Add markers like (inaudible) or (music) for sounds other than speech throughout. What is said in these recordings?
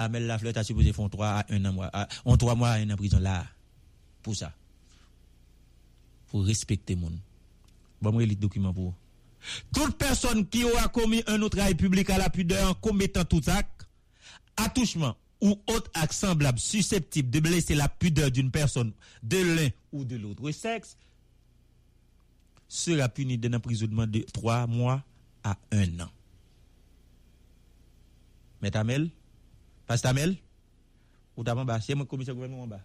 Amel Lafleur a supposé faire 3 à 1 an, mois, on 3 mois à 1 an en prison là. Pour ça. Pour respecter le monde. Bon, moi, le document pour. Toute personne qui aura commis un autre public à la pudeur en commettant tout acte, attouchement ou autre acte semblable susceptible de blesser la pudeur d'une personne de l'un ou de l'autre sexe sera puni d'un emprisonnement de 3 mois à 1 an. Mais Tamel, pas Tamel, ou t'as bas, c'est mon commissaire gouvernement en bas.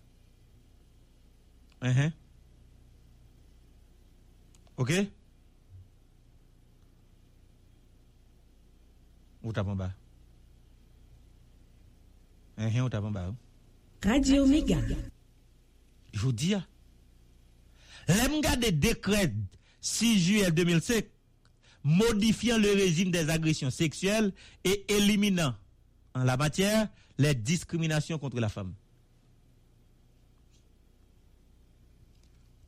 Uh -huh. OK? Ou t'as bas. Uh -huh, ou t'as bas. Radio Méga. Je vous dis, l'aime des décrets 6 juillet 2005 modifiant le régime des agressions sexuelles et éliminant en la matière les discriminations contre la femme.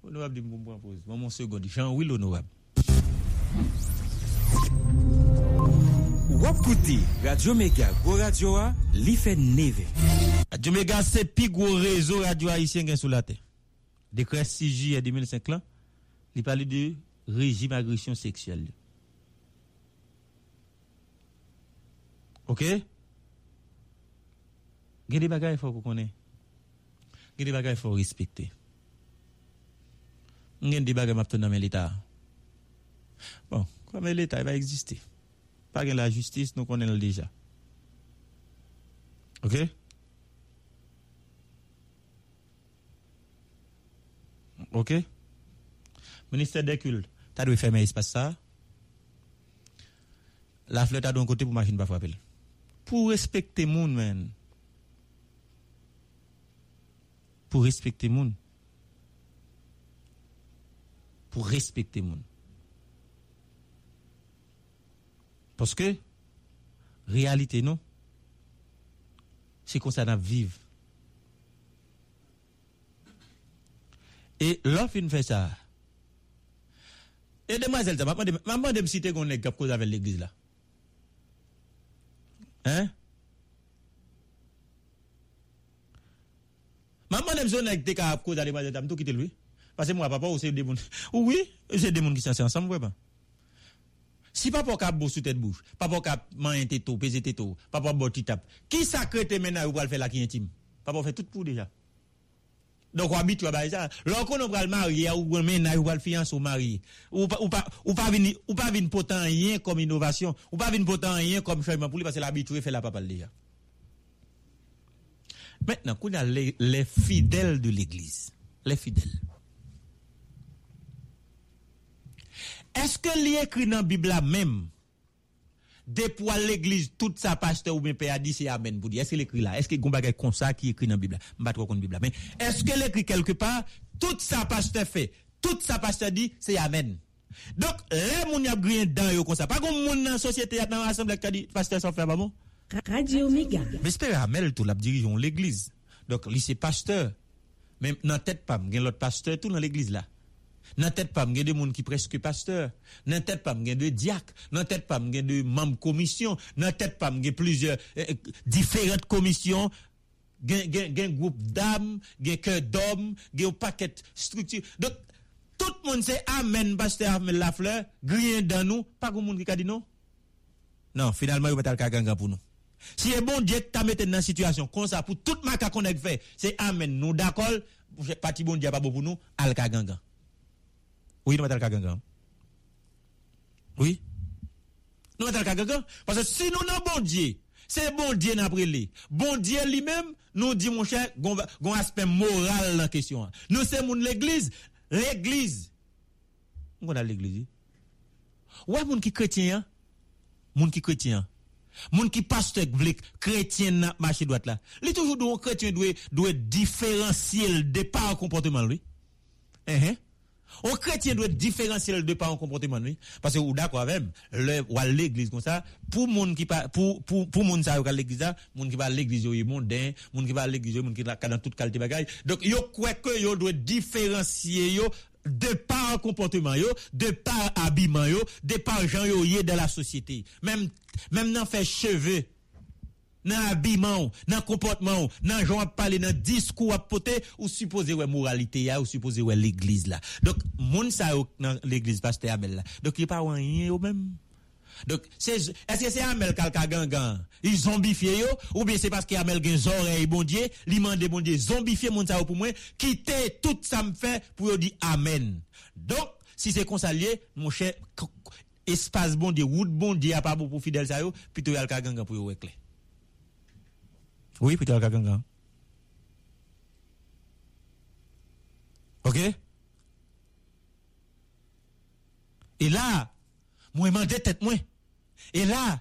Honorable mon pose. Mon second Jean-Will Honorable. Wapkouti, Radio Mega, Go Radio A, li fait neve. Radio Mega, c'est plus gros réseau radio haïtien qui sous la terre. Décret 6 juillet 2005 là, il parle de régime agression sexuelle. OK? Il y a des bagages qu'il faut qu'on connaisse. Il y a des bagages qu'il faut respecter. Il y a des bagages qui dans l'État. Bon, comme l'État va exister. Pas que la justice, nous connaissons déjà. OK? OK? Ministère des cultes, tu dois fermer l'espace ça. La flotte a d'un côté pour machine pas frapper. Pour respecter monde, man. Pour respecter monde. Pour respecter monde. Parce que, réalité, non? C'est ça qu'on vivre. Et l'offre fait ça. Et demoiselle, maman de me citer qu'on est cap cause avec l'église là. Hein? Maman aime zone avec des cas à cause d'aller manger tout quitter lui. Parce que moi, papa, ou c'est des mouns. Oui, c'est des mouns qui sont ensemble, ouais, pas. Si papa cap beau sous tête bouche, papa cap man tête tôt, peser tête papa bon titap, tape. Qui sacré tes maintenant ou pas le faire là qui intime? Papa fait tout pour déjà. Donc, on habite, à ça. Lorsqu'on a le marié, ou on ménage, ou le fiancé au marié. Ou pas, ou pas, ou pas venir, ou pas venir pourtant rien comme innovation. Ou pas venir pourtant rien comme changement pour lui parce que l'habitué fait la papa déjà. Mètnen, kou nan lè fidèl de l'Eglise. Lè fidèl. Eske li ekri nan Bibla mèm depwa l'Eglise tout sa paste ou mè pe a di se amen pou di? Eske li ekri la? Eske goun bagay konsa ki ekri nan Bibla? Mbat wakon Bibla. Mè, eske li ekri kelke pa tout sa paste fe? Tout sa paste di se amen. Dok, lè moun yap griyen dan yo konsa. Pa goun moun nan sosyete yat nan asemblek ta di paste sa fe ba moun? Radio Omega. Mespere Hamel tou lap dirijon l'eglize. Dok li se pasteur. Men nan tet pam gen lot pasteur tou nan l'eglize la. Nan tet pam gen de moun ki preske pasteur. Nan tet pam gen de diak. Nan tet pam gen de mam komisyon. Nan tet pam gen plize eh, diferent komisyon. Gen, gen, gen group dam, gen keur dom, gen ou paket struktur. Dok tout moun se amen pasteur Hamel Lafleur. Griyen dan nou. Pak ou moun ki kadi nou. Non, non finalman yo patal kagangan pou nou. Si le bon Dieu t'a mis dans une situation comme ça, pour tout ma qu'on fait, c'est Amen. Nous d'accord, parti bon Dieu pas bon pour nous, Alka Gangan. Oui, nous mettons Alka Gangan. Oui. Nous mettons Alka Gangan. Parce que si nous n'avons bon Dieu, c'est bon Dieu n'a pris Bon Dieu lui-même, nous dit mon cher, gon aspect moral la question. Nous c'est mon l'église, l'église. On a l'église. Ouais, moun qui chrétien, moun qui chrétien. Moun ki pasteur blik, chrétien n'a marché droite là. Li toujours doit chrétien doit doit différencier le départ comportement lui. Eh, eh. Hein Un chrétien doit différencier le départ en comportement lui parce que ou d'accord avec le ou à l'église comme ça pour moun qui pas pour pour pour moun ça ou à l'église là, moun qui va à l'église yo mondain, moun qui va à l'église moun qui dans toute qualité bagage. Donc yo croit que yo doit différencier yo de par comportement yo, de par habillement yo, de par gens yo de la société. Même même nan fait cheveux, nan habillement, nan comportement, nan gens parler, nan discours à porter ou supposé ouais moralité ya, ou supposé ouais l'église là. Donc moun sa yo dans l'église pasteur Abel là. Donc il pas rien au même. Donc, est-ce que c'est Amel Kalka Gangan? Il zombifié yo? Ou bien c'est parce qu'Amel gen oreilles, bon Dieu, mande bon Dieu, zombifié yo pour moi, quitter tout ça me fait pour dire Amen. Donc, si c'est lié, mon cher, espace bon Dieu, route bon Dieu, a pas pour fidèle ça plutôt yal ka Gangan pour. Oui, plutôt yal ka Gangan. OK? Et là, mwen mande tet mwen. E la,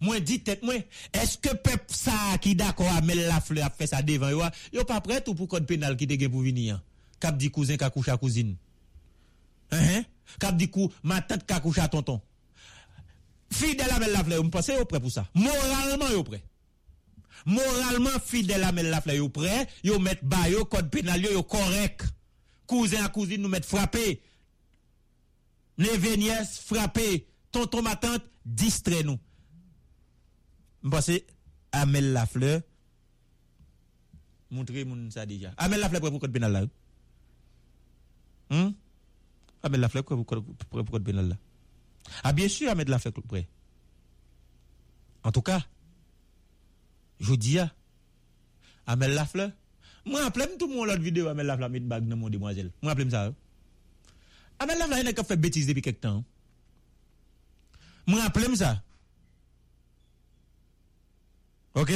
mwen di tet mwen, eske pep sa ki dako a mel la fle ap fe sa devan yo a, yo pa pret ou pou kod penal ki te gen pou vini an? Kap di kouzen kakoucha kouzine. Hein? Eh, eh? Kap di kou, ma tante kakoucha tonton. Fidèle à Mel Lafleur, vous pensez au prêt pour ça Moralement, au prêt. Moralement, fidèle à Mel Lafleur, au prêt. Yo mettre bayo, code pénal, yo correct. Cousin à cousine, nous mettre frappé. Nevenies, frappé. tonton ma tante, distre nou. Mpase, Amel Lafleur, montre moun sa deja. Amel Lafleur pou kote penal la. Hmm? Amel Lafleur pou kote penal la. Ah, bien sûr, Ahmed l'a fait prêt. En tout cas, je dis à Ahmed Lafleur, moi, appelez tout mon autre vidéo, Ahmed Lafleur, met bague dans mon demoiselle. Moi, appelez ça. Ahmed Lafleur, il n'a qu'à faire bêtise depuis quelque temps. Moi appelle ça. OK?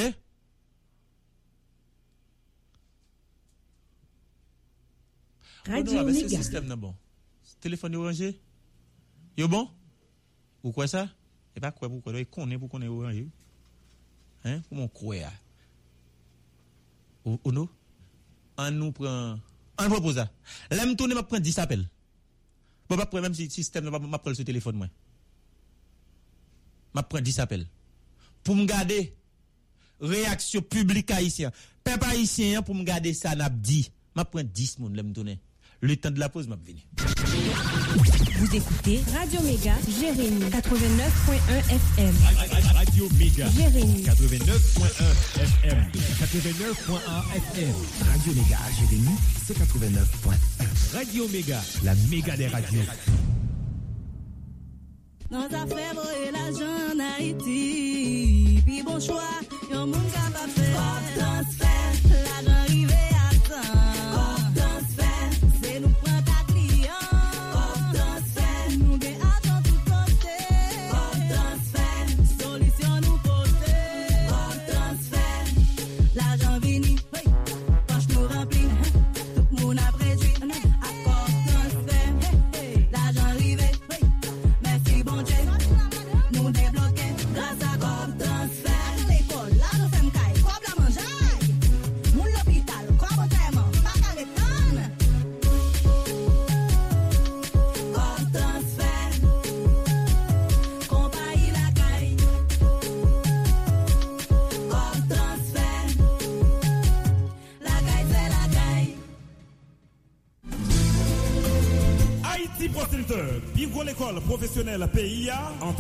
Radio Oh non, mais ce Omega. système bon. Téléphone orangé. Yo bon? Ou quoi ça? Et pas quoi pourquoi il connaît pour qu'on est orangé. Hein? Comment quoi? Ou ou non? On nous prend on propose ça. Là me tourner m'a prendre 10 appels. Bon pas même si système m'a m'a prendre ce téléphone moi. M'a prendre 10 appels. Pour me garder réaction publique haïtien. Peuple haïtien pour me garder ça n'a dit. M'a prendre 10 moun là me tourner. Le temps de la pause m'a venu. Vous écoutez Radio Méga, Jérémy 89.1 FM. Radio Méga. Jérémy 89.1 FM. 89.1 FM. Radio Méga Jérémy, c'est 89.1. Radio Méga, la méga des radios. Nan ta fè voye la jan Haiti Pi bon chwa, yon moun ka pa fè Pop transfer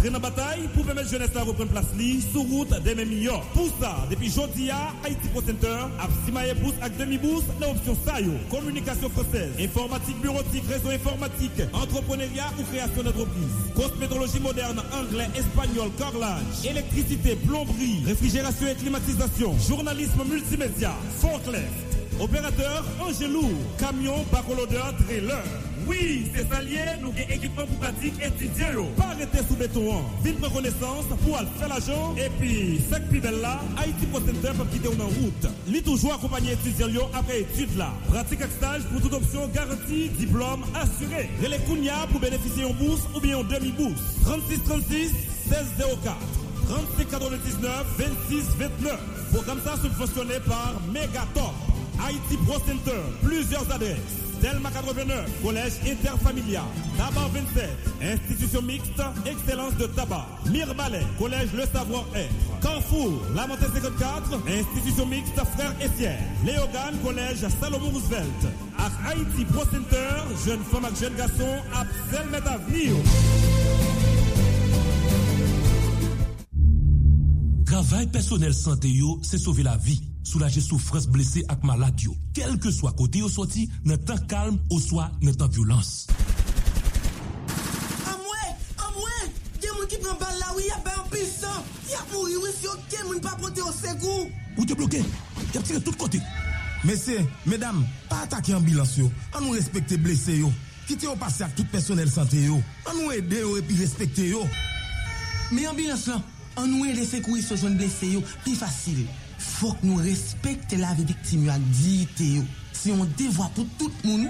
rentre nan batay pou pèmèl jènes la repren plas li sou route demè milyon. Pou sa, depi jodi ya, Haiti Pro Center ap simaye bous ak demi bous nan opsyon sayo. Komunikasyon fransez, informatik bureautik, rezo informatik, entrepreneria ou kreasyon d'entreprise. Kosmetologi moderne, anglè, espanyol, karlaj, elektrisite, plombri, refrigerasyon et klimatizasyon, journalisme multimédia, forklet, opérateur, angelou, kamyon, bakolodeur, trailer. Oui, se salye nou gen ekipman pou pratik etidyen yo. Pa rete sou beton an, vil mwen konesans pou al fè la jan, epi sek pi bel la, Haiti Pro Center pep kite ou nan route. Li toujou akopanyen etidyen yo apre etude la. Pratik ak staj pou tout opsyon garanti, diplom, asyre. Rele koun ya pou benefisye yon bous ou bien yon demi-bous. 3636-1604 3699-2629 Program sa subventionné par Megatop Haiti Pro Center, plusieurs adres Delma 89, Kolèj Interfamilia, Tabar 27, Institution Mixte, Excellence de Tabar, Mirbalet, Kolèj Le Savoir-Être, Carrefour, Lamenté 54, Institution Mixte, Frères et Fiers, Léogane, Kolèj Salomon Roosevelt, Ak Haiti Pro Center, Jeune Femme ak Jeune Gasson, Apsel Metav Nio. Travay personel sante yo se sove la vi, soulaje soufrans blese ak malad yo. Kelke que swa kote yo soti, nan tan kalm ou swa nan tan violans. Amwe, amwe, gen moun ki pran bal la ou ya bay an pisan, ya mouri ou si yo gen moun pa pote yo segou. Ou te bloke, ya ptire tout kote. Mese, medam, pa atake ambulans yo, an nou respekte blese yo. Kite yo pase ak tout personel sante yo, an nou ede yo epi respekte yo. Me ambulans lan? an nou e lese kou e iso joun blese yo, pi fasil. Fok nou respekte la ve diktim yo ak diite yo. Si yon devwa pou tout moun.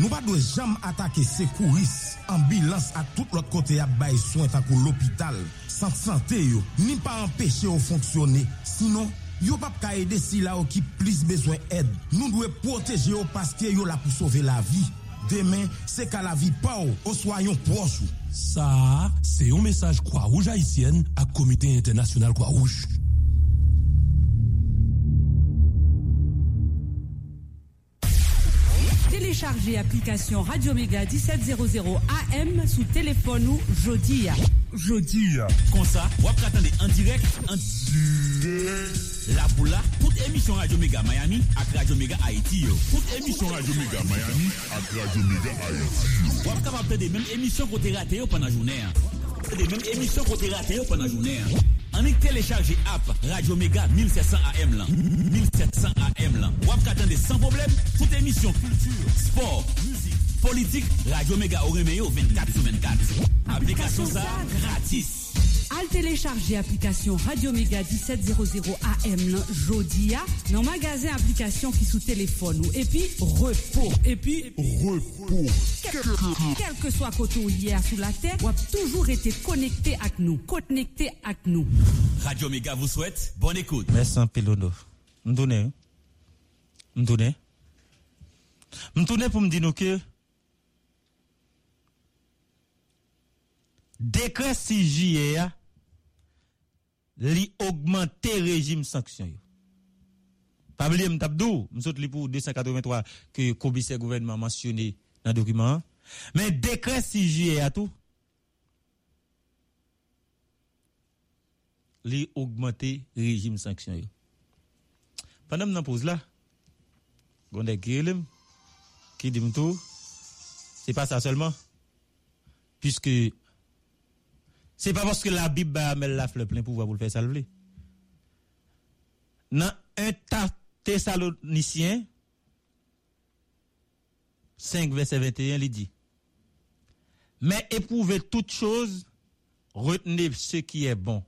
Nou pa dwe jam atake sekouris, ambilans ak tout lot kote ya bay soin takou l'opital, sant sante yo, ni pa empeshe yo fonksyone. Sinon, yo pap ka ede si la yo ki plis bezwen ed. Nou dwe proteje yo paske yo la pou sove la vi. Demen, se ka la vi pa yo, oswa yon prochou. Ça, c'est un message Croix-Rouge haïtienne à Comité international Croix-Rouge. Téléchargez application Radio Méga 1700 AM sous téléphone ou jodi. Jodi. Comme ça, vous attendez en direct, en La pou la, tout emisyon Radio Mega Miami ak Radio Mega Haiti yo. Tout emisyon Radio Mega Miami ak Radio Mega Haiti yo. Wap kap apte de menm emisyon kote rate yo panan jounen. De menm emisyon kote rate yo panan jounen. Anik télécharger app Radio Mega 1700 AM lan. 1700 AM lan. Wap katande sans problème toute émission culture, sport, musique, politique. Radio Mega Oremeo 24 sous 24. Application ça gratis. Al télécharger application Radio Méga 1700 AM lan jodi a dans magasin application qui sous téléphone ou et puis repos et puis repos quel, quel que soit côté hier sous la terre ou a toujours été connecté avec nous connecté avec nous Radio Méga vous souhaite bonne écoute. Merci en pilono. M'tourne. M'tourne. M'tourne pour me dire nous que décret 6 juillet li augmenter régime sanction. Pas oublier m'tabdou, m'saute li pour 283 que commissaire gouvernement mentionné dans le document. Mais décret 6 juillet a tout li augmenter régime sanction. Pendant que pose là, qui dit tout c'est pas ça seulement puisque c'est pas parce que la Bible a mis la fleur plein pouvoir pour le faire salver. Dans un tas Thessaloniciens 5 verset 21 il dit mais éprouvez toutes choses retenez ce qui est bon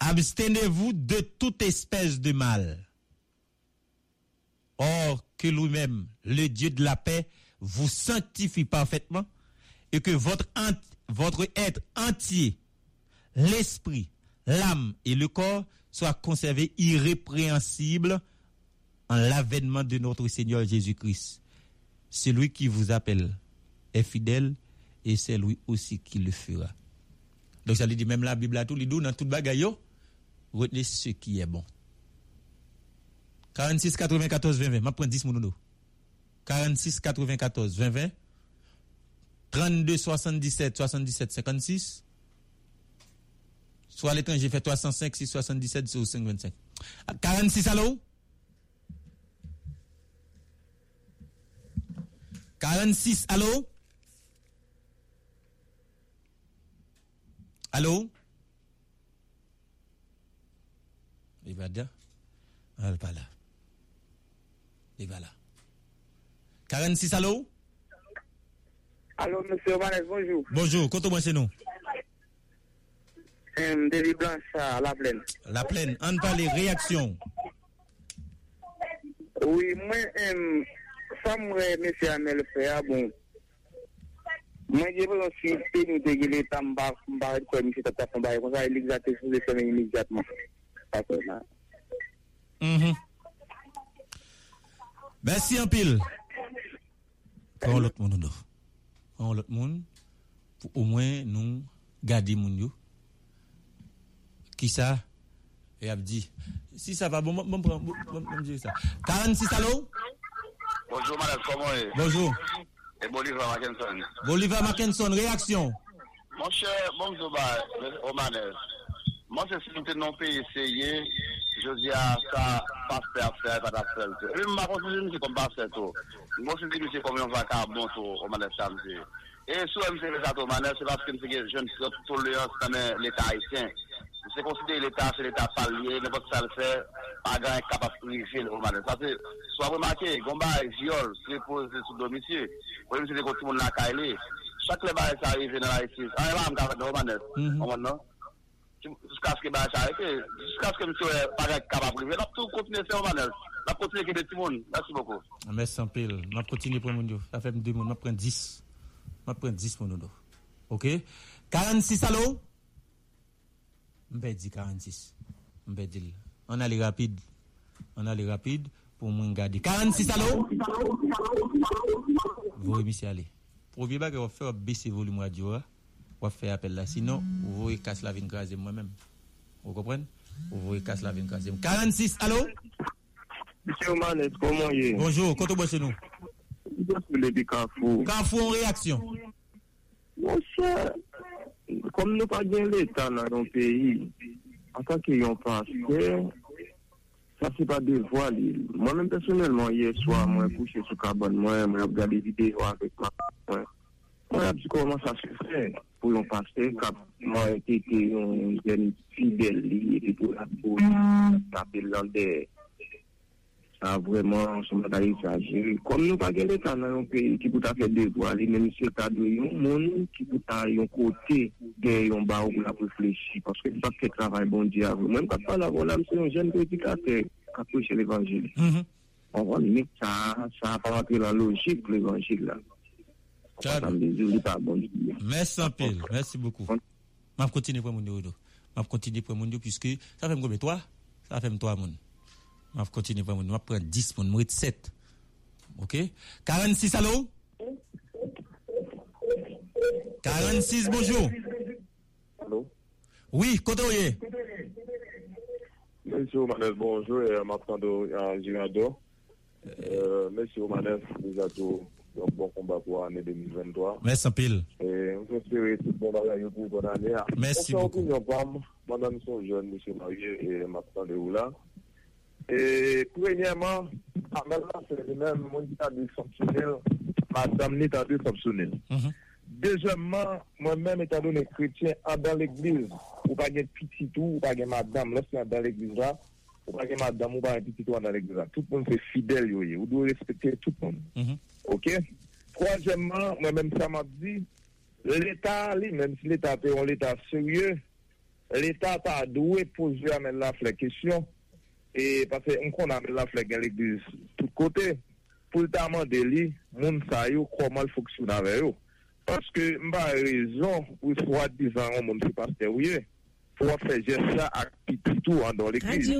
abstenez-vous de toute espèce de mal. Or, que lui-même, le Dieu de la paix, vous sanctifie parfaitement et que votre, être entier, l'esprit, l'âme et le corps soient conservés irrépréhensibles en l'avènement de notre Seigneur Jésus-Christ. Celui qui vous appelle est fidèle et c'est lui aussi qui le fera. Donc ça lui dit même la Bible à tout, il dit dans toute bagaille, yo, retenez ce qui est bon. 46 94 20 20, m'a prendre 10 mounono. 46 94 20 20 32 77 77 56 Soit à l'étranger fait 305 6 77 05 25. 46 allô? 46 allô? Allô? Il va dire? Elle n'est pas là. Il va là. 46 allô? Alo, Monsie Omanes, bonjou. Bonjou, kontou mwen se nou? Devi Blanche, La Plaine. La Plaine, an pa le reaksyon? Oui, mwen, sa mwen Monsie Amel Fea, bon, mwen jebe yon suite nou te gile ta mba mbaret kwa misi ta ta mbaret kon sa, el exate sou de semen imediatman. Pase nan. Mm-hmm. Mersi an pil. Kon lot moun nou nou. Prends l'autre monde pour au moins nous garder moun yo. Qui ça? Et a dit si ça va bon bon bon bon dire ça. 46 allô? Bonjour madame, comment est Bonjour. Et Bolivar Mackinson. Bolivar Mackinson réaction. Mon cher, bon Zoba, Omanez, moi c'est si nous tenons pays jodi a sa pa fè a fè, pa ta fè l te. E mba konsensi mse kon pa fè to. Mbo sensi mse kon yon vaka bon to, o manè sa mse. E sou mse mse sa to manè, se paske mse gen jen se toleans tanè l'Etat haïtien. Mse konside l'Etat se l'Etat palye, ne pot sa l fè, pa gan yon kapasifil, o manè. Sa se, sou avomake, gomba e viol, se pose sou domitye, ou mse de konti moun lakay li. Chak le ba e sa arrive nan la etis. An yon la mga vaka, o manè, o manè. jusqu'à ce que ça arrête, jusqu'à ce que monsieur euh, paraît capable de priver. Nous tout continuer à faire manœuvre. Nous continuer à aider tout le monde. Merci beaucoup. Merci en pile. Nous continuons pour nous. Ça fait deux mois. Nous prenons 10. Nous prenons 10 pour nous. OK 46 allô Je dit 46. Je dit on allait rapide. On allait rapide pour moi garder. 46 allô Vous monsieur allez. Premier bac, on va faire baisser le volume radio. Va faire appel là? Sinon, vous voyez casse la vie craser moi-même. Vous comprenez? Vous voyez casse la vie craser. 46, allô? Monsieur Manet, comment est Bonjour, quand vous chez nous? Je suis le Carrefour. Carrefour en réaction. Mon cher, comme nous pas bien l'État dans nos pays, en tant qu'ayant pasteur, ça c'est pas devoir. Moi-même personnellement, hier soir, moi couché sur carbone, moi, moi regardé des vidéos avec ma Mwen ap di koman sa se fè pou yon pase kap mwen ete te yon geni fidel li ete pou la pou tapil lan de sa vwèman son batay sa jiri. Kom nou pa gen leta nan yon peyi ki pou ta fè devwa li meni se ta do yon moun ki pou ta yon kote gen yon ba ou la pou flechi. Paske ki pa fè travay bon di avou. Mwen kap pa la volan se yon jen predikate kap pou che l'evangil. Mwen mm-hmm. wè li mek sa pa matre la logik l'evangil la. Merci un peu. Merci beaucoup. Je continue pour mon Je continue pour mon puisque ça fait combien? Toi Ça fait trois moun. Je continue pour mon Je prends 10 moun, je 7. OK? 46 allô? 46 bonjour. Allô? Oui, côté Monsieur Omanev, bonjour. Je m'attends à Girando. Monsieur Omanev, vous êtes un bon combat pour l'année 2023. Merci pile. Et on espère tout bon bagage pour bonne année. Merci beaucoup. Madame son jeune, monsieur marié et Martando là. Et premièrement, maintenant, c'est le même monde qui a dysfonctionnel, madame n'est pas dysfonctionnel. Deuxièmement, moi-même, étant donné chrétien, dans l'église, ou pas de petit tout, ou pas de madame, lorsqu'on dans l'église là, ou pas de madame, ou pas de petit tout dans l'église là. Tout le monde fait fidèle, vous devez respecter tout le monde. Ok? Troazèmman, mwen mèm sa m'a di, l'Etat li, mèm si l'Etat te yon l'Etat serye, l'Etat ta adouè pose amèl la flek kesyon, e pase yon kon amèl la flek gen l'Eglise tout kote, pou l'ta mande li, moun sa yo koman l'foksyon avè yo. Paske mba rezon pou swa dizan yon moun se paste ou ye, pour faire geste ça à tout dans l'église.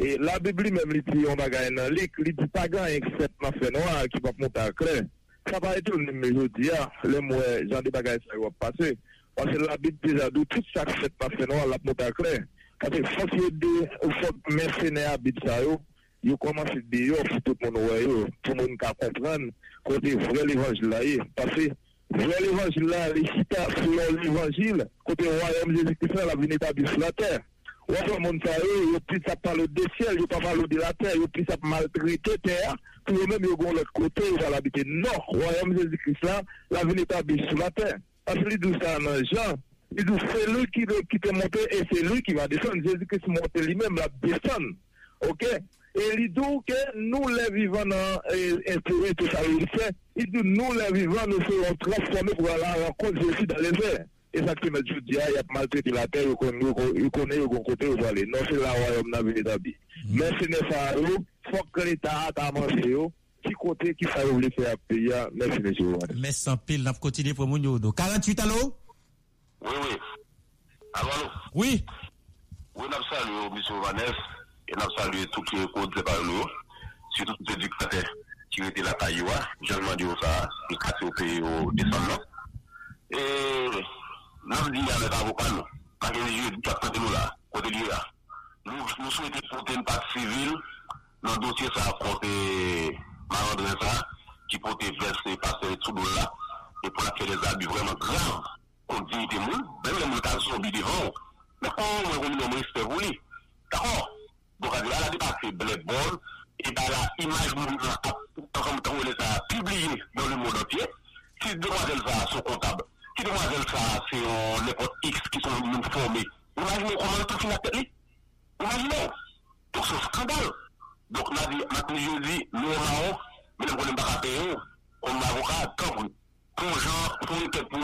Et la bible même lui dit on va gagner dans l'église dit pas grand except ma fait noir qui va monter à clair. Ça va être le numéro dia les mois j'en des bagages ça va passer. Parce que la bible déjà dit tout ça fait pas fait noir la monter à clair. Parce que faut que des faut mercenaires habitent ça yo. Yo commence dehors pour tout le monde ouais yo tout le monde comprendre côté vrai l'évangile là parce que vrai l'évangile là les cita sur l'évangile côté royaume Jésus-Christ la venue établir sur la terre Ouais, le monde ça yo plus ça parle de ciel yo pas parle de la terre yo plus ça maltraiter terre pour eux même yo gon l'autre côté ils vont l'habiter non royaume Jésus-Christ là la venue établir sur la terre parce que dit ça dans Jean il dit c'est lui qui, qui te monte et c'est lui qui va descendre. Jésus-Christ monte lui-même, la descendre. Ok? E li dou ke nou le vivan nan entoure tout sa relise, li dou nou le vivan nou se yon transforme pou ala renkont jesu dan le zè. E sa ki me djou diya, yap malte di la ter, yon konen yon kon kote yon zale. Non se la wayom nan vile dabi. Men se ne sa yo, fok ke l'Etat a ta manse yo, ki kote ki sa yo vle fe ap peya, men se ne se yo wane. Mes san pil nap kontine pou moun yo do. 48 alo? Oui, oui. Alo alo? Oui. Oui nap sal yo, misyo Vanef. Et nous saluons tout qui est contre par nous, surtout tout éducateur qui était la Taïwa. Je demande ça, il casse au pays au descendant. Et nous disons avec l'avocat, nous, parce je dis à nous là, côté là, nous, nous souhaitons porter une partie civile dans le dossier ça Marandre ça, qui porte verser passer tout là, et pour la faire des abus vraiment graves contre dignité même les ka zombi devant, mais on on respect. D'accord? Donc, elle a dépassé Black Ball, et ben la image a, comme on a dans le monde entier. Si demoiselle ça, son comptable, si demoiselle ça, c'est euh, X qui sont nous formés, imaginez comment tout finit à. Imaginez. Scandale. Donc, on maintenant, je dis, nous, on a, mais nous, on n'a pas tant vous. Pour pour pour pour.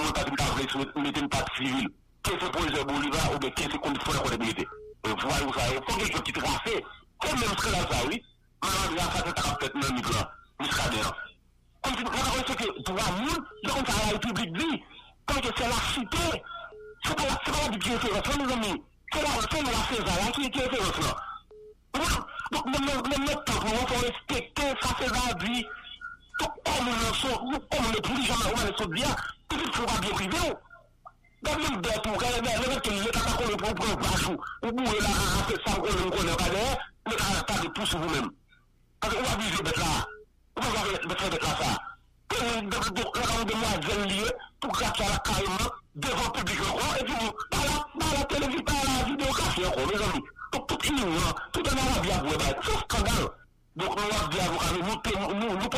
Qu'est-ce que pour les qu'est-ce qu'on fait la où ça est? Faut quelque chose qui trace. Comme même ce que là, ça, oui. Madame, ça, c'est un peut-être même, là. Muscadet. Comme si, vous voyez ce que, pour la monde, c'est comme ça, la dit. Quand c'est la cité, c'est pas la, pas la est féroce, mes amis. C'est la, c'est la César, qui est féroce, là. Donc, même notre temps, il faut respecter ça, c'est la vie. Donc, comme on sont, comme on est plus jamais, on est bien, tout il faut bien privé. Dans même de tout, quand il y a l'État pas qu'on le prend pour un bachou, ou pour la race, ça, on ne connaît pas d'ailleurs, mais ça pas de tout sur vous-même. Parce qu'on va viser d'être là. On va faire d'être là, ça. Donc, la liée, pour gâter la la. Donc, tout nous avons dit à vous, nous, nous, nous, nous, nous,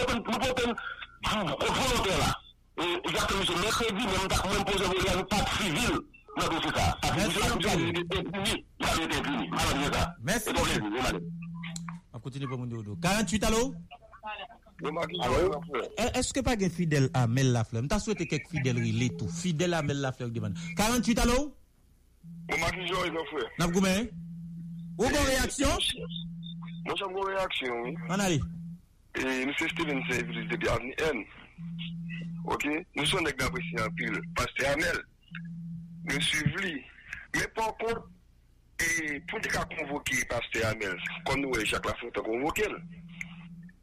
volontaire là. Et, Exactement, c'est mercredi, même pas même poser voler avec pas civil. Merci. On continue pour mon 48 allô bon Eske eh, pa gen Fidel Amel Lafleur? Mta souwete kek Fidel rile tou. Fidel Amel Lafleur devan. 48 alo? Mou maki joy do fwe. Nap goumen? Ou bon reaksyon? Mou chan bon reaksyon, oui. An ale? Mse Steven se vilis debi avni en. Ok? Nous sommes des gars en pile. Pasteur Amel, nous suivons Mais par contre, et pour des cas convoquer Pasteur Amel, comme nous, Jacques Lafontaine convoqué,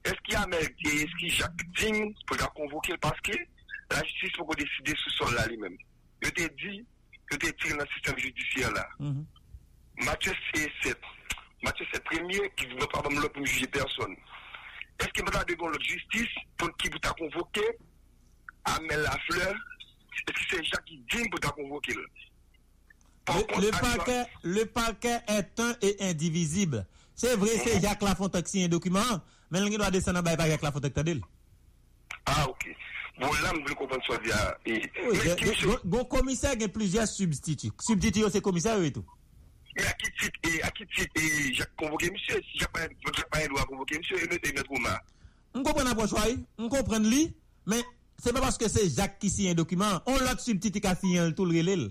est-ce qu'il y a Amel, est-ce qu'il Jacques digne pour convoquer? Parce que la justice peut décider sous sol là lui-même. Je t'ai dit, je t'ai tiré dans le système judiciaire là. Matthieu C7. Matthieu c'est premier qui ne veut pas me juger personne. Est-ce qu'il va devant la justice pour qui vous t'a convoqué? Amel Lafleur Est-ce que c'est Jacques qui dit pour t'a convoqué le, parquet, le parquet est un et indivisible. C'est vrai, c'est Jacques Lafontaine qui signe un document, mais il doit descendre en bas Jacques Lafontaine. Ah, ok. Bon, là, je veux comprendre ça via. Oui, bon, commissaire, il y a plusieurs substituts. Substituts, c'est commissaire et tout. Mais à qui titre, et à qui titre, et j'ai convoqué monsieur, si j'ai pas, pas un droit convoquer monsieur, et mettre Ouma. On comprend l'approche, on comprend lui, mais Se pa paske se Jacques ki si yon dokumen, on lot subtiti ka si yon tout l'relel.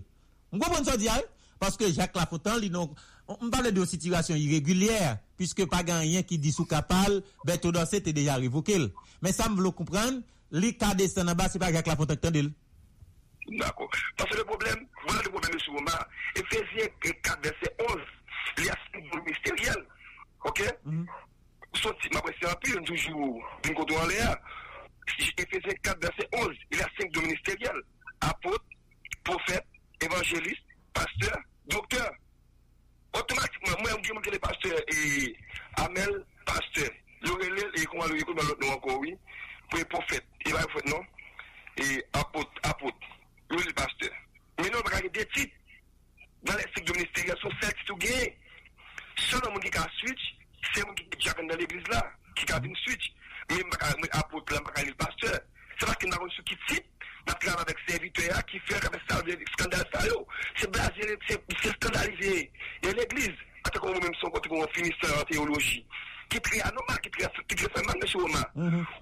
Mwen konpon so di al, paske Jacques Lafontan li non... Mwen pale de yon situasyon irregulier, piske pa gan yon ki disou kapal, beto dan se te deja revokel. Men sa m vlo kompran, li kade se nan ba se pa Jacques Lafontan ki tan del. D'accord. Parce que le problème, voilà le problème, M. Omar. Ephésiens 4, verset 11, il y a ce niveau ministériel. Ok? Mm -hmm. Sorti, ma question, puis toujours, nous comptons en l'air. Ephésiens 4, verset 11, il a cinq dons ministériels. Apôtre, prophète, évangéliste, pasteur, docteur. Automatiquement, moi, je me dis pasteur et Amel, pasteur. L'Orelé, et comment le écoute, dans l'autre nom encore, oui. Pour les prophètes, il va prophète, non. Et apôtre, apôtre. Lui, le pasteur. Mais non, il y a des titres. Dans les cycles de ministériels, sont sept tout gagnés. Seul un monde qui a switch, c'est un monde qui est dans l'église là, qui a une switch. Mais apôtre, le pasteur. C'est parce qu'il n'a pas reçu qui titre. Parce qu'il avec serviteur qui fait avec ça, le scandale ça, c'est blasé, c'est scandalisé. Et l'église, après qu'on même son côté qu'on finisse en théologie, qui très anormal, qui très, qui très mal, monsieur Omar.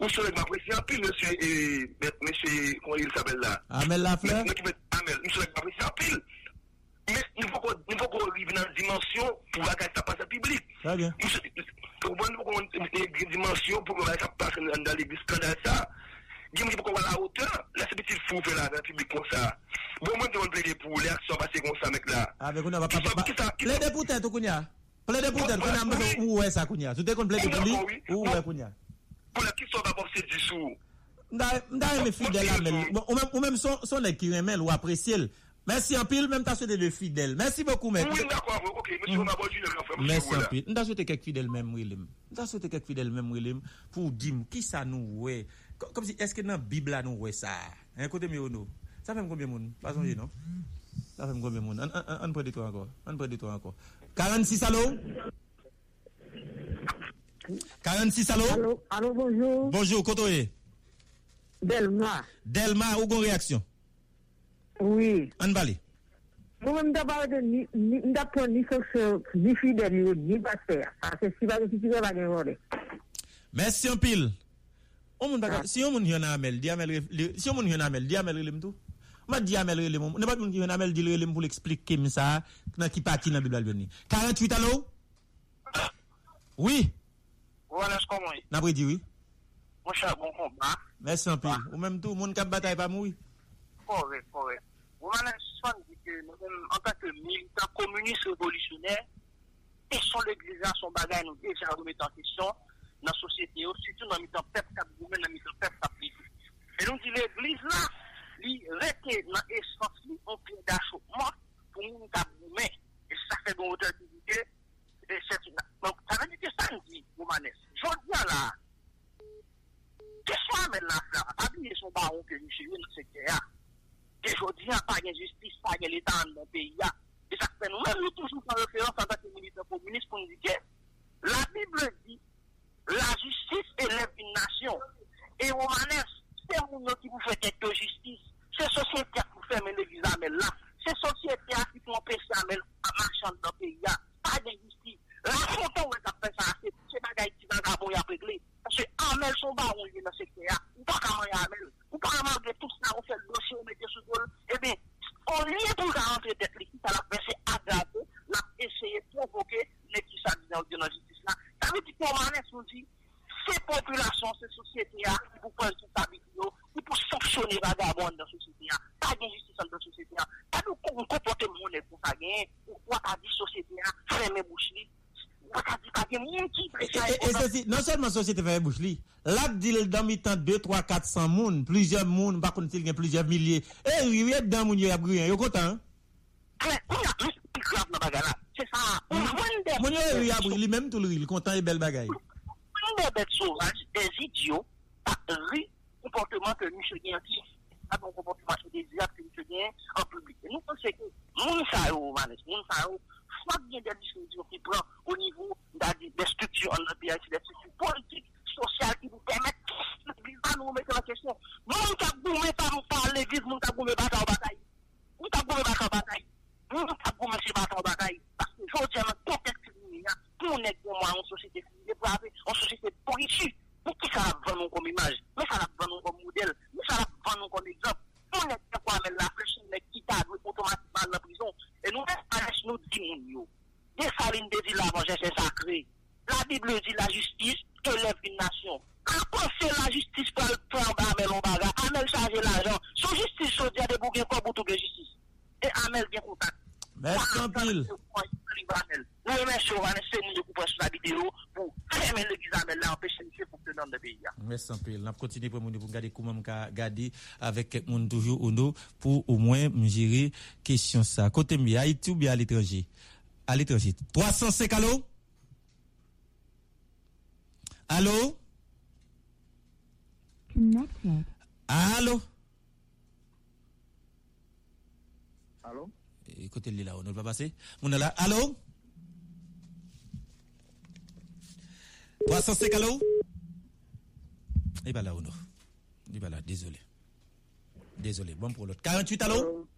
Ou sur le m'apprécie un peu, monsieur, monsieur, comment il s'appelle là? Amel Lafleur? Amel, monsieur, m'apprécie Men, nou pou kon rive nan dimensyon pou bagay sa pase publik. Sa gen. Pou bon nou pou kon dimensyon pou bagay sa pase nan l'eglis skandal sa. Gen mwen pou kon wala ote, la se piti fou fe la nan publik kon sa. Bon mwen te kon ple de pou, le ak so pase kon sa mek la. A, ve kon nan wapa pa. Ple de pou tè tou koun ya? Ple de pou tè, kon nan mwen ou wè sa koun ya? Sou te kon ple de publik, ou wè koun ya? Kon la ki so wapa se di sou. Mda e me fidel la men. Ou men son ek ki remen ou apresye l. Merci en pile, même t'as souhaité de fidèles. Merci beaucoup, mec. Oui, d'accord, ok, monsieur, on a besoin de Merci en pile. M'da souhaité quelques fidèles même, William. M'da souhaité quelques fidèles même, William, pour dire qui ça nous, ouais? Comme si, est-ce que dans la Bible, nous, ouais, ça? Un côté, mais non. Ça fait combien de monde? Pas songe, non? Ça fait combien de monde? On- On on prend des toi encore. On prend des toi encore. 46 allô? 46 allô? Allô, allô, bonjour. Bonjour, Kotoye. Delma. Delma, ou gon réaction? Oui. An bali? Mwen mda ba wè de, mda pon ni fòk ni fidèl yo, ni basè. Ase si wè de fidèl wè de wòre. Mèsi yon pil. Si yon moun yon amel, di amel relem. Si yon moun yon amel, di amel relem tou. Mwen di amel relem. Ne bat moun ki yon amel di relem pou l'eksplike mi sa nan ki pati nan bibla l'beni. 48 alo? Oui. Wè nan skomon yi. Nan pre di wè? Mwen chak bon kon ba. Mèsi yon pil. Ah. Ou mèm tou, moun kap batay pa mou yi. Korek, korek. Romain Swan dit que moi-même, en tant que militant communiste révolutionnaire, et son l'église, son bagage nous déjà remet en question dans la société, surtout dans le temps peuple cap dans le temps peuple cap Et nous dit l'église là, lui rester dans l'essence, lui, en pied d'achoppement pour nous cap Et ça fait bon auteur qui dit que Donc, ça veut dire que ça nous dit, Romanes. Je dis là, qu'est-ce qu'on amène là, pas oublier son baron que nous chez nous, c'est que E jodi an pa gen justice, pa gen l'Etat an nan peyi ya. E sakpe nou men nou toujou kan referans an tak se minister komunist société fait bouche li, là dit dans mi temps 2 3 400 moun, plusieurs moun, par contre il y a plusieurs milliers. Eh oui, dans moun yo y a brûlé, yo ça. Moun yo y a brûlé même tout des idiots, ton en public. Et nous pensons que moun sa yo, Manes, moun sa yo, soit bien des prend au niveau des structures en pays, des structures politiques, sociales qui nous permettent de nous mettre la question. Nous, nous avons gommé par nous par l'église, nous avons gommé bataille en bataille. Nous avons gommé bataille en bataille. Nous avons gommé ces bataille en bataille. Parce que je dis à contexte nous, nous sommes moi en société dépravée, en société politique. Pour qui ça la vend comme image Mais ça la vend comme modèle Mais ça la vend comme exemple Nous n'est pas quoi, mais la flèche, nous n'est pas automatiquement à la prison. Et nous, nous disons, nous des farines de vie, la manger, c'est sacré. La Bible dit la justice élève une nation. Après, c'est la justice pour le prendre à Amel Ombaga, Amel charger l'argent. Son justice, je dis à des bourguins, quoi, pour tout de justice. Et Amel bien contact. Merci, Campil. Nous remercions Vanessa, nous coupons sur la vidéo pour fermer l'église Amel, là, empêcher monsieur pour tenir le pays. Merci, Campil. On va continuer pour regarder comment on va garder avec quelqu'un toujours au nom pour au moins gérer question ça. Côté mieux, Haïti ou bien à l'étranger? À l'étranger. 305 allô? Allô? Connected. Allô? Allô? Écoutez là, on ne va pas passer. Moun est là? Allô? 305 allô? Il pas là, non. Il pas là, désolé. Désolé, bon pour l'autre. 48 allô?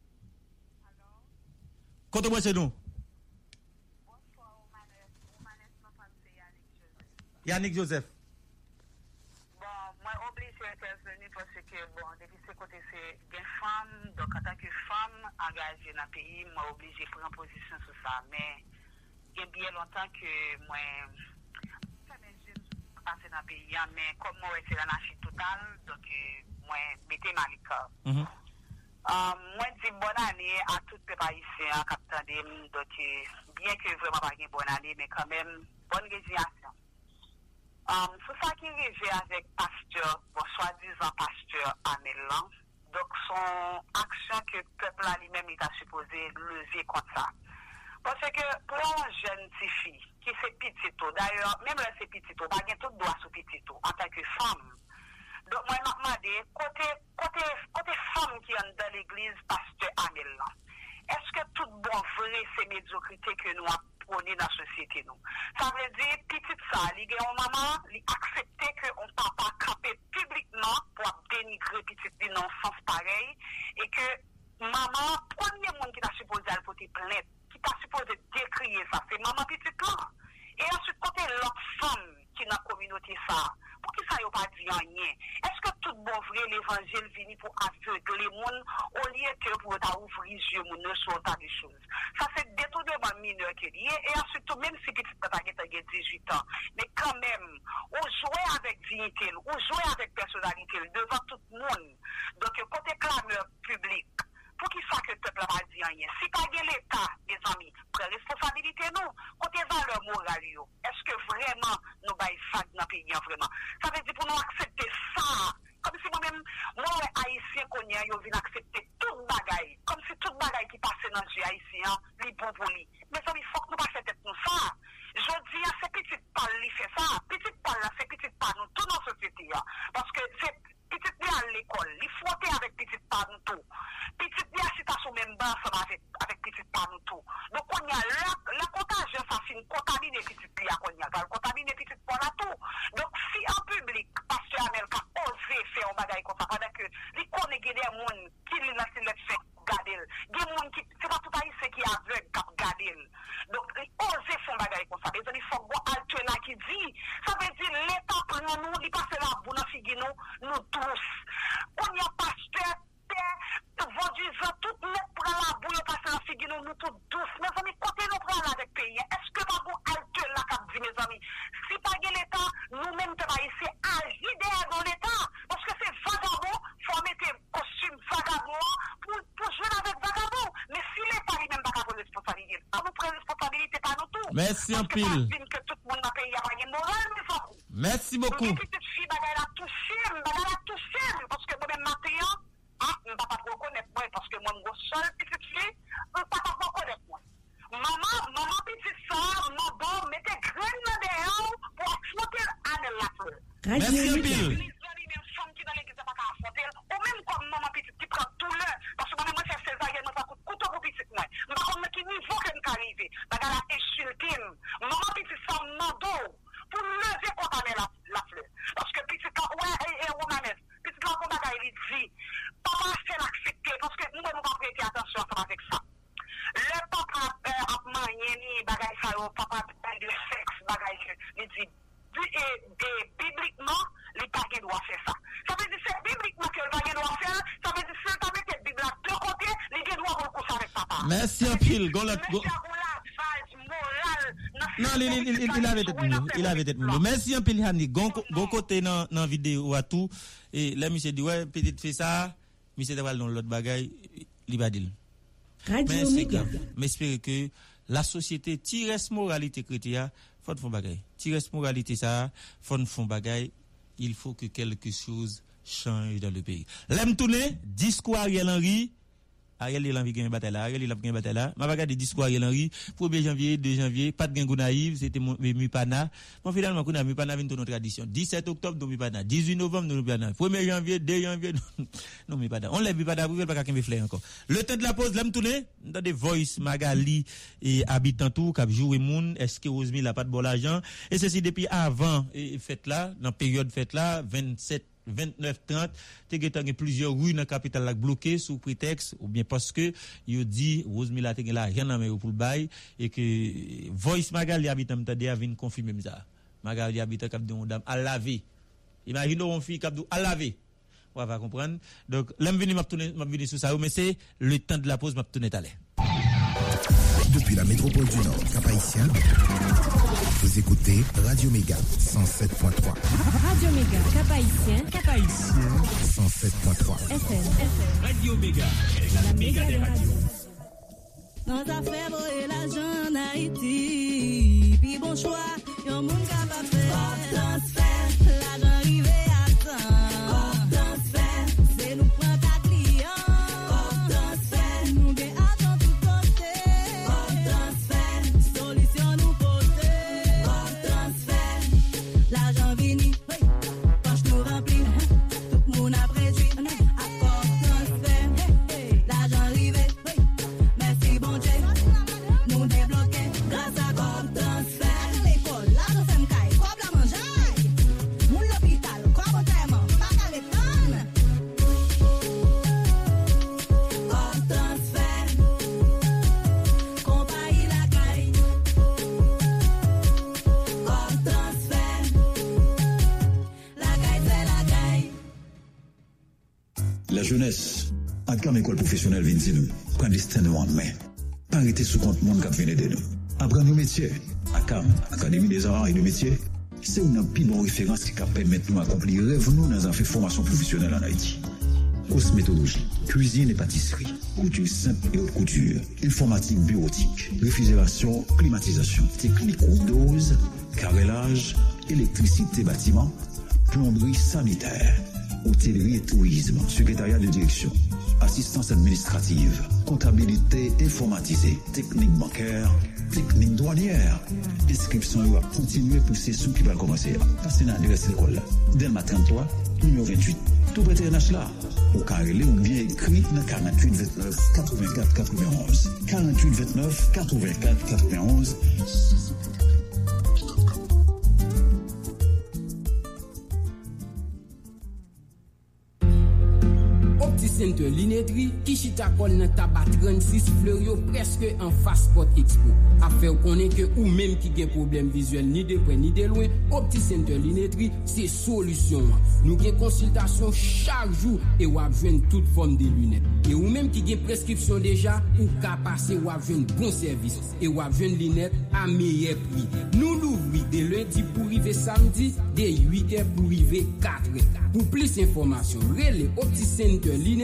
Côté moi, c'est nous. Yannick Joseph. Bon, mwen oblige interveni pwese ke bon, depi se kote se gen fam, dok ata ke fam angaje nan peyi, mwen oblige pren posisyon sou sa, men gen biye lontan ke mwen pase nan peyi an, men kom mwen wese la nashi total, dok mwen mette malika. Mm -hmm. um, euh, mwen di bon ane a tout pe paise an kapitan dem, dok euh, bien ke vreman pa gen bon ane, men kamen bon reziasyon. Um, sou sa ki rive avèk pasteur, bon swadizan pasteur Amel Lan, dok son aksyon ke pepl an li mèm li ta supose levye kont sa. Ponsè ke pou an jen ti fi, ki se pitito, d'ayor, mèm lè se pitito, bagen tout doa sou pitito, an tanke fam. Dok mwen mèm mèm de, kote, kote, kote fam ki an dan l'eglize pasteur Amel Lan. eske tout bon vre se mediokrite ke nou ap proni nan sosyete nou. Sa vle di, pitit sa, li gen yon mama, li aksepte pile. lave tet moun. Mwen si yon peli hamni, gon kote nan videyo atou, e la mi se di, wè, peti te fe sa, mi se te wale nan lot bagay, li badil. Radio Omega. Mwen espere ke la sosyete ti res moralite kriti ya, fon fon bagay. Ti res moralite sa, fon fon bagay, il fò ke kelke chouz chanj dan le peyi. Lem toune, diskou Ariel Henry, Ariel Henry gagne bataille là, Ariel Henry gagne bataille là. M'a regardé discours Ariel Henry 1er janvier, 2 janvier, pas de gain naïve, c'était Mipana. Bon finalement Kouna Mipana vient de notre tradition. 17 octobre nous Mipana, 18 novembre nous Mipana, 1er janvier, 2 janvier non (laughs) Mipana. On lève Mipana pour pas qu'un fleur encore. Le temps de la pause, l'homme tourner dans des voice Magali et habitant tout cap jouer moun, est-ce que Rosemary n'a pas de bon l'argent et ceci depuis avant et fête là, dans période fête là, 27 29-30, te gen tan gen plizye rou nan kapital lak bloke sou pretext ou bien paske yo di Rosemila te gen la ren nan men yo pou l bay e ke voice magal li abitan mta de avin konfime mza. Magal li abitan kap de yon dam al lave. Imagino yon fi kap de al lave. Ou ava kompran. Donc, lem vini map toune, map vini sou sa ou, men se le tan de la pose map toune talen. depuis la métropole du Nord, cap Vous écoutez Radio Méga 107.3. Radio Méga, Cap-Haïtien, 107.3. FM, FM. Radio Méga, la méga des radios. Dans ta fèvre et la jeune Haïti, puis bon choix, yon moun faire. La Atlam ekol profesyonel vin di nou, pran listen nou an men. Pan rete sou kont moun kap vene de nou. Apran nou metye. Akam, Akademi des Arts et de Métiers, se ou nan pi bon referans ki kap pemet nou akompli rev nou nan zan fe formasyon profesyonel an Haiti. Kosmetologi, cuisine et patisserie, couture simple et haute couture, informatique bureautique, réfrigération, climatisation, technique windows, carrelage, électricité bâtiment, plomberie sanitaire. hôtellerie et tourisme, secrétariat de direction, assistance administrative, comptabilité informatisée, technique bancaire, technique douanière. Inscription doit continuer pour ces sous qui va commencer. Passez dans l'adresse école. Delma 33, numéro 28. Tout prêté NH là. Ou carrelé ou bien écrit dans 48 29 84 91. 48 29 84 91. senter linetri, ki chita kol nan tabat 36 fleuryo preske an faspot expo. Afer konen ke ou menm ki gen problem vizuel ni depre ni delwen, opti senter linetri se solusyon an. Nou gen konsiltasyon chak jou e wap jwen tout form de lunet. E ou menm ki gen preskripsyon deja, ou ka pase wap jwen bon servis. E wap jwen linet a meye pri. Nou louvri de lundi pou rive samdi, de 8 e pou rive 4 e. Pou plis informasyon, rele opti senter linetri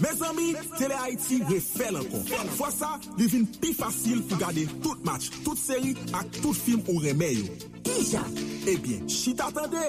Me zami, Tele Haiti refè lankon. Fwa sa, li vin pi fasil pou gade tout match, tout seri ak tout film ou remey yo. Kija? Ebyen, eh si t'atende,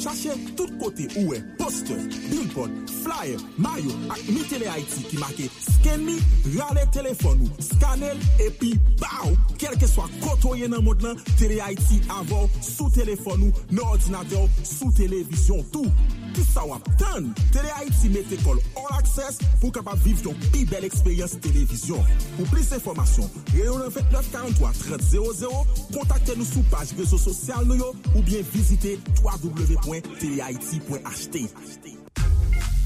chache tout kote ouwe, poster, billboard, flyer, mayo ak mi Tele Haiti ki make sken mi, rale telefon ou, skanel, epi, baou, kelke swa kotoye nan mod nan, Tele Haiti avou, sou telefon ou, nan ordinateur, sou televizyon, tou. Tout. Ça ou attendre? Télé Haïti met école all access pour capable vivre une plus belle expérience télévision. Pour plus d'informations, Réunion 29 43 30 00, contactez-nous sur page réseaux sociaux nous yo, ou bien visitez www.telehaiti.ht.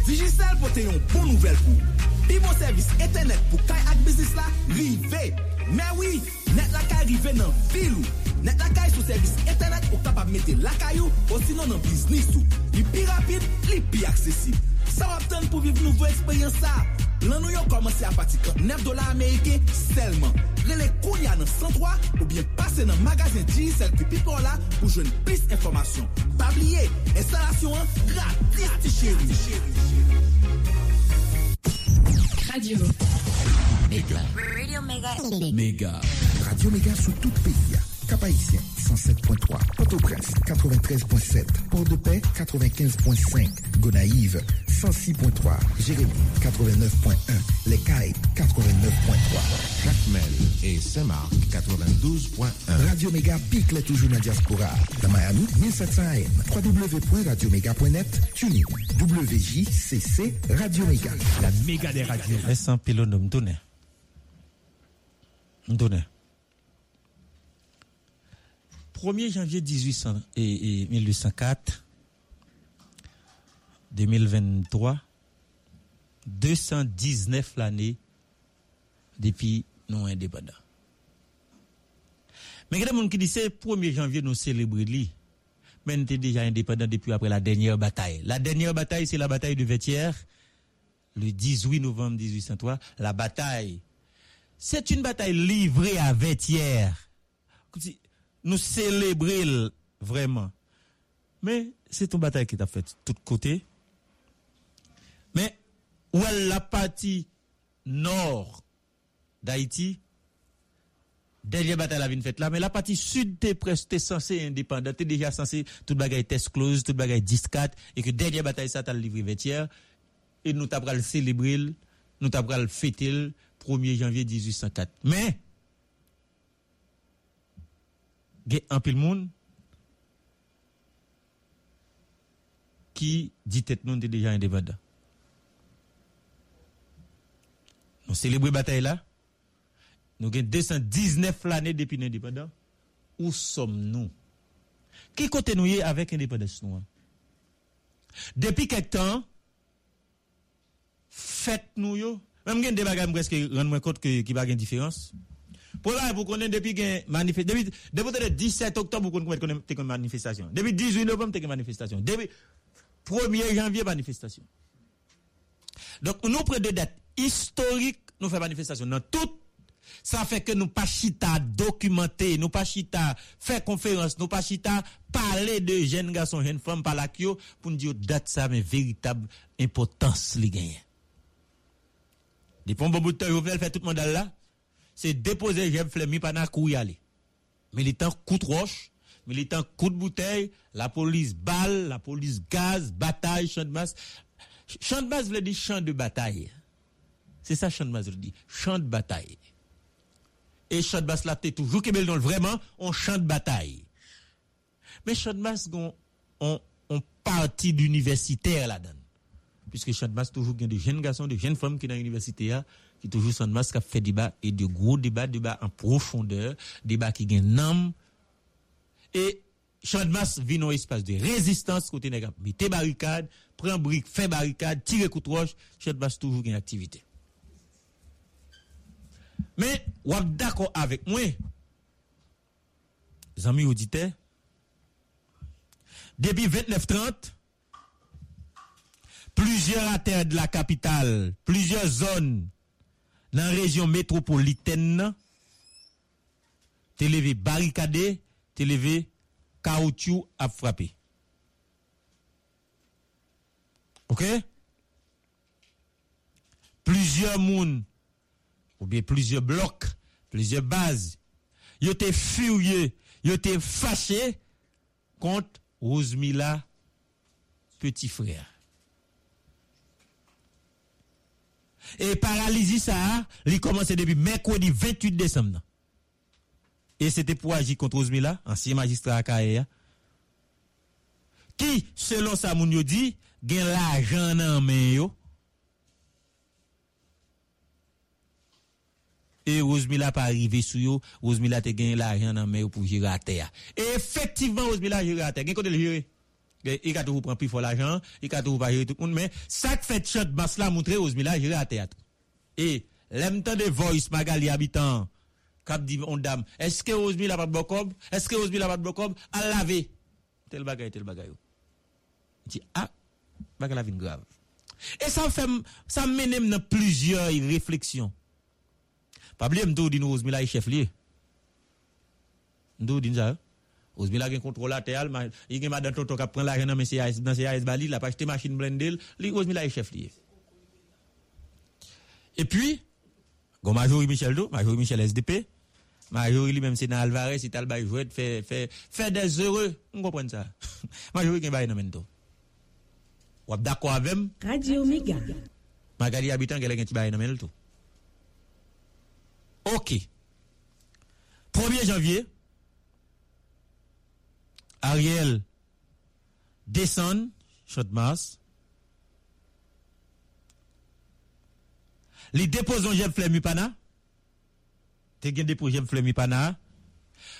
Digicel pote yon bon nouvel pou. Pi bon servis internet pou kay ak bizis la, rive. Oui, net la kay rive nan vilou. Net lakay sou servis internet ou kapab mete lakay ou ou sinon nan biznis ou. Li pi rapide, li pi aksesib. Sa wap ten pou viv nouvo eksperyans sa. Lan nou yo komanse apati kan 9 dola Amerike selman. Rele koun ya nan 103 ou bien pase nan magazin GSL ki pipo la pou jwen plis informasyon. Pabliye, instalasyon an gratis ti chéri. Radio Mega. Radio Mega. Mega. Radio Mega sou tout peyi ya. Cap-Haïtien 107.3, Port-au-Prince 93.7, Port-de-Paix 95.5, Gonaïve 106.3, Jérémy 89.1, Les Cayes 89.3, Jacmel et Saint-Marc 92.1. Radio Méga pique les toujours dans la diaspora. Dans Miami 1700 AM, www.radioméga.net, TuneIn, WJCC, Radio Méga. La méga des radios. Pilote de m'donner. M'donner. 1er janvier 1800 et, et 1804, 2023, 219 l'année depuis nous indépendants. Mais il y a des gens qui disent c'est 1er janvier nous célébrons. Mais nous étions déjà indépendants depuis après la dernière bataille. La dernière bataille, c'est la bataille de Vétière, le 18 novembre 1803. La bataille, c'est une bataille livrée à Vétière nous célébrer vraiment. Mais c'est une bataille qui t'a fait de tous côtés. Mais où est la partie nord d'Haïti, dernière bataille la vie faite là, mais la partie sud t'es presque censé indépendant, t'es déjà censé toute bagaille test close, toute bagaille 10 et que dernière bataille ça t'a livré vêtière et nous t'as le célébrer, nous fêter le 1er janvier 1804. Mais gen un pile monde qui dit tête nous déjà indépendant. Nous célébrons bataille là. Nous avons 219 l'année depuis l'indépendance. Où sommes-nous? Qui côté nous avec l'indépendance nous? Depuis quelque temps, faites nous yo. Même gen des bagages presque rendre moi compte que qui pas une différence. Pour là vous connaissez depuis gen manifestation depuis le 17 octobre vous connaissez une manifestation. Depuis 18 novembre t'es une manifestation. Depuis 1er janvier manifestation. Donc nous prenons des dates historiques nous faisons manifestation dans tout ça fait que nous pas chita documenter, nous pas chita faire conférence, nous pas chita parler de jeunes garçons, jeunes femmes par la pour nous dire date ça mais véritable importance les gagne. Depuis un bon bout Jovenel fait tout le monde là, c'est déposer j'aime flemmi pendant courir aller. Militant coup de roche, militant coup de bouteille, la police balle, la police gaz, bataille, champ de masse. Champ de masse veut dire champ de bataille. C'est ça champ de masse veut dire, champ de bataille. Et champ de masse là, t'es toujours Québec dans vraiment, on champ de bataille. Mais champ de masse, on, on, on partie d'universitaire là-dedans puisque Chantmas toujours des jeunes garçons, des jeunes femmes qui dans l'université qui toujours Chantmas qui fait débat et de gros débats, débats en profondeur, débats qui gagnent nom. Et Chantmas vit dans un espace de résistance côté nègre. Mettez barricade, prend brique, fait barricade, tire coup de roche, toujours une activité. Mais, ou d'accord avec moi, les amis auditeurs, depuis 29-30, plusieurs artères de la capitale, plusieurs zones dans la région métropolitaine, t'es levé barricadé, t'es levé caoutchouc à frapper. OK? Plusieurs moun, ou bien plusieurs blocs, plusieurs bases, ils étaient furieux, ils étaient fâchés contre Rosemilla, petit frère. Et paralysie ça, il commence depuis mercredi 28 décembre. Et c'était pour agir contre Osmila, ancien magistrat à Kaea. Qui, selon ça, moun dit, gen l'argent dans main. Et Osmila pas arrivé sous yo, Osmila te gen l'argent dans main pour gérer à terre. Et effectivement, Osmila gère à terre. Gen côté le gérer? Il a toujours prendre plus fort l'argent, il a toujours pas tout le monde, mais ça fait shot basse là montrer Osmila gérer à théâtre. Et l'aime de voice magali habitant, cap dit on est-ce que Osmila pas de bokob? Est-ce que Osmila pas de bokob? À laver. Tel bagay, tel bagay. Il dit, ah, bagay la vie grave. Et ça fait, ça mène plusieurs réflexions. Pas oublier m'dou dit nous chef lié. M'dou dit. Ozmila gen kontrolate al, yi gen madan toto kap pren la gen nan men CAS Bali, la pa jete machine blendel, li Ozmila yi e chef liye. E pi, gon majori Michel do, majori Michel SDP, majori li menm se nan Alvarez, si tal bayi jwet, fe, fe, fe des heureux, m konpren sa. (laughs) majori gen bayi nan men to. Wap dakwa avem. Radio Omega. Magali abitan gen le gen ti bayi nan men to. Ok. 1er janvier, Ariel descend, shot mass. Li dépose un Jeff Flemipana. Te gen dépose Jeff Flemipana.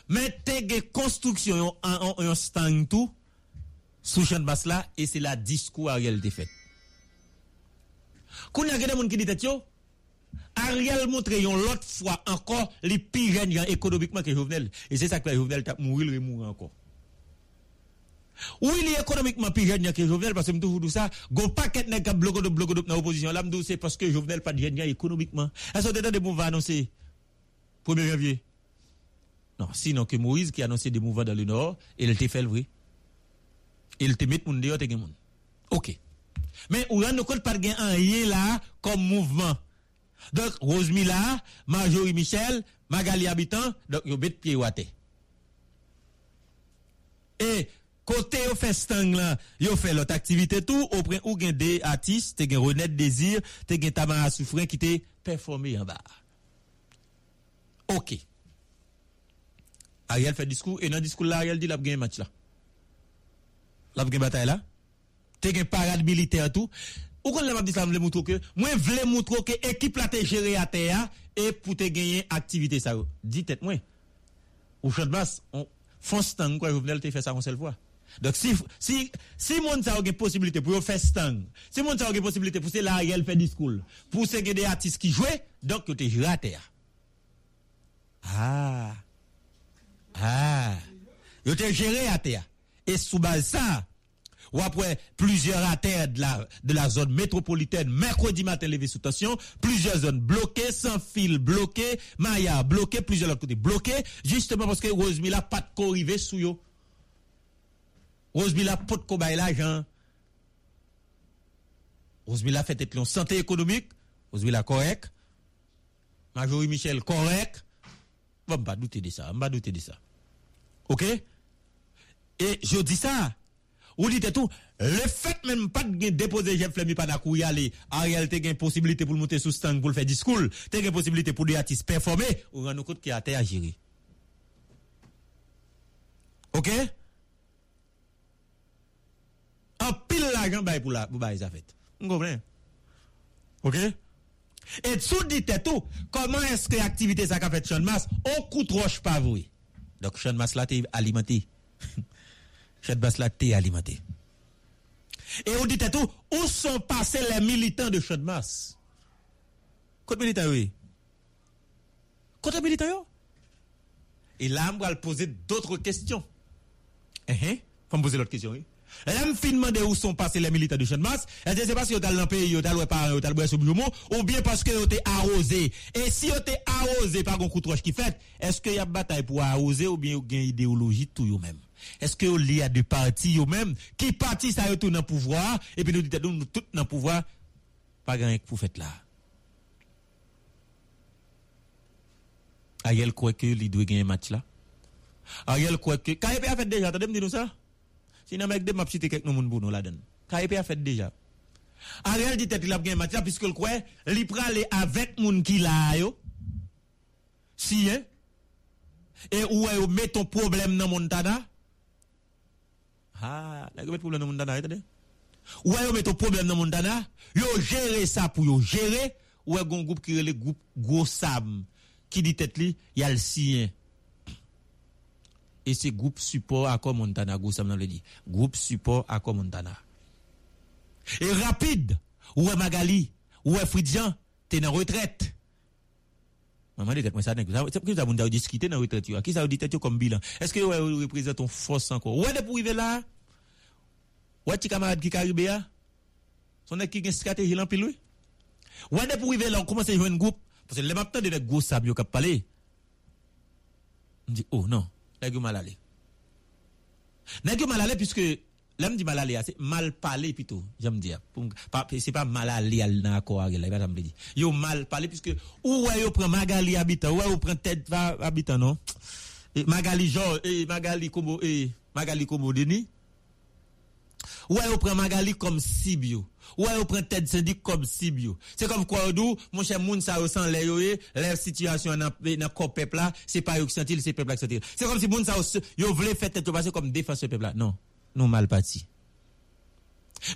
Mais te gen construction en un stand tout sous champ basse là et c'est la discours Ariel te fait. Koun y a des gens qui yo Ariel montre l'autre fois encore les pires économiquement que Jovenel et c'est ça que Jovenel t'a mourir il mourir encore. Oui, il est économiquement plus jeune que Jovenel, parce que je toujours dis ça. Go paquet n'est qu'à bloquer de bloquer dans l'opposition. Là, je c'est parce que Jovenel pas jeune économiquement. Est-ce que des mouvements annoncés 1er janvier? Non, sinon que Moïse qui a annoncé des mouvements dans le Nord, il te fait le vrai. Il te met moun dehors, te moun. Ok. Mais on ne compte pas de rien là comme mouvement? Donc, Rosemilla, Marjorie Michel, Magali Habitant, donc, ils mettent pied ou Et, Kote yo fe stang lan, yo fe lot aktivite tou, ou pren ou gen de atis, te gen Ronet Désir, te gen Tamara Soufren ki te performe yon bar. Ok. Ariel fe diskou, e nan diskou la Ariel di lap gen match la. Lap gen batay la. Te gen parade militer tou. Ou kon lè map dis la mwen vle moutro ke, mwen vle moutro ke ekip la te jere a te ya, e pou te genyen aktivite sa yo. Di tet mwen. Ou chan bas, fon stang kwa jovenel te fe sa kon sel vwa. Dok si, si, si moun sa ou gen posibilite pou yo fè stang, si moun sa ou gen posibilite pou se la yel fè diskoul, pou se gen de atis ki jwe, dok yo te jwe a ter. Ah, ah, yo te jere a ter. E soubal sa, wapwe plusieurs a ter de la, de la zone metropolitène, mercredi matin leve sous tension, plusieurs zones bloquées, sans fil bloquées, Maya bloquée, plusieurs l'autre côté bloquées, justement parce que Rosemilla pat korrive sou yo. Yo. Rosemilla pas de cobaye l'argent. Rosemilla fait santé économique, Rosemilla correct, Majorie Michel correct, on va pas douter de ça, pas douter de ça. OK? Et je dis ça, ou dit tout, le fait même pas de déposer Jeff Flemi pas d'accord y aller, en réalité, il y a une possibilité pour monter sous stand pour faire discours, a une possibilité pour des artistes performer, ou rend compte qu'il y a terre à. OK? En pile l'argent bail pour la pour fait. Vous comprenez? OK? Et sous dit tout, comment est-ce que l'activité ça qu'a fait Sean Mass, on coûte roche pas vous. Donc Sean Mass là t'es alimenté. (laughs) Sean Mass là t'es alimenté. Et on dit tout, où sont passés les militants de Sean Mass? Côté militant oui. Côté militant yo? Et là, on va poser d'autres questions. Eh, eh, faut me poser l'autre question, oui. Là, me fin demander où sont passés les militants de Chanmas. Est-ce que c'est parce ont dans le pays, ils ont dans par ils ont sur Biomo, ou bien parce qu'ils ont été arrosés. Et si ont été arrosés par un coup de qui fait, est-ce qu'il y a bataille pour arroser ou bien il y a une idéologie tout eux même? Est-ce qu'il y a des partis eux même? Qui partis ça retourne dans le pouvoir, et puis nous disons, nous tous dans le pouvoir, pas grand pour faire là. Ariel croit que il doit gagner match là. Ariel croit que. KP a fait déjà, t'as dit nous ça? Sinon, mec, m'a cité quelques noms pour nous la donne. KIP a fait déjà. Ariel dit qu'il a gagné match puisque le quoi, il prend aller avec moun qui là yo. Si hein. Et où est met ton problème dans Montana Ah, la met problème dans Montana, attendez. Où est met ton problème dans Montana Yo gérer ça pour yo gérer ou est un groupe qui est le groupe Gros Sam qui dit tête li, y a le sien. Eh? Et c'est groupe support à Montana, Goussam le dit. Groupe support à Montana. Et rapide, où est Magali, où est Fridjan, t'es en retraite. Maman dit ça n'est pas? Ça vous discuter dans retraite. Qui ça vous dit comme bilan? Est-ce que vous représentez ton force encore? Où est pour arriver là? Où est camarade qui arrive là? Son qui a une stratégie pile, Où est pour arriver là? On commence à jouer un groupe. Parce que les maintenant de gros sable qui parlé. On dit oh non, nèg mal allé. Nèg mal allé puisque l'homme dit mal allé, c'est mal parler plutôt, j'aime dire. C'est pas mal allé dans accord avec là, pas me dire. Yo mal parler puisque ou ouais yo prend Magali habitant, ou ouais yo prend tête habitant non? Magali et Magali et Magali comme Denis? Ouais, e on prend Magali comme Sibio. Ouais, e on prend Ted Syndic comme Sibio. C'est comme quoi, d'où, mon cher Moun, ça ressent les yoé, la situation dans le corps peuple là, c'est pas eux qui sentent, c'est peuple là qui C'est comme si Moun, ça, yo voulait faire tête passer comme défenseur peuple là. Non, nous mal parti.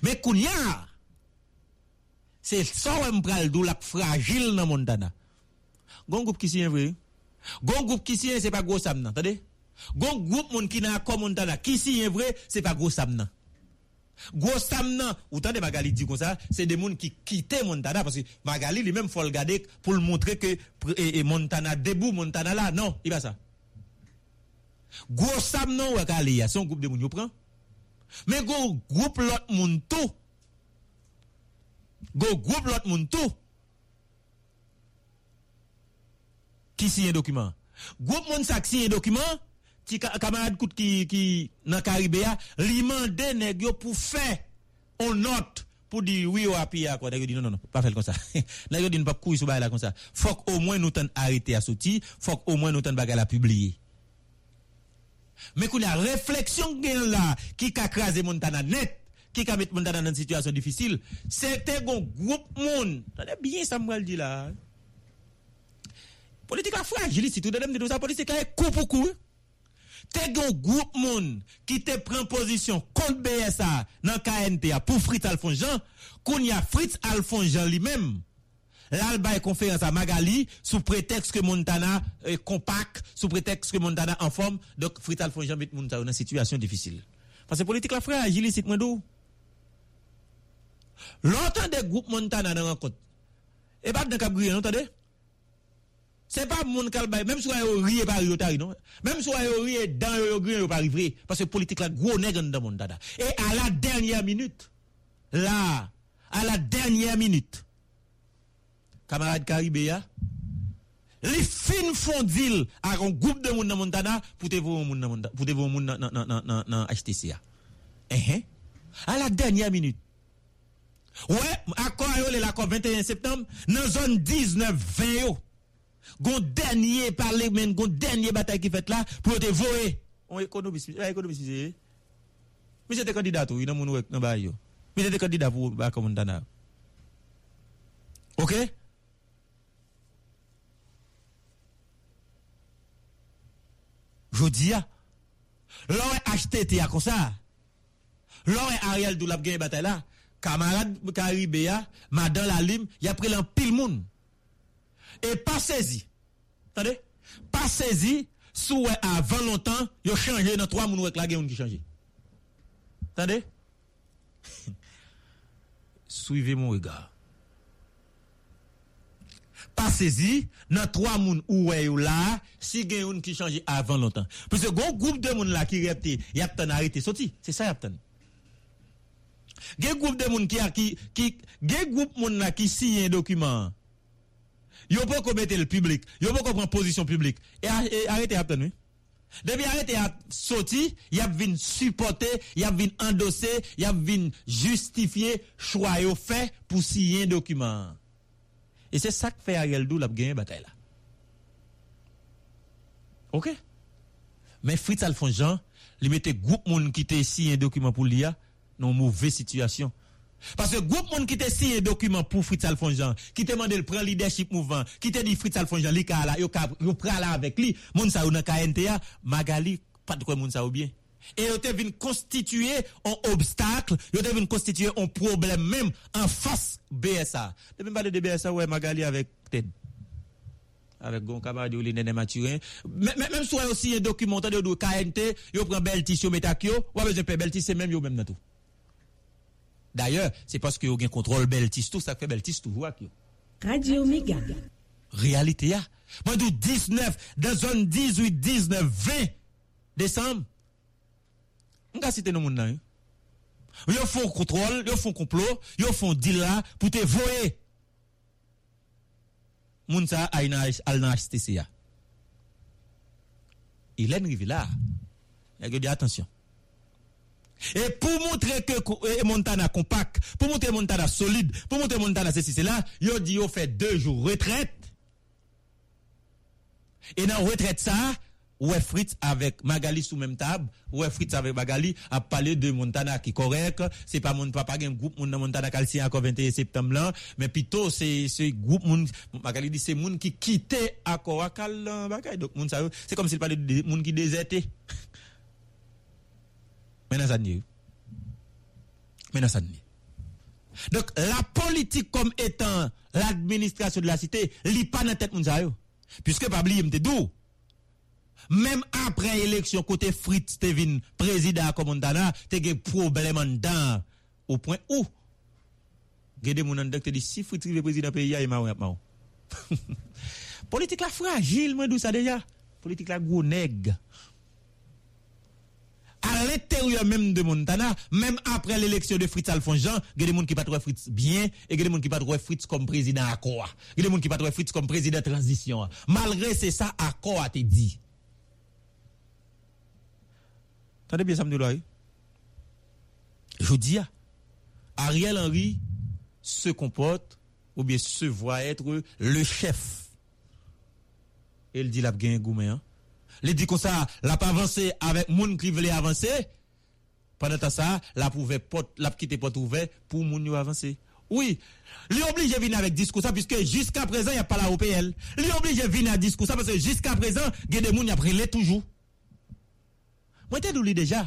Mais Kounia, c'est ça, on pral d'où la fragile dans Montana. Gon groupe qui s'y est vrai. Gon groupe qui s'y est, c'est pas gros sam, nan, attendez? Gon groupe moun qui n'a comme Montana, qui s'y est vrai, c'est pas gros sam, non. Gwo sam nan, ou tan de Magali di kon sa, se de moun ki kite Montana, parce Magali li men fol gade pou l montre ke e, e Montana debou, Montana la, non, i ba sa. Gwo sam nan wak a li ya, son goup de moun yo pran. Men gwo goup lot moun tou. Gwo goup lot moun tou. Ki si yon dokumen. Goup moun sak si yon dokumen, qui camarade kout qui qui dans Caribéa li mande nèg yo pour faire on note pour dire oui ou appui à quoi. Dit non non non pas faire comme ça. (laughs) Nèg yo dit pas couille sur là comme ça. Faut au moins nous t'en arrêter à sortir faut au moins nous t'en bagarre à publier. Mais qu'on a réflexion là qui a crasé Montana net qui a mis Montana dans une situation difficile c'était un groupe monde bien ça me dit là. Politique fragile si tout de même dit ça politique est coup pour coup te gen group moun ki te pren posisyon kont BSA nan KNT a pou Fritz Alfonjan, koun ya Fritz Alfonjan li mem. Lal bay konferans a Magali sou pretext ke Montana eh, kompak, sou pretext ke Montana en form, dok Fritz Alfonjan met Montana nan situasyon difisil. Pase politik la frè, jili sit mwen do. Lontan de group Montana nan an kont. E bat nan kap griye, lontan de? C'est pas mon calbaï, même si vous riez par Yotari, non? Même si vous riez dans le grien, vous pas arriver. Parce que politique la gros dans mon dada. Et à la dernière minute, là, à la dernière minute, camarade Caribéa, les fins font deal avec un groupe de monde dans Montana pour te voir monde pour te voir monde dans HTCA. Eh eh. À la dernière minute. Ouais, accord yo l'accord 21 septembre? Dans zone 19 20 yo. gon dernier parler même gon dernier bataille qui fait là pour te voer on économiste eh, économiste eh. mais c'était candidat oui dans mon dans ba yo. Mais c'était candidat pour ba comme dana. OK? Jodia l'on HTT a comme ça l'on Ariel Doulab gagne bataille là camarade Caribéa madame Lalim il a pris l'en pile monde E pa sezi, tade, pa sezi sou wè avan lontan yo chanje nan 3 moun wèk la gen yon ki chanje. Tade? Suivez mon regard. Pas saisi, nan 3 moun ou wè ou la, (laughs) si gen yon ki chanje avan lontan. Pwese goun goup de moun la ki repte, yap ten arete soti. Se sa yap ten. Gen goup de moun ki, ki, gen goup moun la ki si yon dokumen, Yo pas qu'on mette le public, yo pas qu'on prend position publique. Et, arrêtez à nous. Depuis arrêter à sortir, il a vinn supporter, il a vinn endosser, il a vinn justifier choix yo fait pour signer un document. Et c'est ça que fait Ariel Dou l'a gagné bataille là. OK Mais Fritz Alphonse Jean, il mettait groupe monde qui était signé un document pour l'IA dans mauvaise situation. Parce que groupe moun qui te signé un document pour Fritz Alphonse Jean, qui te demandé le prendre leadership mouvement, qui te dit Fritz Alphonse Jean li ka la, yo ka là avec lui, moun sa ou nan KNTA, Magali pas de quoi moun sa ou bien. Et yo te vin constituer un obstacle, yo te vin constituer un problème même en face BSA. Depuis parler de BSA ouais Magali avec Ted avec gon camarade ou maturin même même soit aussi un document de KNT yo prend Beltis yo metak yo ou besoin de Beltis c'est même yo même dans tout D'ailleurs, c'est parce qu'il y a un contrôle bel tistou, ça fait bel tistou, vous voyez. Radio Omega. Réalité, ya. Moi, du 19, dans zone 18, 19, 20 décembre, on va citer nos monde Ils font contrôle, ils font complot, ils font deal là pour te voyer. Moun sa aïe dans HTCA. Et là, là, il dit attention. Et pour montrer que Montana compact, pour montrer Montana solide, pour montrer Montana ceci, cela, ils ont dit, ont fait deux jours retraite. Et dans retraite ça, ouais Fritz avec Magali sous même table, ouais Fritz avec Magali a parlé de Montana qui correct, c'est pas mon papa un groupe mon Montana calcien encore 21 septembre là, mais plutôt c'est ce groupe mon Magali dit c'est moun qui quittait accord à euh, donc moun ça c'est comme s'il parlait de moun qui désertait. (laughs) N'y est. Donc la politique comme étant l'administration de la cité, li pas dans tête moun. Puisque pas oublier m'te dou. Même après élection côté Fritz Steven président comme Montana, te gen problème en dedans au point où? Gede moun an te dit si Fritz président pays il m'a m'a. (laughs) Politique la fragile moi d'où ça déjà. Politique la gros à l'intérieur même de Montana, même après l'élection de Fritz Alphonse Jean, il y a des gens qui pas trouvé Fritz bien et il y a des gens qui pas trouvé Fritz comme président accord. Il y a des gens qui pas trouvé Fritz comme président transition. Malgré c'est ça accord a te dit? Tendez bien me dit Je dis Ariel Henry se comporte ou bien se voit être le chef. Et il dit la gagné goumé li di kon sa, la pa avanse avèk moun ki vle avanse, pandan ta sa, la pou ve pot, la pou kite pot ouve, pou moun yo avanse. Oui, li oblige vini avèk diskou sa, piske jiska prezan y ap pala OPL. Li oblige vini avèk diskou sa, piske jiska prezan, gen de moun y ap rile toujou. Mwen te douli deja.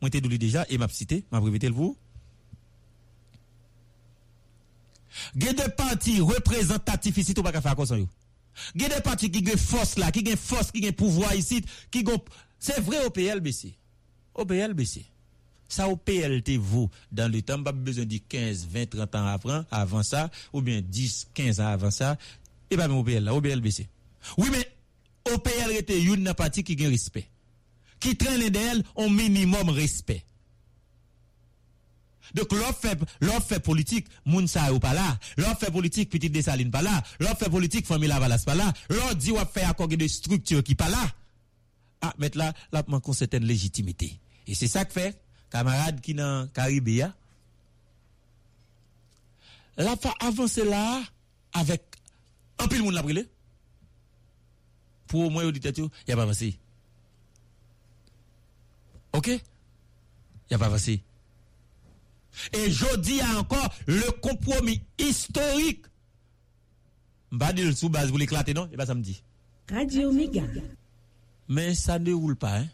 Mwen te douli deja, e map site, map revite lvou. Gen de parti reprezentatif isi tou baka fè akonsan yo. Gen de pati ki gen fos la, ki gen fos, ki gen pouvoi isit, ki gen... Se vre OPL besi. OPL besi. Sa OPL te vou dan le tan, ba bezon di 15, 20, 30 an apren, avan sa, ou bien 10, 15 an avan sa, e ba men OPL la, OPL besi. Oui men, OPL rete youn nan pati ki gen respect. Ki tren le del, on minimum respect. Dok lò fè politik, moun sa yo pa la. Lò fè politik, petit desaline pa la. Lò fè politik, fami la valas pa la. Lò di wap fè akor gen de struktur ki pa la. Ah, met la, la man kon seten legitimite. E se sa k fè, kamarade ki nan Karibia, la fa avanse la avèk anpil moun la brile. Pou mwen yo ditatyo, ya pa avanse. Ok? Ya pa avanse. Et je dis encore le compromis historique. M'a dit le sous base vous l'éclater non? Et pas samedi. Radio Méga. Mais ça ne roule pas hein.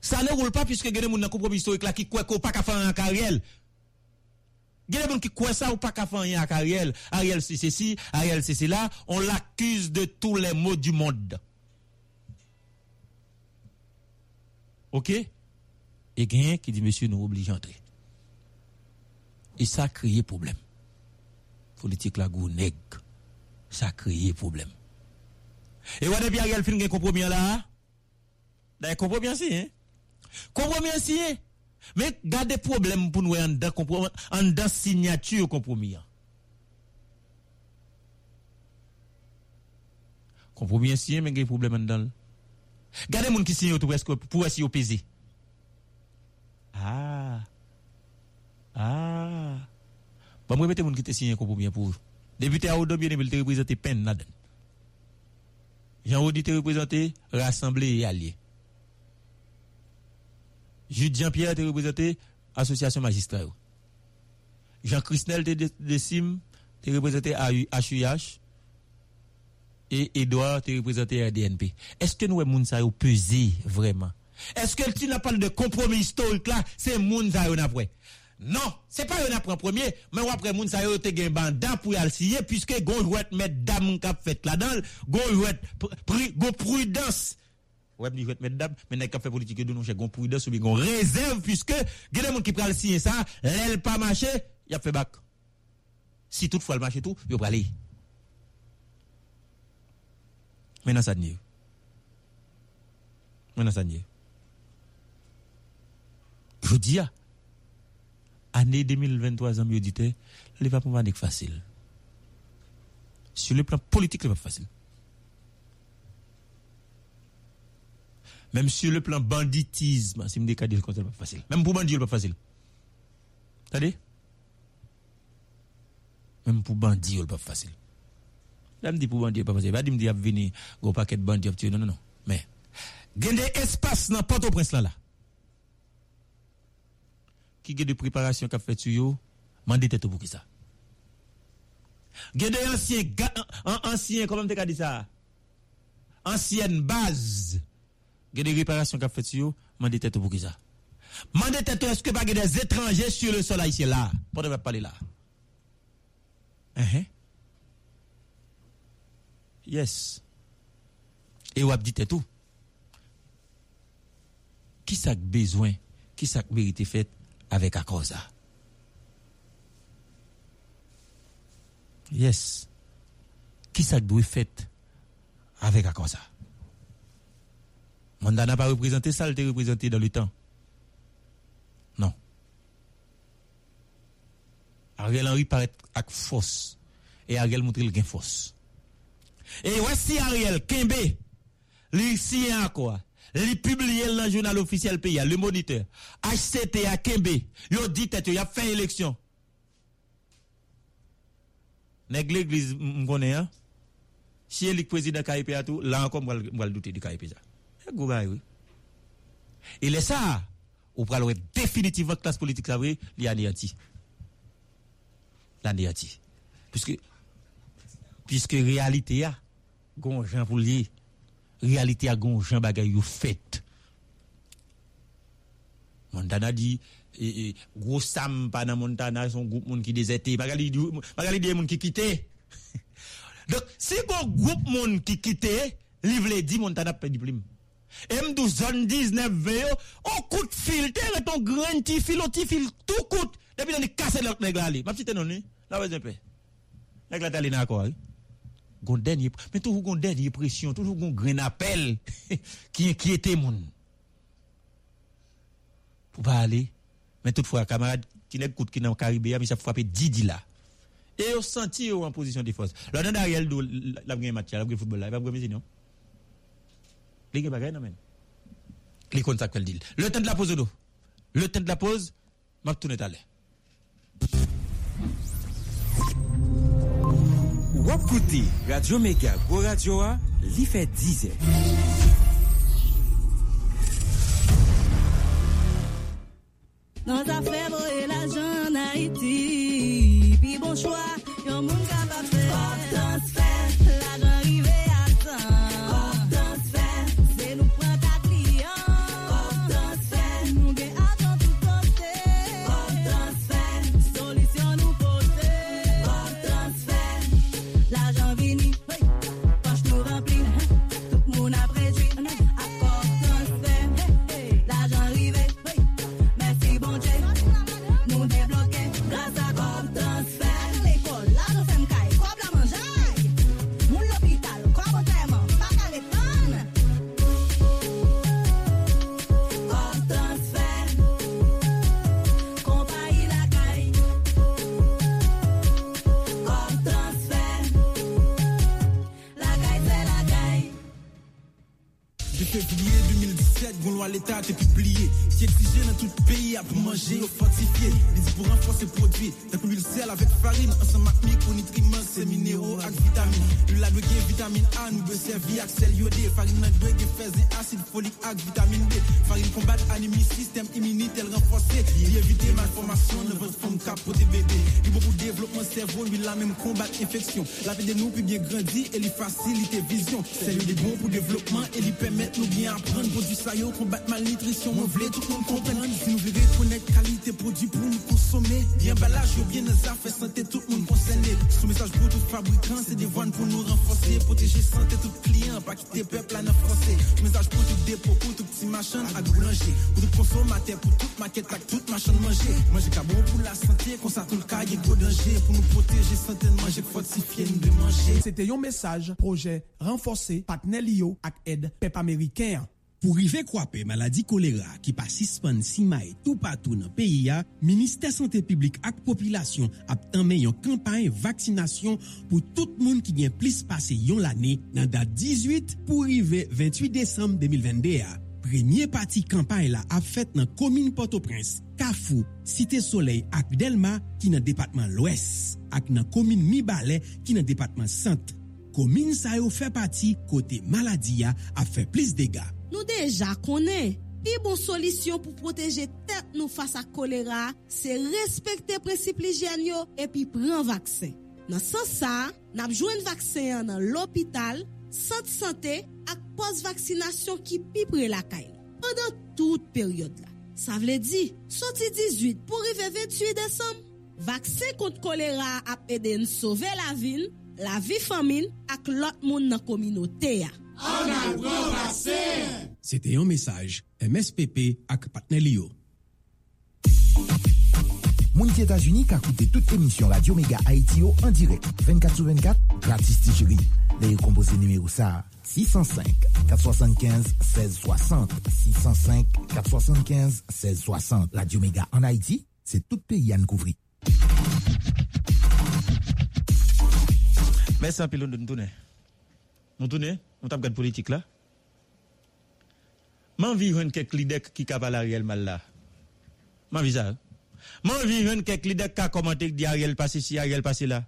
Ça ne roule pas puisque il y a des gens compromis historique là qui croient qu'on pas qu'à faire un carrière. Il y a des gens qui croient ça ou pas qu'à faire un carrière. Ariel c'est ceci, Ariel c'est cela, on l'accuse de tous les maux du monde. OK? Et quelqu'un qui dit monsieur nous oblige à entrer. E sa kriye problem. Politik la gou neg. Sa kriye problem. E wade bi a gel fin gen kompromyan la? Da yon kompromyan si, hein? Kompromyan si, hein? Men gade problem pou nou an dan kompromyan, an dan signature kompromyan. Kompromyan si, hein? Men gen problem an dan. Gade moun ki si yo tou esko pou esi yo peze. Ah! Ah. Bon, moi, mettez moun qui te signe un compromis pour. Député à Odo, bien, il te représente peine là Jean-Audi te représenté Rassemblée et Alliés. Jude Jean-Pierre te représenté Association Magistrat. Jean Christnel te décime te représenté HUH et Edouard te représenté RDNP. Est-ce que nous moun sa yo pesé vraiment? Est-ce que tu n'as pas de compromis historique là, c'est moun après? Non, c'est pas un après premier, mais après moun sa yo te gen bandan pour y aller puisque gon jouet mettre dame k'ap fait là-dedans, gon jouet gon prudence. Ouais, ni jouet mettre dame, mais n'a fait politique de nous gon prudence ou gon réserve puisque gen moun qui pral signer ça, l'elle pas marché, y a fait bac. Si toutefois le marché tout, yo aller. Maintenant ça n'y Maintenant ça n'y Je dis année 2023 ans mieux dit le va pas facile. Sur le plan politique le pas facile. Même sur le plan banditisme si décadé le pas facile. Même pour bandit le pas facile. T'as même pour bandit le pas facile. Là me dit pour bandit pas facile. Pas dit me dit venir go paquet de bandits non non non. Mais gagne des espace dans Port-au-Prince là là ki gen de preparasyon kap fet yo, mande tete pou ki sa. Gen de ansyen, an, ansyen, koman te ka di sa? Ansyen baz, gen de reparasyon kap fet yo, mande tete pou ki sa. Mande tete, eske pa gen de zetranje sur le sol haisyen la? Pote va pale la. Uh -huh. Yes. E wap di tete ou? Ki sak bezwen, ki sak merite fet, avec Akosa. Yes. Qui ça doit fait avec Akosa? Mandat n'a pas représenté ça, il représenté dans le temps. Non. Ariel Henry paraît avec force. Et Ariel montre le gain force. Et voici Ariel Kembe, lui à quoi? Li publié dans le journal officiel pays, le moniteur, HCT à Kembe, yo dit tête, yo a fait élection. Nèg l'église m'konne hein? Si el président KIP a tout, là encore moi le douter du KIP ça. oui. Et est ça, ou pral définitivement classe politique ça vrai, li anéanti. L'anéanti. Puisque puisque réalité a gon Jean pour lier realite a gon jan bagay yo fet. Montana di, e, e, gwo sam pa nan Montana, son goup moun ki dezete, magali diye moun ki kite. (laughs) Dok, si gwo goup moun ki kite, li vle di Montana pe di plim. Mdou zon 19 veyo, o kout fil, te reton gren ti fil, o ti fil, tou kout, depi nan di kase lak neg la li. Map si tenon ni, la wè zèpe. Neg la tali nan akwa li. Gon mais toujours gon dernier pression, toujours gon grain appel (laughs) qui inquiétait moun. Pour pas aller. Mais toutefois, camarade, qui n'est coûte qui dans le Caribéen, mais ça frappé Didi là. Et on senti en position de force. Là, dans Ariel, do, la gagné match, la gagné football là, gagner non? Les bagay non men. Les contacts qu'elle dit. Le temps de la pause. Le temps de la pause, m'a tourné à. Wap kouti, Radio Mega, Go Radio A, li 10 è. Dans ta fèvre et l'argent en Haïti, puis bon choix, 2017, gon loi l'État te publié. Qui exigé dans tout pays à pour manger ou fortifier. Pour renforcer produit. Tant que l'huile sel avec farine, ensemble avec micronutriments, c'est minéraux avec vitamines. L'huile a besoin vitamine A, nous besoin servir avec sel iodé. Farine a besoin faire acide folique avec vitamine B. Farine combat anémie, système immunitaire renforcé. Il éviter malformation, ne votre forme capoter bébé. Il beaucoup de développement cerveau, lui la même combat infection. La vie de nous plus bien grandi et lui faciliter vision. C'est lui bon pour développement et lui permettre nous bien apprendre. Produit ça combattre malnutrition. On voulait tout le monde comprendre. Si nous voulons reconnaître qualité produit pour nous consommer. Bien emballage, yo bien nos affaires santé, tout le monde concerné. Sous message pour tout fabricant, c'est des voines pour nous renforcer. Protéger santé tout client, pas quitter peuple à français. Message pour tout dépôt, pour tout petit machin à boulanger. Pour tout consommateur, pour toute maquette, toute machin manger. Manger bon pour la santé, qu'on ça tout le cas, gros danger. Pour nous protéger santé manger, fortifier, nous de manger. C'était un message, projet renforcé, partenaire Lio avec aide PEP américain. Pou rive kwape maladi kolera ki pa sispan sima e tou patou nan peyi ya, Ministè Santé Publique ak Popilasyon ap tanme yon kampanye vaksinasyon pou tout moun ki gen plis pase yon lane nan dat 18 pou rive 28 Desembe 2022 ya. Premye pati kampanye la ap fèt nan komine Port-au-Prince, Kafou, Site Soleil ak Delma ki nan Depatman l'Ouest ak nan komine Mibale ki nan Depatman Sante. Komine sa yo fè pati kote maladi ya ap fè plis dega. nou deja konen. Pi bon solisyon pou proteje tet nou fasa kolera, se respekte prinsip lijen yo epi pren vaksen. Nan san sa, nap jwen vaksen nan l'opital, sante sante ak pos vaksinasyon ki pi pre lakay. Pendan tout peryode la. Sa vle di, soti 18 pou rive 28 desem. Vaksen kont kolera ap eden sove la vil, la vi famin ak lot moun nan kominote ya. An apren vaksen! C'était un message MSPP ak Patnelio. Moun ki Etats-Unis ka koute tout emisyon Radio Mega Haiti yo en direct 24 sur 24, gratis ti cheri. Deye kompose numéro sa 605-475-1660 605-475-1660 Radio Mega en Haiti, se tout peyi an kouvri. Merci un pilon de nous tourner. Nous tourner, on t'a regardé politique là. M'en vivre quelques leaders qui capable Ariel mal là. M'en visa. M'en vivre quelques leaders qui commenté dit Ariel passé si Ariel passé là.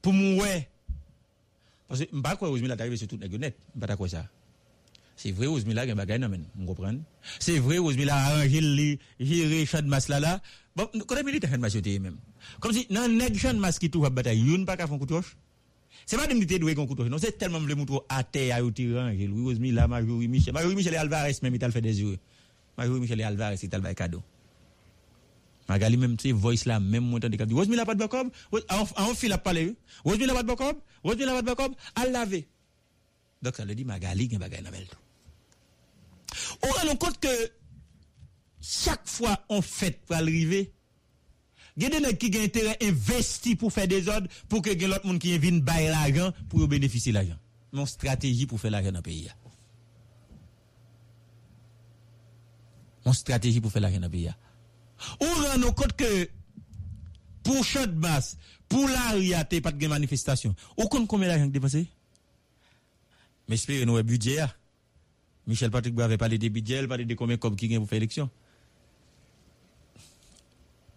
Pour ouais. Parce que m'pas quoi Ousmila arrivé sur toute la gueulette, m'pas quoi ça. C'est vrai Ousmila gen bagay nan men, m'on comprendre. C'est vrai Ousmila arrangé li gérer Chad Masla là. Bon, connais militaire Chad Masla même. Comme si nan nèg Chad Mas qui tout bataille, yon pas ka fon coutoche. C'est pas de m'te doué qu'on couteau. Non, c'est tellement me montrer à terre à tiran, Louis Osmila, Majorie Michel. Majorie Michel et Alvarez même il fait des yeux. Majorie Michel et Alvarez il fait cadeau. Magali même tu voice là même montant de cadeau. Osmila pas de bacob, en fil à parler. Osmila pas de bacob, Osmila pas de bacob, à laver. Donc ça le dit Magali gen bagay nan bel tout. On rend compte que chaque fois on fait pour arriver, a des gens qui ont intérêt investi pour faire des ordres pour que l'autre monde qui vienne bailler l'argent pour bénéficier de l'argent. Mon stratégie pour faire l'argent dans le pays. Mon stratégie pour faire l'argent dans le pays. On rend compte que pour champ de masse, pour la réalité, pas de manifestation. Ou compte combien d'argent dépensé? Mais espérez nous un budget. Michel Patrick Bois avait parlé des budgets, parlait de combien comme qui gagne pour.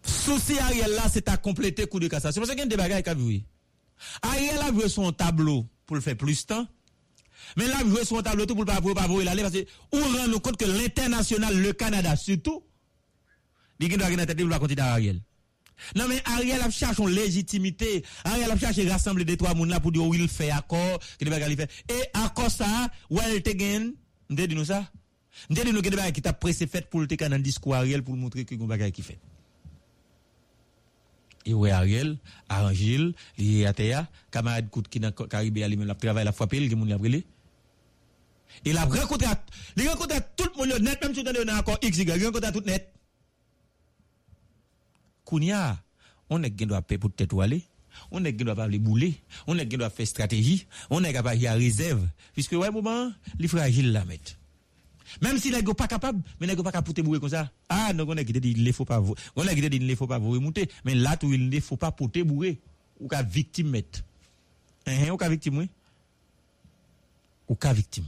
Souci Ariel là, c'est à compléter coup de cassation. Parce qu'il y a des bagages qui vu. Ariel a vu son tableau pour le faire plus temps. Mais là, jouer son tableau tout pour pour pas voir l'aller parce que on rend nous compte que l'international, le Canada surtout, il doit gagner tête de continuer Ariel. Non mais Ariel a cherché une légitimité, Ariel a cherché rassembler des trois monde là pour dire où il fait accord, que des bagages il fait. Et accord ça, te gagne, m'te dit nous ça. M'te dit nous que des bagages qui t'a pressé fait pour le dans discours Ariel pour montrer que des bagages qui fait. Iwe Ariel, Arangil, liye Atea, camarade Kout qui dans Caribé, lui-même, la travail, la frappé, il moun l'avril. Il a rencontré, il a rencontré tout le monde net, même si on est encore XY, il a rencontré tout net. Kounia, on est qui doit payer pour tête aller. On est qui doit pas les bouler, on est qui doit faire stratégie, on est capable y a réserve, puisque ouais moment, il fragile la mettre. Même si les gars pas capable, mais les gars pas capable pour bourrer comme ça. Ah, donc on a quitté il ne faut pas on a quitté il ne faut pas vous remonter, mais là tout il ne faut pas pour te bourrer ou ka victime mettre. Hein, ou ka victime oui. Ou ka victime.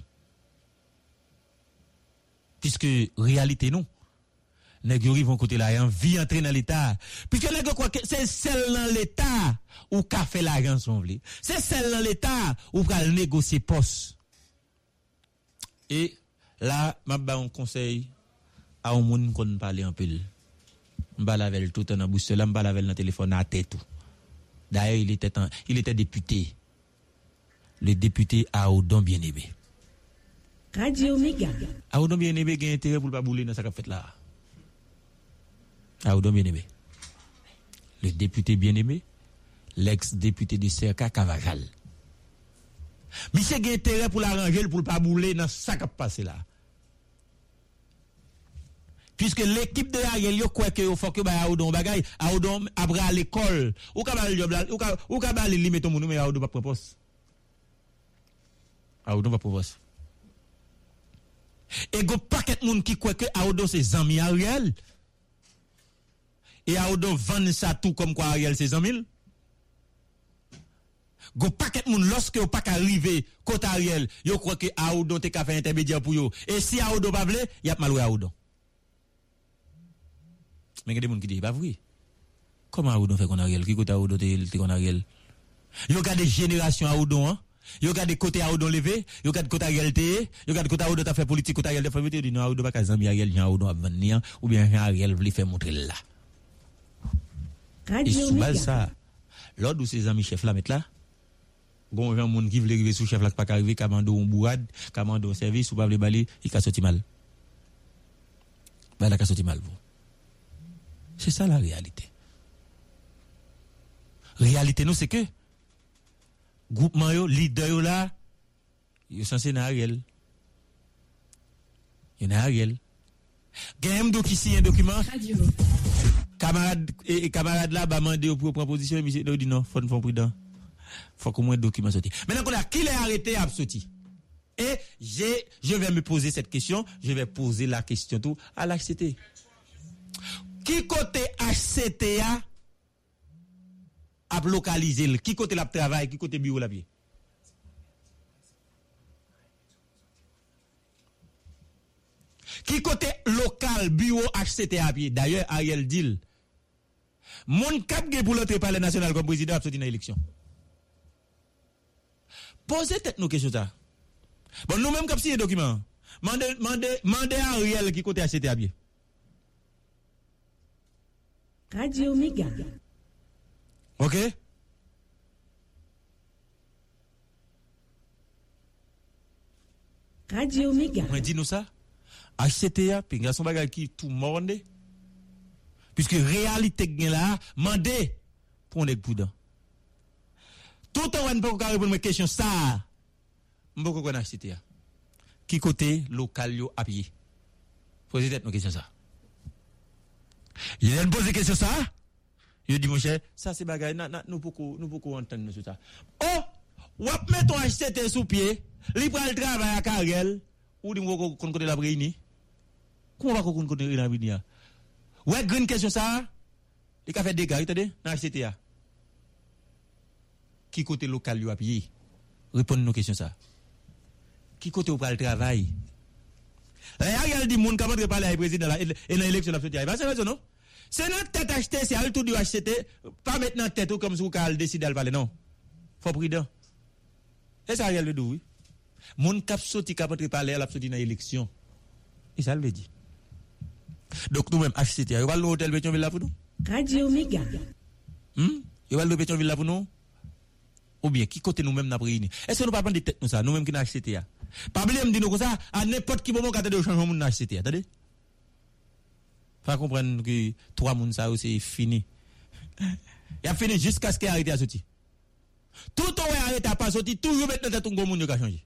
Puisque réalité non. Les gars vont côté là, en vie entrer dans l'état. Puisque les gars croient que c'est celle dans l'état ou ka fait la rançon C'est celle dans l'état ou pral négocier poste. Et là, m'a ba un conseil à un monde qu'on parle en pile. M'ba lavel tout en bouche là, m'ba lavel dans téléphone à tête tout. D'ailleurs, il était en, il était député. Le député Aoudon bien-aimé. Radio Méga. Aoudon bien-aimé a intérêt pour pas bouler dans ça qu'a fait là. Aoudon bien-aimé. Le député bien-aimé, l'ex-député de Cerca Cavajal. Monsieur a intérêt pour l'arranger pour pas bouler dans ça qui passé là. Puisque l'équipe de Ariel, yo croit que yo faut que ba Aoudon bagay, Aoudon après à l'école. Ou ka ba le job là, ou ka ou ka ba li meton moun mais Aoudon pas propose. Aoudon pas propose. Et go paquet moun qui croit que Aoudon c'est zami Ariel. Et Aoudon vend ça tout comme quoi Ariel c'est zami. Go paquet moun lorsque yo pas arrivé côté Ariel, yo croit que Aoudon te ka fait intermédiaire pour yo. Et si Aoudon pas vle, y a mal Aoudon. Mais il y a des gens qui disent, bah oui. Comment Aoudon fait qu'on Ariel? Qui côté Aoudon te qu'on Ariel? Yo a des générations Aoudon, hein? Yo a des côtés Aoudon levé, yo a des côtés Ariel te, yo a des côtés Aoudon ta fait politique, côté Ariel te fait politique, non, Aoudon pas kazami Ariel, Jean Aoudon a venir, ou bien Jean Ariel voulait faire montrer là. Et sous base ça, l'ordre où ces amis chefs là mettent là, gon un monde qui veut arriver sous chef là, pas arriver, kamando un bourrade, kamando un service, ou pas le balai, il a sorti mal. Bah, il a sorti mal, vous. C'est ça la réalité. Réalité, nous, c'est que, groupement, yo, leader, yo là, yo censé dans Ariel. Yo dans Ariel. Gagne qui signe un document. Camarade, et, camarade là, bah, mandé pour prendre position, mais il dit non, faut nous faire prudent. Faut qu'au moins document sorti. Maintenant qu'on a, qui l'a arrêté à sorti? Et je vais me poser cette question, je vais poser la question tout à l'HCT. Qui côté HCTA a localisé Qui côté la travail Qui côté bureau la pied Qui côté local bureau HCTA à D'ailleurs, Ariel Dil. Mon cap pour l'autre palais national comme président a sorti dans l'élection. Posez tête nos questions ça. Bon, nous-mêmes, comme si un document. Mandez, Ariel qui côté HCTA à. Radio Mega. Ok? Radio Mega. Mwen di nou sa? HCTA, pi nga son bagay ki tou morande. Piske realite gen la, mande pou an dek poudan. Tout an wè n pou ka repon mwen kesyon sa. Mwen pou kon HCTA. Ki kote lokal yo apye. Fose tet nou kesyon sa. Il a posé question ça. Il dit, mon cher, ça c'est bagaille, Na, na, nous pouvons nous pouvons entendre sur ça. Oh, ou met ton HCT sous pied, libre le travail à Karel, ou dit, qu'on côté la brini. Comment va qu'on connaît la brini? Ouais, green question ça. Il a fait des gars, attendez, dans HCT. Qui côté local lui a payé? Répondez nos questions ça. Qui côté ou le travail? Là, Ariel dit moun comment parler avec le président là et dans l'élection sortie. Va c'est raison non? C'est notre tête acheté, c'est al tout du HCT, pas maintenant tête ou comme si vous qu'elle décide de parler non. Faut prudent. Et ça Ariel le dit oui. Moun kap sorti kap entre parler, la sorti dans l'élection. Et ça le dit. Donc nous-mêmes HCT, vous allez l'hôtel Pétionville là pour nous? Radio Méga. Hmm? Vous allez le Pétionville là pour nous? Ou bien, qui côté nous-mêmes n'a réuni? Est-ce que nous pas prendre des têtes nous ça, nous-mêmes qui n'a HCT? Pas oublier me dire comme ça, à n'importe qui moment, quand tu as changement mon HCT, attendez? Faut comprendre que trois moun ça c'est fini. (laughs) Il a fini jusqu'à ce qu'il arrête à sortir. Tout on est arrêté à pas sortir, toujours maintenant tête un gros moun qui a changé.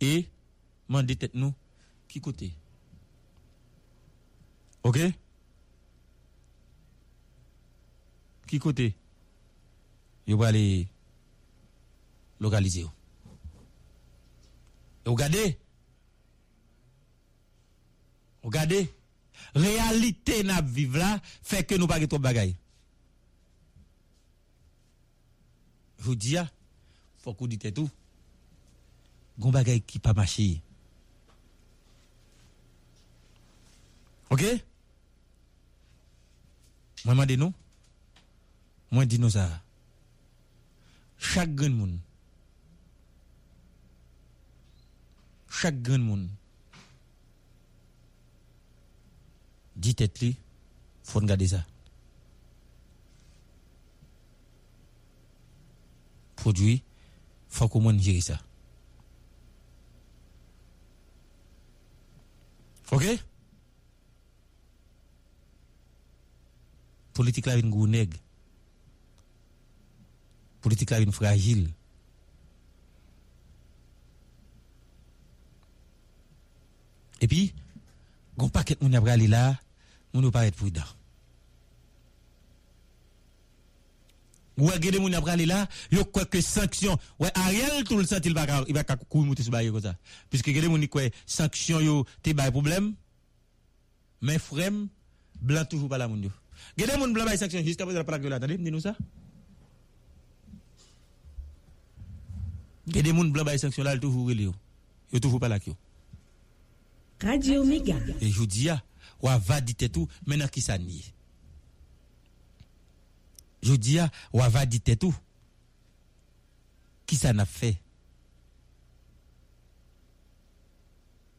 Et mandé tête nous qui côté. OK Qui côté Yo va aller localiser. Regardez. Regardez. Réalité n'a vivre là fait que nous pas trop bagaille. Je vous dis, faut qu'on dise tout. Gon bagaille qui pas marché. OK Moi m'a dit nous. Moi dis nous ça. Chaque grand monde chak gen moun. Di tet li, fon gade za. Produit, fon kou moun jiri sa. Ok? Politik la vin gouneg. Politik la vin fragil. epi, goun paket moun apre ale la, moun ou paret pou idan. Ouè gede moun apre ale la, yo kwa ke sanksyon, ouè a riel tout le sent il va kakou mouti sou baye kota. Piske gede moun ni kwe sanksyon yo te baye problem, men frem, blan toujou pala moun yo. Gede moun blan baye sanksyon, jiska pou zara palak yo la, tande, mdi nou sa? Gede moun blan baye sanksyon la, yo toujou rele yo. Yo toujou palak yo. Radio. Et je dis, ah, ou va dit tout, maintenant qui ça nie? Je dis, ah, ou va dit tout. Qui ça n'a fait?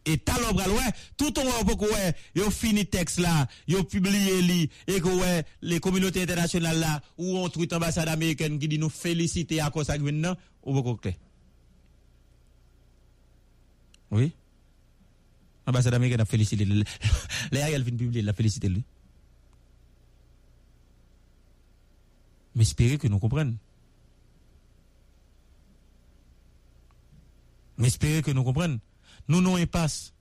Et talon bral, tout on va beaucoup, ouais, yo fini texte là, yo publié li, et que ouais, les communautés internationales là, ou on tweet ambassade américaine qui dit nous féliciter à cause de ça, ou beaucoup clair? Oui? Ambassade américaine a félicité. (laughs) Le- Les Ariel vient publier, la félicité lui. Mais espérez que nous comprenions. Mais espérez que nous comprenions. Nous n'avons impasse.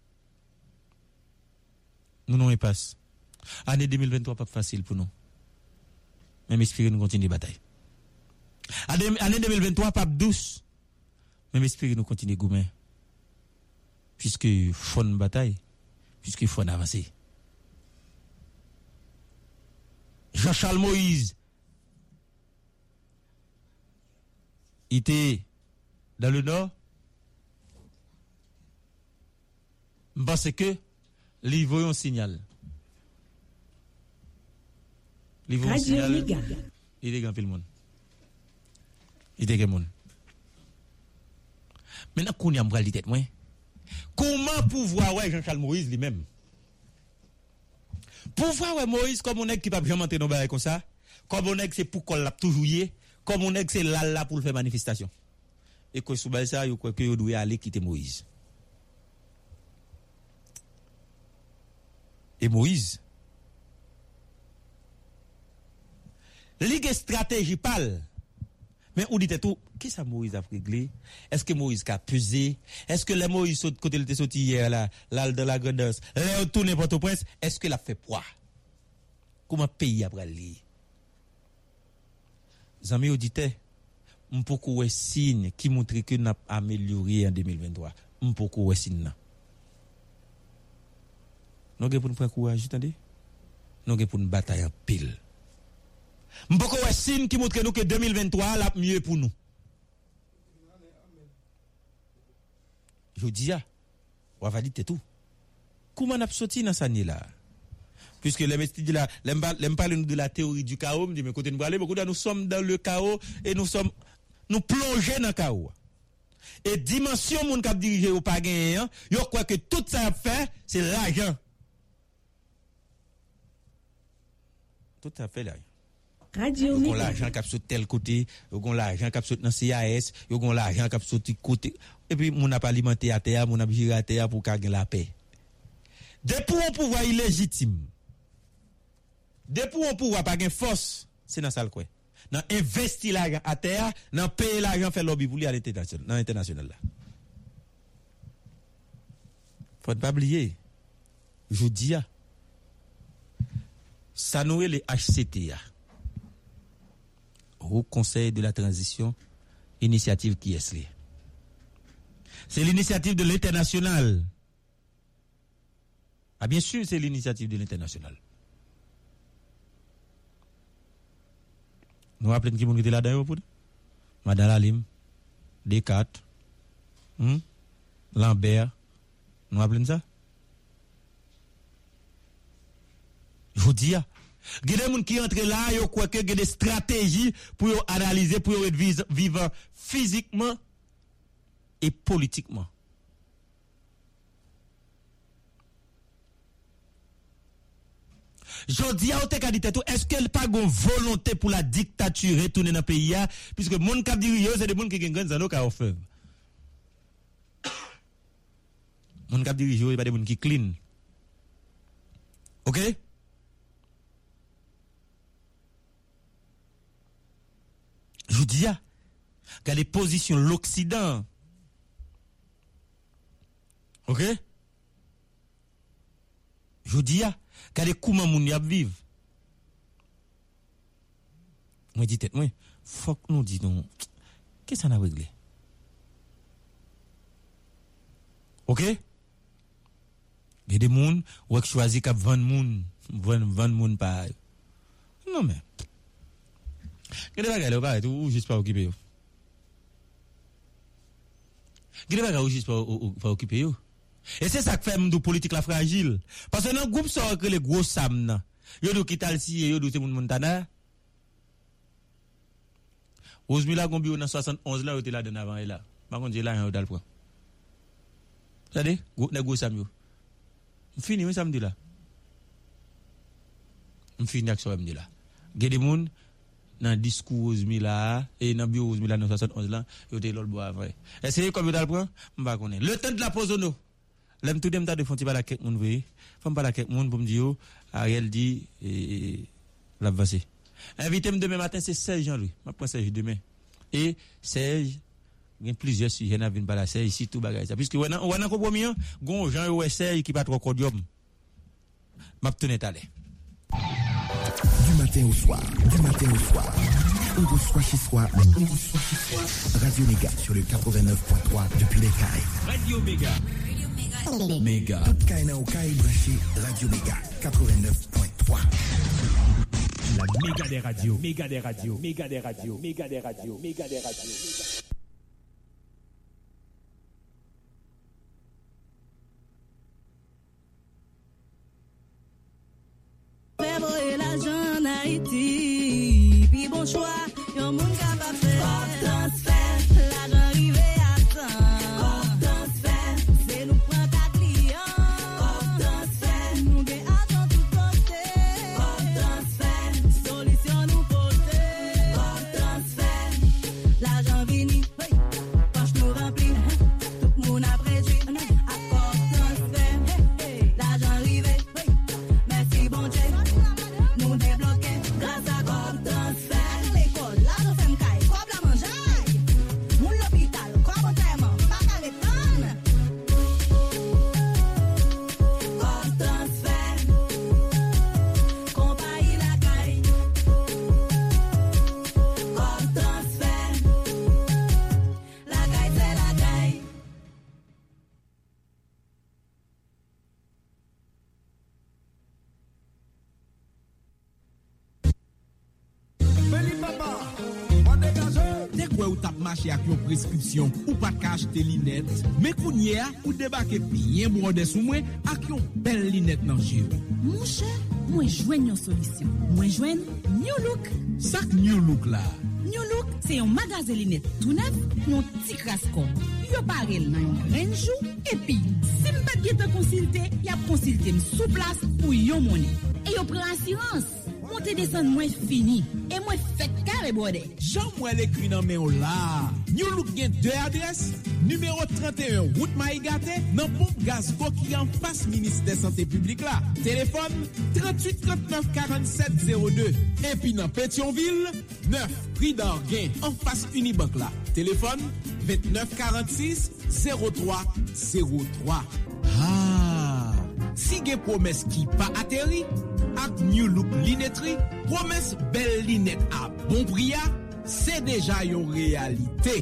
Nous n'avons impasse. Année 2023 pas facile pour nous. Même espérez nous continuer la bataille. Année année 2023 pas douce. Même espérez nous continuer goumen puisque faut une bataille, puisqu'il faut avancer. Jean-Charles Moïse il était dans le nord. Parce que il voyait un signal. Il voyait un signal. Il était grand pile monde. Il était grand monde. Maintenant, qu'on y a m'bral di tête, moi. Comment pouvoir ouais Jean-Charles Moïse lui-même? Pouvoir ouais Moïse comme on est qui pas jamais entrer dans comme ça, comme on est que c'est pour qu'on l'a toujours yé, comme on est que c'est là là pour faire manifestation. Et que sous ça, yo croit que aller quitter Moïse. Et Moïse Ligue stratégie pal Mais on dit tout, qu'est-ce que Moïse a réglé? Est-ce que Moïse a pesé? Est-ce que le Moïse saute côté sorti hier là, là de la grandeur, là tourné Port-au-Prince, est-ce que l'a fait poids? Comment pays après lui Zami auditeurs, m'poko wè signe qui montre que n'a amélioré en 2023. M'poko wè signe nan. Nous avons pour prendre courage, attendez. Nous avons pour nous batailler en pile. M'poko wè signe qui montre nous que 2023 la mieux pour nous. Je dis ya, dire tout. Comment on a sorti dans cette année là Puisque les l'aime parler nous de la théorie du chaos, nous nous sommes dans le chaos et nous sommes nous plongés dans le chaos. Et dimension moun kap dirige ou pas gagné, yo croit que tout ça fait, c'est l'argent. Tout ça fait l'argent. Radio Mega. l'argent sur tel côté, yo gon l'argent kap sur dans CAS, yo gon l'argent sur tel côté. Et puis moun a pas alimenté à terre, moun a géré à terre pour gagner la paix. Depuis un pouvoir illégitime, depuis un pouvoir pas gain force, c'est dans ça le quoi. Dans investir l'argent à terre, dans payer l'argent faire lobby pour lui à l'international, dans l'international là. Faut pas oublier. Je dis ça nous est les HCTA. Au Conseil de la Transition, initiative qui est liée. C'est l'initiative de l'international. Ah bien sûr, c'est l'initiative de l'international. Nous rappelons qui était là-dedans pour Madame Lalim, Descartes, hmm? Lambert. Nous rappelons ça? Je vous dis, Gede moun ki entre la, yo kwa ke gede strategi pou yo analize, pou yo et vivan fizikman e politikman. Jodi a ou te kadite tou, eske l pa gon volonté pou la diktature tounen an peyi ya, piske moun kap diri yo, se de moun ki gen gwen zan nou ka ofen. Moun kap diri yo, e pa de moun ki klin. Ok? Ok? Je vous dis, regardez position l'Occident. OK? Je vous dis, regardez comment moun y a. Moi dis tête moi, faut que nous disons qu'est-ce qu'on a réglé OK? Il y a des gens qui choisissent qu'à vendre vendre moun pas. Non mais Gede bagay la ou paret ou jist pa okipe yo? Gede bagay ou jist pa okipe yo? E se sa kfe mdou politik la fragil. Pase nan goup sa wakre le gwo sam nan. Yo do kital siye, yo do te moun montana. Ozmila gombi yo nan 71 la yo te la den avan e la. Bakon je la yon yo dal pran. Sade, ne gwo sam yo. Mfini, mwen sa mdi la. Mfini ak sa mdi la. Gede moun... dans discours Ozmi là et dans bio Ozmi là dans 71 là yo te l'ol bois vrai. Essayez comme dal prend m'pa connait le temps de la pause nous l'aime tout dem ta de fonti la quelques moun voyez femme pas la quelques moun pour me dire Ariel dit et la passé. Invité demain matin c'est Serge Jean-Louis m'a prend Serge demain. Et Serge il y a plusieurs sujets dans vinn par la Serge ici tout bagay ça puisque on a a compromis hein, gon Jean yo Serge qui pas trop tourner talé Du matin au soir, du matin au soir. On reçoit chez soi, on reçoit chez soi. Radio Méga sur le 89.3 depuis les Caraïbes. Radio Méga. Méga. Toute Kaina au branché Radio Méga 89.3. La méga des radios, méga des radios, méga des radios, méga des radios, méga des radios. Haiti, pi bon chwa, yon moun kapap fè. Pop transfer. mache ak yo preskripsyon ou pat ka achete linet, me kounye a ou debake piyen mwode sou mwen ak yo bel linet nan jiri. Mwen che, mwen jwen yon solisyon. Mwen jwen New Look. Sak New Look la? New Look se yon magaze linet tou nev, yon ti kras kon. Yo barel nan yon renjou, epi, si mbat ge te konsilte, ya konsilte m sou plas pou yon mwone. E yo pre ansirans. Monte desan mwen fini, e mwen fet kare bode. Jan mwen le kri nan men o la. New Look gen 2 adres, numero 31 Route Maigate, nan pompe gaz koki an pas Ministè Santé Publique la. Telefon 38 39 47 02. Epi nan Petionville, 9 Pridor gen an pas Unibank la. Telefon 29 46 03 03. Haa. Ah. si gen promes ki pa ateri, ak New Look Linetri, promes bel linet a bon priya, se deja yon realite.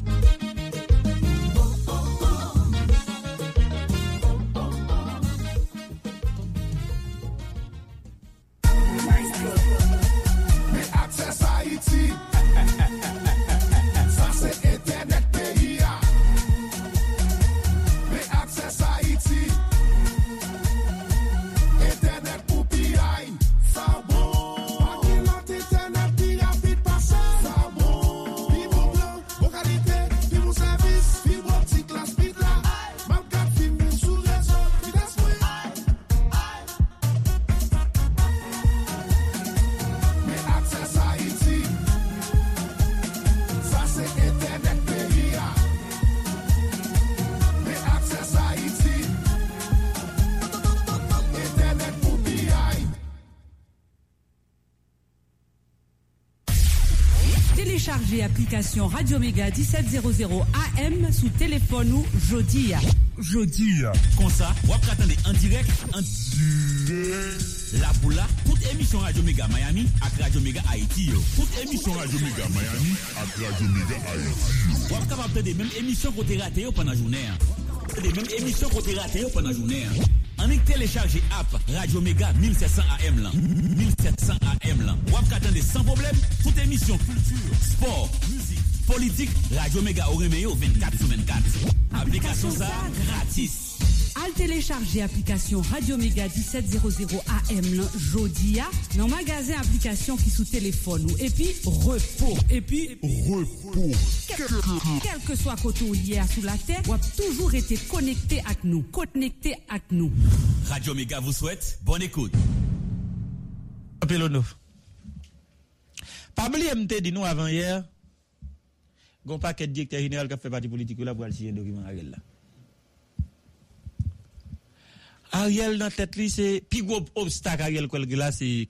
Téléchargez application Radio Méga 1700 AM sous téléphone ou Jodi. Jodi. Comme ça, vous attendez en direct, en La Boula, toute émission Radio Méga Miami avec Radio Méga Haïti. Toute émission Radio Méga Miami avec Radio Méga Haïti. Vous êtes capable de des mêmes émissions qu'on a ratées yo pendant la journée. hein. Des mêmes émissions qu'on a ratées yo pendant la journée. Anik télécharger app Radio Mega 1700 AM lan. 1700 AM lan. Wap katande sans problème toute émission culture, sport, musique, politique. Radio Mega Oremeo 24 sur 24. Application ça gratis. Al télécharger application Radio Méga 1700 AM lan Jodia dans magasin application qui sous téléphone ou et puis repos et puis repos. Quel, que soit côté ou à sous la terre, ou a toujours été connecté avec nous, connecté avec nous. Radio Méga vous souhaite bonne écoute. Pelono. Pas oublier m'te dit nous avant hier. Gon paquet de directeur général qui a fait partie politique là pour aller signer document là. Ariel nan tèt li se pi gwo obstak Ariel kwel gila se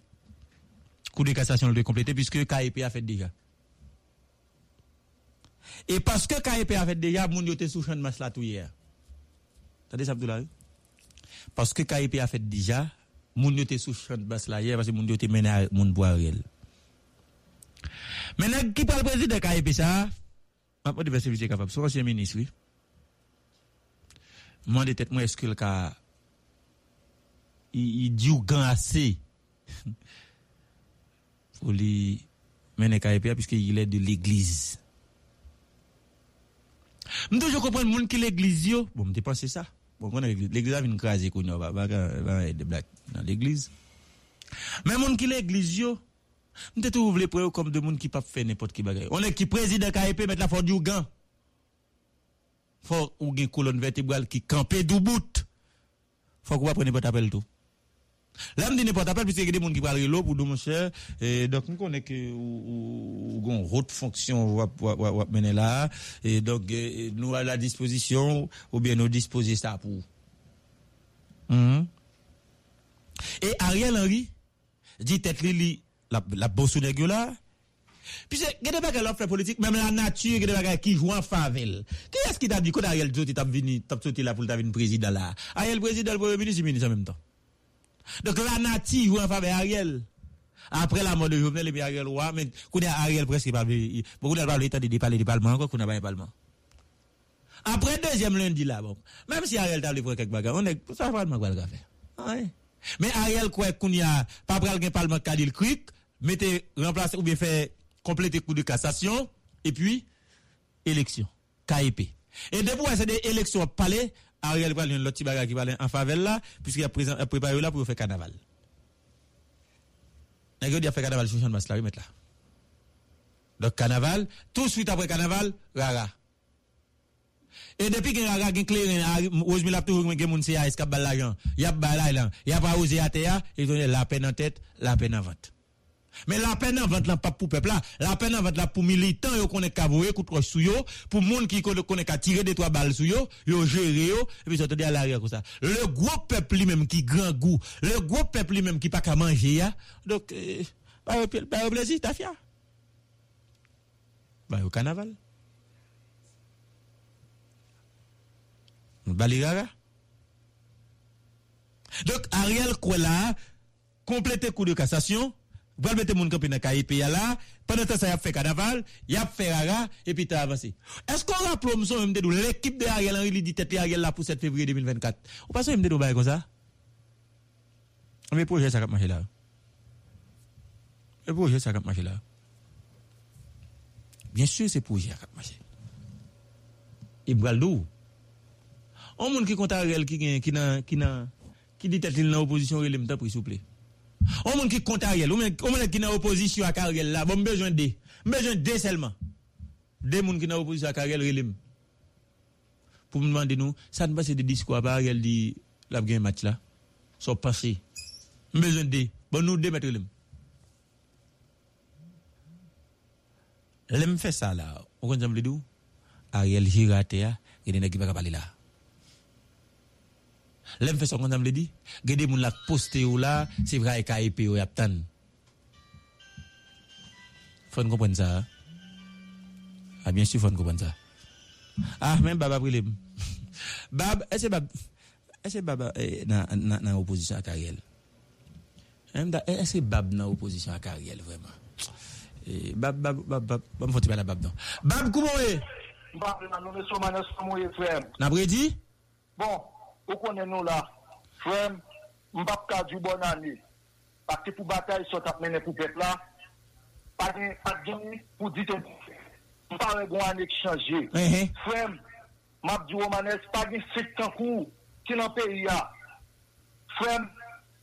kou de kassasyon lè komplete piske KEP a fèt deja. E paske KEP a fèt deja, moun yo te sou chan mas la tou yè. Tade sa Abdoulaye? Paske KEP a fèt deja, moun yo te sou chan mas la yè, paske moun yo te menè moun bo Ariel. Menè ki pal prezid de KEP sa, mwen de verse vizye kapap, sou ansyen menis, oui. Mwen de tèt mwen eskel ka il, dit ou gan assez pour lui mener KEP puisqu'il est de l'église. Je toujours comprendre moun qui l'église. Bon, me pensé ça. Bon, on l'église a vinn craser qu'on va va va de black dans l'église. Mais moun qui l'église me toujours vle prendre comme de moun qui pas faire n'importe qui bagay. On est qui président KEP mettre la faut du gan. Faut ou gen colonne vertébrale qui camper dou bout. Faut qu'on va prendre n'importe appel tout. Là, je n'importe appel, puisque il y a des gens qui parlent l'eau pour nous, mon cher. Et donc, nous connaissons que, ou, ou, haute fonction, ou, mener là. Et donc, nous, à la disposition, ou bien nous disposer ça pour. Hmm? Et Ariel Henry, dit tête li, la, la bosse de là. Puis, il y a des bagages l'offre politique, même la nature, il y a des bagages qui jouent en favelle. Qui est-ce qui t'a dit, quand Ariel Dotti t'a venu, t'a sauté là pour t'a venu président là? Ariel président, le premier ministre, ministre en même temps. Donc la nature en faveur Ariel. Après la mort de Jovenel et Ariel roi, mais qu'on a Ariel presque pas beaucoup de parler de parler du parlement encore qu'on n'a pas un parlement. Après deuxième lundi là bon. Même si Ariel t'a pour quelques bagages, on est ça va mal faire. Ouais. Mais Ariel quoi qu'on y a pas pral un parlement le cric, mettez remplacer ou bien faire compléter coup de cassation et puis élection, KEP. Et depuis c'est des élections palais, Ariel va l'autre petit bagage qui va en faveur là, puisqu'il a préparé là pour faire carnaval. Nèg yo a fait carnaval sur de masse là, remettre là. Donc carnaval, tout de suite après carnaval, rara. Et depuis que rara gen clairin, Rose Mille a toujours gen moun CA escap bal l'argent. Y a bal y a pas osé à terre, il donne la peine en tête, la peine en vente. Mais la peine en vente là pas pour peuple là, la peine en vente là pour militants yo connaît kavoyer contre sou yo, pour monde qui connaît ka tirer des trois balles sou yo, yo gérer yo et puis sortir à comme ça. Le gros peuple lui même qui grand goût, le gros peuple lui même qui pas qu'à manger ya. Donc euh, bah, au plaisir ta fia. Bah au carnaval. Bali gaga. Donc Ariel Kwela complété coup de cassation, va mettre mon dans KIP là, pendant temps ça a fait carnaval, y a fait rara et puis t'as avancé. Est-ce qu'on l'équipe de Ariel Henry il dit tête Ariel là pour 7 février 2024. Ou pas ça bail comme ça Mais projet ça va marcher là. Le projet ça là. Bien sûr c'est projet ça va. Ibraldou. On moun qui compte Ariel qui qui qui nan qui dit tête dans opposition relève m'ta s'il vous plaît. On moun ki kont Ariel, on moun ki nan oposisyon ak Ariel la, bon mbejwen de. Mbejwen de selman. De moun ki nan oposisyon ak Ariel relim. Pou mwen mande nou, sa nou pase de disko ap Ariel di lab gen mat la. So pase. Mbejwen de. Bon nou de met relim. Lem fe sa la, on kon jam le dou. Ariel jirate ya, genen e ki baka pale la. L'aime fait ça qu'on me dit, il y a des gens qui posté ou là, c'est vrai KIP ou yaptan. Faut comprendre ça. Ah bien sûr faut comprendre ça. Ah même baba prile. (laughs) Bab, est-ce que bab est-ce que baba dans dans opposition à Ariel? Même da- Est-ce que bab dans opposition à Ariel vraiment? Bab, bab, bab, bab, bab, faut-il pas la bab non. Bab, comment est? Mbappe nan nou meso manes mouye frem. N'a dit? Bon, ou konen nou la, frem, mbap ka di bon ane. Pati pou batay sot ap mene pou pep la, pa gen, pa gen pou dite mpa regon ane ki chanje. Frem, mbap di manes, pa gen sek tankou ki nan peyi ya. Frem,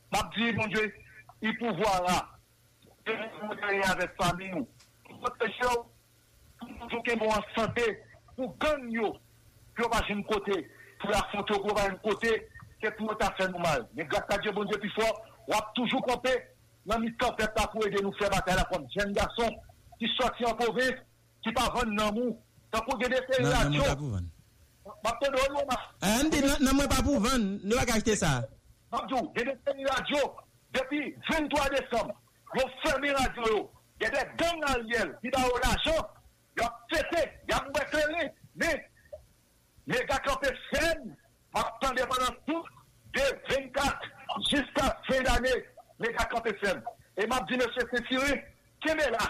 mbap di, mon die, i pou vwa la. Gen moun peyi avek fami nou. Pote show, pou ke moun an sante, pou gan yo, pou yo pa jen kote, pou la foto pou va ke pou yo ta fè nou mal. Men gata Dje bon Dje pi fò, wap toujou kope, nan mi kapet la pou ede nou fè batay la kom jen gason, ki soti an province, ki pa ven nan mou, ta pou gede fè Non, non, radyo. moi pas pour ma. Ah, on dit non, moi pas pour vendre, ne pas acheter ça. Mabdou, gede fè radyo, depi 23 Desem, yo fermi radyo yo, gede gang al yel, ki da ou l'ajan, yo fete, yo mwen krele, me, me gakape sen, ap tande panan tout, de 24, jiska fin d'année, me gakape sen. E mabdi ne se se siri, keme la,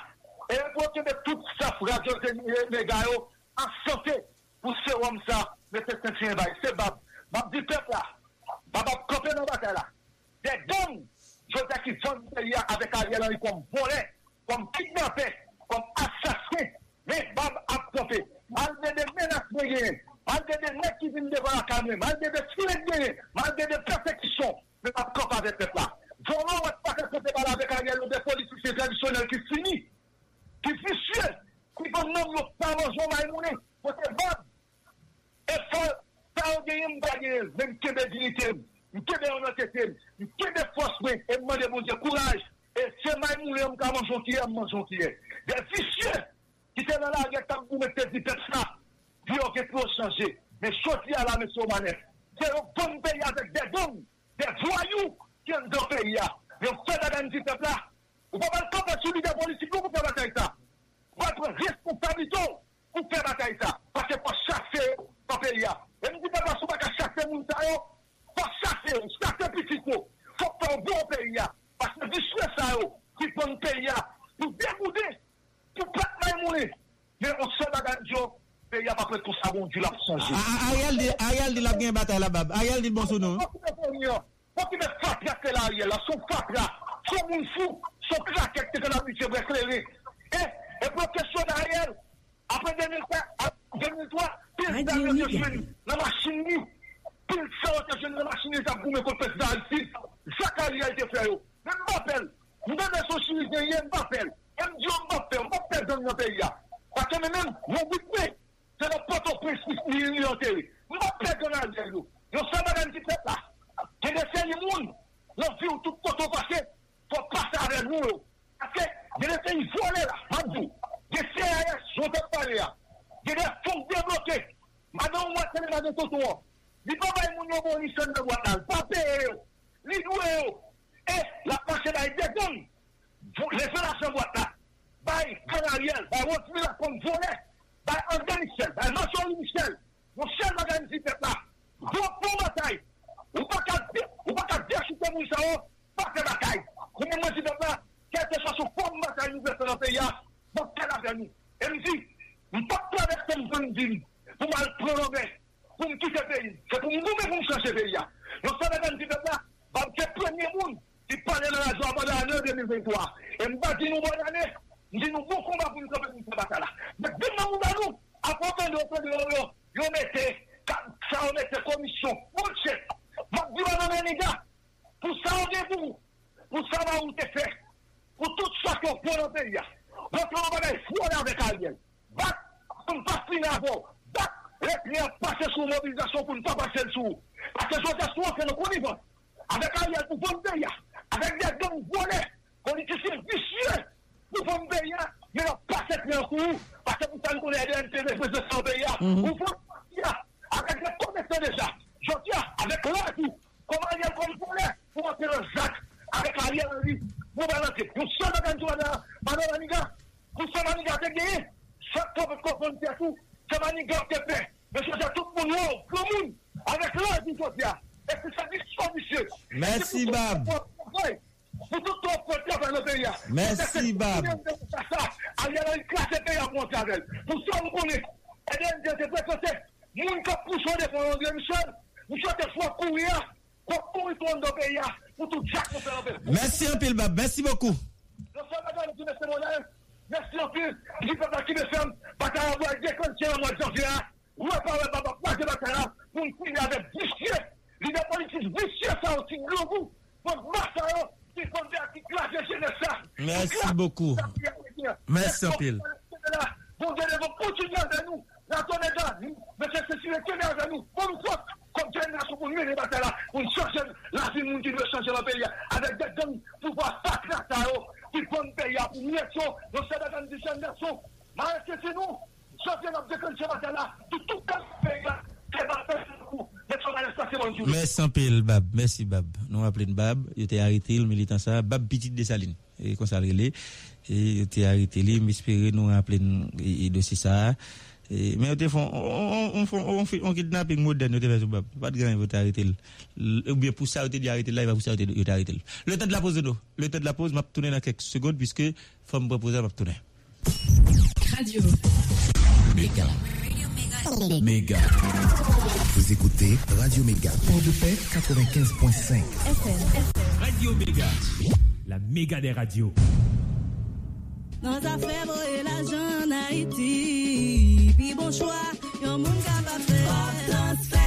e pou keme tout sa radyo de me gayo, an sante, pou se wam sa, me se se siri bay, se bab, mabdi pepla, babab kope nan batay la, de dong, jote ki fon peyi avek Ariel Henry kom volè, kom kidnapè, kom asasè, men bab ap kope, malde de malgré des mecs qui viennent devant la calme, malgré des filets malgré des perfections, mais pas de avec le peuple. Vraiment, on ne pas que c'est pas avec Ariel ou des politiciens traditionnels qui finissent, qui fichent, qui vont nommer le parlement Jean-Marie pour se battre. Et faire, faire gagner, gagner, même que des dignités, que des honnêtetés, que des forces, et demander mon Dieu courage. Et c'est Marie-Mounet qui a mangé qui est, qui est. Des fichiers qui sont dans la guerre, qui ont mettre des têtes là. Di yo ke pou chanje, men choti ala mè sou manè. Se yo bon peyi avèk de don, de voyou, ki an do peyi ya, men fè da gan di pep la, ou pa bal kapè sou li de politik nou pou fè batay sa. Votre responsabilito pou fè batay sa, pake pou chase pa peyi ya. E mou di pep la sou baka chase moun sa yo, pou chase yo, chase pisiko, pou fè un bon peyi ya, pake viswe sa yo, ki bon peyi ya, pou degoude, pou pat may mouni, men on se gan Pe y ap apre tout sa bon di la psonje. A yal di la gen batay la bab. A yal di bon sou nou. Mwen ki mè fatra ke la yel la. Son fatra. Son moun fou. Son kraket te ke la bitye brekleri. E, eh, e pou kesyon a yel. Apre 2003, pil da mè te jwen nan masin ni. Pil sa o te jwen nan masin ni. Zap goume kon pes da al fil. Zakari a ite fè yo. Mè mbapel. Mwen mè sou chini gen yen mbapel. Mwen diyo mbapel. Mbapel dan yon pe ya. Pake mè mè mwen wikme. Se nou poto pres mi yon teri. Nou pa pek yon aljer yo. Yon sa bagan ki pek la. Te de se yon moun. Nou fi ou tout poto pase. Fò pase avè nou yo. Ase, de de se yon vole la. Mabdou. De se a yon sote pale ya. De de fok devlote. Madan ou wate le madan toto wò. Li pa bay moun yo boni son de wadal. Pa pe yo. Li dwe yo. E, la panse da yon deton. Le fè la son wata. Bay, kanaryen. Bay, wot mi la kon vole. bay André Michel, bay Jean-Charles Michel, moun chèl bagay misi pep la, moun pou batay, ou pa ka derchite moun sa ou, pa te batay, moun moun misi pep la, kelke chwa sou pou batay nou veste nan peya, moun tel avè nou. E misi, moun pa traveste moun pou moun diri, pou mal prolonge, pou moun kise peyi, se pou moun nou mè moun chanche peya. Moun chèl bagay misi pep la, babke premye moun, di pale nan la jwa banan anè 2023. E mba di nou banan anè, m di nou bon komba pou m kope m se bata la. Mek din nan moun banou, apopan de open de yon yon, yon mette, sa yon mette komisyon, moun chè. Mak di wana meniga, pou sa yon gen pou, pou sa va ou te fe, pou tout sa kon pou nan peyi ya. Votre an bagay fwole avek a yon. Bak, m pa fin avon, bak, Le pli a pase sou mobilizasyon pou nou pa pase l sou. Pase sou te sou ke nou konivon. Avek a yel pou fon beya. Avek de don vole. Politisyen visye. Pou fon beya. Men a pase pli an kou. Pase pou tan konen de NT de fese san beya. Ou fon ya. Avek de konekte deja. Jotia. Avek la kou. Koman yel kon vole. Pou anke le zak. Avek a yel li. Mou balante. Pou sa bagan tou ane. Manon aniga. Sa maniga te geye. Sa tope konpon te kou. Se maniga te pe, men se se tout moun nou, pou moun, avek la di sosya, e se se di so visye. Merci, Bab. Pou tout ton konti avan nou peya. Mersi bab. A yon an klasen peya konti avan. Pou sa mou konen. E den de te pwese se. Moun kap pou chode pou an gen michon. Michon te fwa kou ya. Kou kou yon ton do peya. Pou tout jak pou peya peya. Mersi an pil bab. Mersi bokou. Mersi an pil bab. Mersi an pil. Jip an pati me fem. Bata an vwa dekon chen an mwen jan fya. Wè pa wè baba kwa se bata la. Moun kou yon ave bisye. Li de politis bisye sa an ti glou. Moun masa yo. Merci beaucoup. Merci en pile. De nous. La tonne est là. Mais c'est ceci, les tenir de nous. Pour nous faire, comme génération pour nous, les batailles là. Pour nous chercher la vie, nous qui veut changer pays. Avec des gangs, pour pouvoir sacrer ça, qui font le pays pour mieux ça. Nous sommes dans une. Mais c'est nous? Changer notre déclenche ce matin-là. Tout tout le pays là. Ça. Merci pile, Bab. Merci, Bab. Nous appelons Bab. Il était arrêté, le militant ça. Bab Petit de Saline. Et Et il était arrêté, il m'espérait nous rappeler et dossier ça. Et, mais on font, on, on, on, on, fait on kidnapping moderne, on fait Bab. Pas de grand, il va arrêter. Ou bien pour ça, on dit arrêter là, il va ça, il arrêter. Le temps de la pause. Le temps de la pause, m'a tourné dans quelques secondes, puisque, faut me proposer, m'a tourner. Radio. Méga. Méga. Vous écoutez Radio Méga. Port de paix 95.5. Radio Méga. La méga des radios. Dans fèvre et l'argent en Haïti, puis bon choix, yon moun ka pa fè. Corp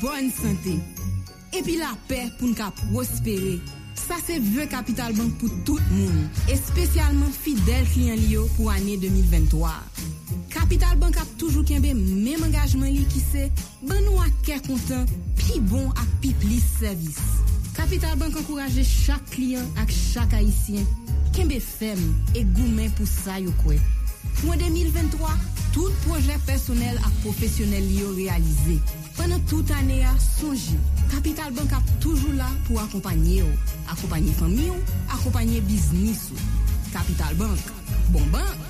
bonne santé. Epi la pe pou nka prospere. Sa se ve Kapital Bank pou tout moun. Espesyalman fidel kliyan li yo pou ane 2023. Kapital Bank ap toujou kenbe menm engajman li ki se, ban nou ak kè kontan, pi bon ak pi plis servis. Kapital Bank ankouraje chak kliyan ak chak haisyen, kenbe fem e goumen pou sa yo kwe. Mwen 2023, tout proje personel ak profesyonel li yo realize. Pendant toute année à songe, Capital Bank a toujours là pour accompagner accompagner famille accompagner business. Capital Bank, bon banque.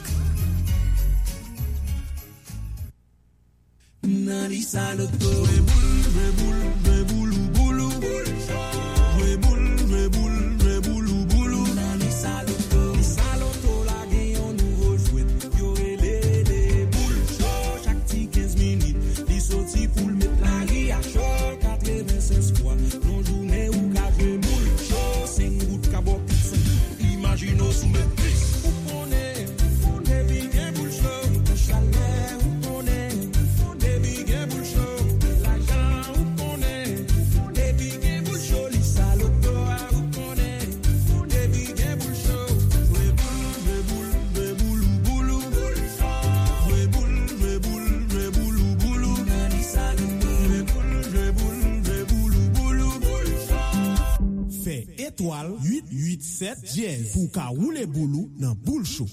Étoile 887 dièse pou ka oule boulou nan boule chou.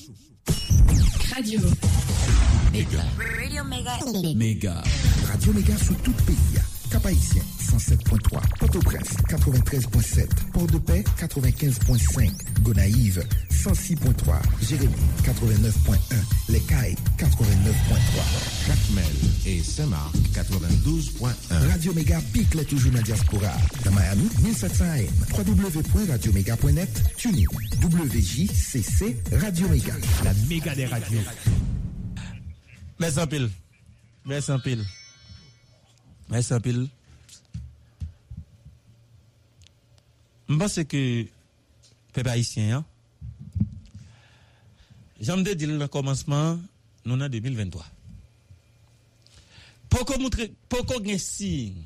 Radio. Méga. Radio Mega. Méga. Radio Méga sous tout pays. Kapaissien, 107.3. Port-au-Prince, 93.7. Port-de-Paix, 95.5. Gonaïve, 106.3. Jérémy, 89.1. Lecaille, 89.3. Jacmel et Saint-Marc, 92.1. Radio Méga pique les toujours dans la diaspora. Dans Miami, 1700 AM. www.radioméga.net. TuneIn, WJCC, Radio Méga. La méga des radios. Merci en pile. Merci en pile. Merci en pile. Je pense que, peuple haïtien, hein, j'aime dire le commencement, nous en 2023. Pourquoi montrer, pourquoi un signe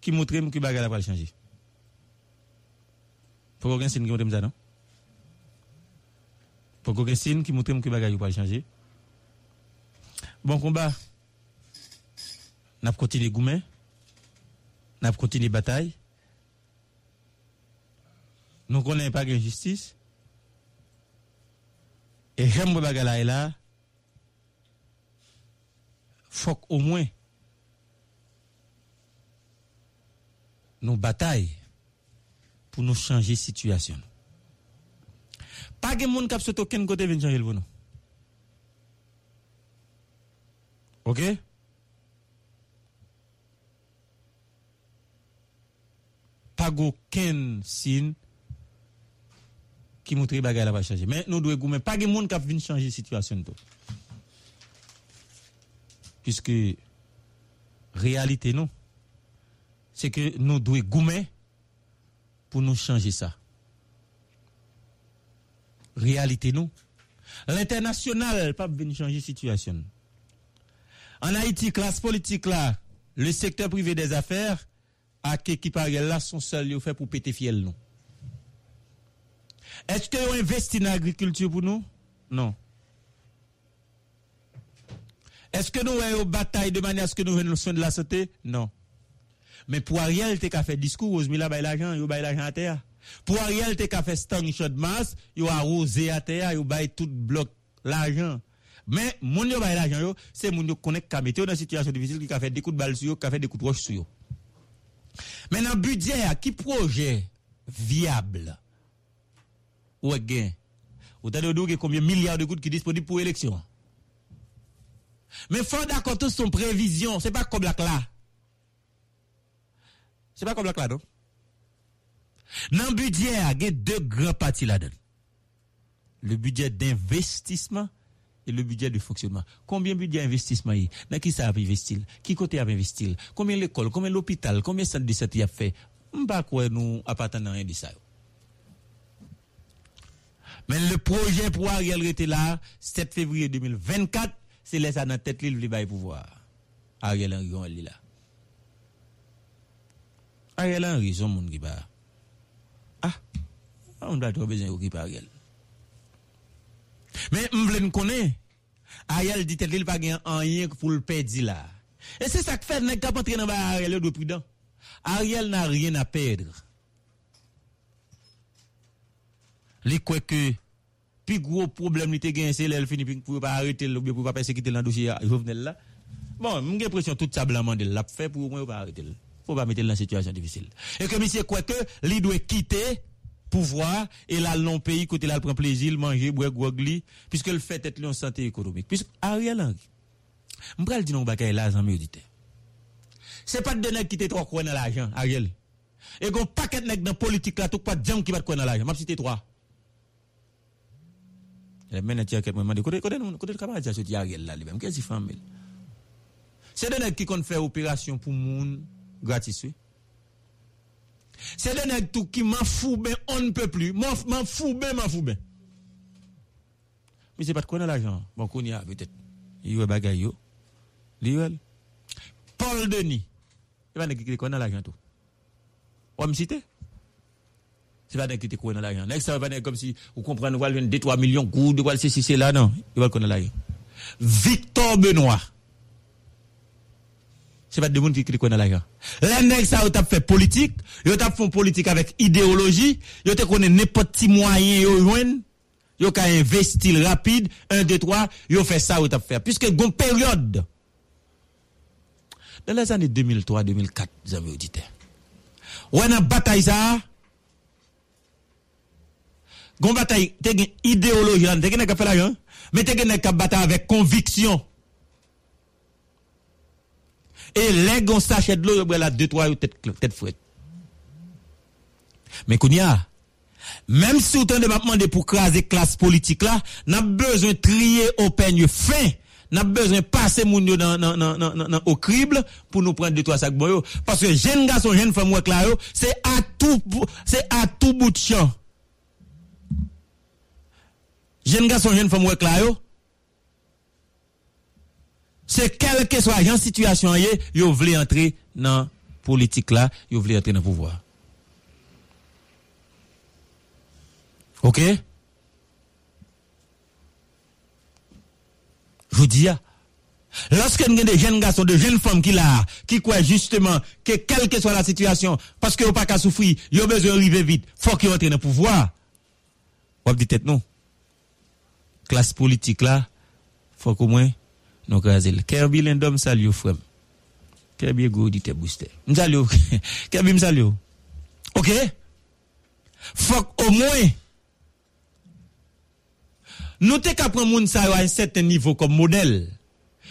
qui montre que bagage va changer? Pourquoi un signe qui montre ça, non? Pourquoi un signe qui montre que bagage va changer? Bon combat. N'a continué goumen. N'a continué bataille. Nous connaissons pas de justice. Et j'aime bagala là. Faut au moins nous bataille pour nous changer situation. Pas de monde qui a sauté aucun côté vient changer le nous. Pas aucun signe qui montre que la va changer. Mais nous devons goumen pas de monde qui vient changer la situation. Puisque réalité non c'est que nous devons goumen pour nous changer ça. Réalité non L'international pas venir changer la situation. En Haïti, classe politique le secteur privé des affaires, ak ekiparel la son sel yo fe pou pete fiel nou. Eske yo investi nan agrikultur pou nou? Non. Eske nou wè yo batay de manye aske nou wè nou son de la sote? Non. Men pou a riel te ka fe diskou, Ozmila bay l'ajan, yo bay l'ajan a teya. Pou a riel te ka fe stang chod mas, yo a roze a teya, yo bay tout blok l'ajan. Men moun yo bay l'ajan yo, se moun yo konek kamete yo nan sityasyon difisil ki ka fe dekout bal sou yo, ka fe dekout wosh sou yo. Mais dans budget qui projet viable? Ou gain ou t'as combien de milliards de coups qui disponibles pour élection. Mais faut d'accord tous son prévision, c'est pas comme la là. C'est pas comme la là non? Dans budget il y a deux grands parties là-dedans. Le budget d'investissement et le budget de fonctionnement. Combien de budget d'investissement y Dans qui ça a investi Qui côté a investi Combien l'école Combien l'hôpital Combien centre de santé a fait? M'pa quoi nous appartenant rien de ça. Mais le projet pour Ariel était là 7 février 2024, c'est laissé dans tête l'île le bail pouvoir. Ariel Henry on est là. Ariel Henry son monde qui. Ah, on doit trouver besoin qui Ariel. Men m vle m konen, Ariel dit tel il pa gen anyen pou l'pedi la. E se sa k fèd nek kap antre nan ba Ariel yo do pridan. Ariel nan rien a pedre. Li kwe ke, pi gwo problem li te gen se lèl fini pou pa arete lò, pou pa persekite lan dosye jovenel la. Bon, m gen presyon tout sa blaman de l'ap fè pou mwen yo pa arete lò. Pou pa mette lò nan situasyon difisil. E ke misye kwe ke, li dwe kite... pouvoir et là non pays côté là prend plaisir manger boire gogli puisque le fait être en santé économique. Puisque Ariel Henry M'pral di nou bagay la zanmi audite. Se pat de nèg qui te trop kwen dans l'argent, Ariel. Et gon paquet nèg dans politique là tout pas jam qui va kwen dans l'argent. M'a cité trois. Et maintenant tu as quelqu'un m'a dit côté côté côté camarade ça sorti Ariel là lui-même? Qu'est-ce qu'il fait C'est de nèg qui kon fait opération pour gratis oui. C'est de nèg tout qui m'en fou ben on ne peut plus. M'en m'en fou ben m'en fou ben. Mais c'est pas de quoi dans l'argent. Bon qu'on y a peut-être. Il y a bagay yo. Paul Denis. Il va qui connaît l'argent tout. On me citer C'est pas qui connaît l'argent. Next ça va comme si vous comprenez vous 2 3 millions goud, vous c'est c'est là non, il va connaître l'argent. Victor Benoît. C'est pas de monde qui connaît l'argent. Les nèg ça ont fait politique, ils ont fait politique avec idéologie, ils ont connaît n'importe petit moyen yo ka investir rapide 1 2 3 yo fait ça ou t'a fait. Puisque gon période. Dans les années 2003 2004 amis auditeurs on a bataille ça gon bataille te gen idéologie là te gen ka fait l'argent mais ka bataille avec conviction E lè gon sachet lò, yo bwe la 2-3 yo tèt fwet. Men koun ya, menm si ou ten debapman de pou krasè klas politik la, nan bezon triye open yo fin, nan bezon pase moun yo nan, nan, nan, nan okribl pou nou pren 2-3 sak boyo. Paske jen ga son jen fèm wèk la yo, se a tout bout chan. Jen ga son jen fèm wèk la yo, c'est quelle que soit la situation yo voulez entrer dans politique là, yo voulez entrer dans le pouvoir. OK? Je vous dis, lorsque nous avons des jeunes garçons, des jeunes femmes qui là, qui croient justement que quelle que soit la situation, parce qu'ils n'ont pas qu'à souffrir, ils ont besoin d'arriver vite, faut qu'ils entrent dans le pouvoir. Vous dites tête non. Classe politique là, faut qu'au moins nous craser. Kirby Lendom salut frère. Kirby go dit booster. M'salut. Kirby m'salut. OK? Faut au moins nous t'es qu'à moun à un certain niveau comme modèle.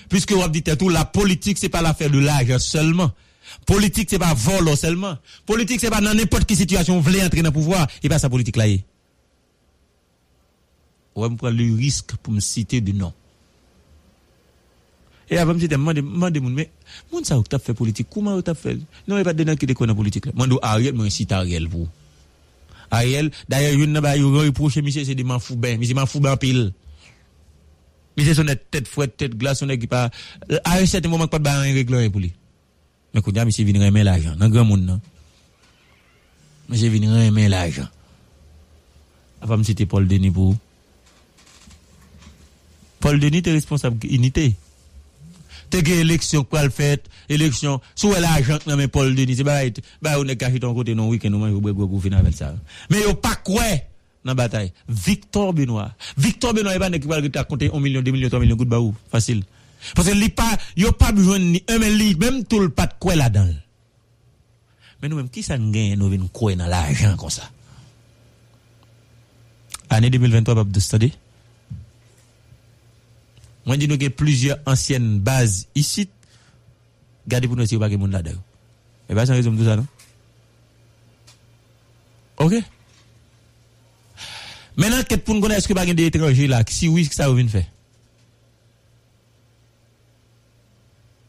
Puisque vous dites tout, la politique, c'est pas l'affaire de l'argent seulement. Politique, c'est pas vol seulement. Politique, c'est pas dans n'importe quelle situation, vous voulez entrer dans le pouvoir, et pas sa politique là. On va prendre le risque pour me citer du nom. E avan mwen se te mande moun, men, moun sa wak tap fe politik, kouman wak tap fe? Non, e pat denan ki de konan politik la. Mando Ariel, mwen sit Ariel pou. Ariel, daye yon nan ba yon reproche, misye se di man fou ben, misye man fou ben pil. Misye son net tete fwet, tete glas, son net ki pa... Euh, Ariel se te mouman pat ba yon reglan yon pou li. Men kou diya, misye vin remen l'ajan, nan gran moun nan. Misye vin remen l'ajan. Avan mwen se te Paul Denis pou. Paul Denis te responsable unité. T'es une élection quoi le fait, élection, soit l'argent dans mes Paul Denis, c'est pas, bah, on est caché ton côté non week-end, on gros fin avec ça. Mais yo pas quoi dans bataille. Victor Benoît. Victor Benoît, il pas va compter 1 million, 2 millions, 3 millions, good baou. Facile. Parce que pas, yo pas besoin ni un, mais li, même tout le pas de quoi là-dedans. Mais nous-mêmes, qui ça nous gagne, nous venons quoi dans l'argent comme ça? Année 2023, pas de study. Moi, je dis qu'il y a plusieurs anciennes bases ici. Gardez pour nous si vous n'avez pas de là-dedans. Et bien, ça résume tout ça, non? Ok? Maintenant, qu'est-ce pour nous connaître est-ce que vous avez des étrangers là? Si oui, ça vous vient faire?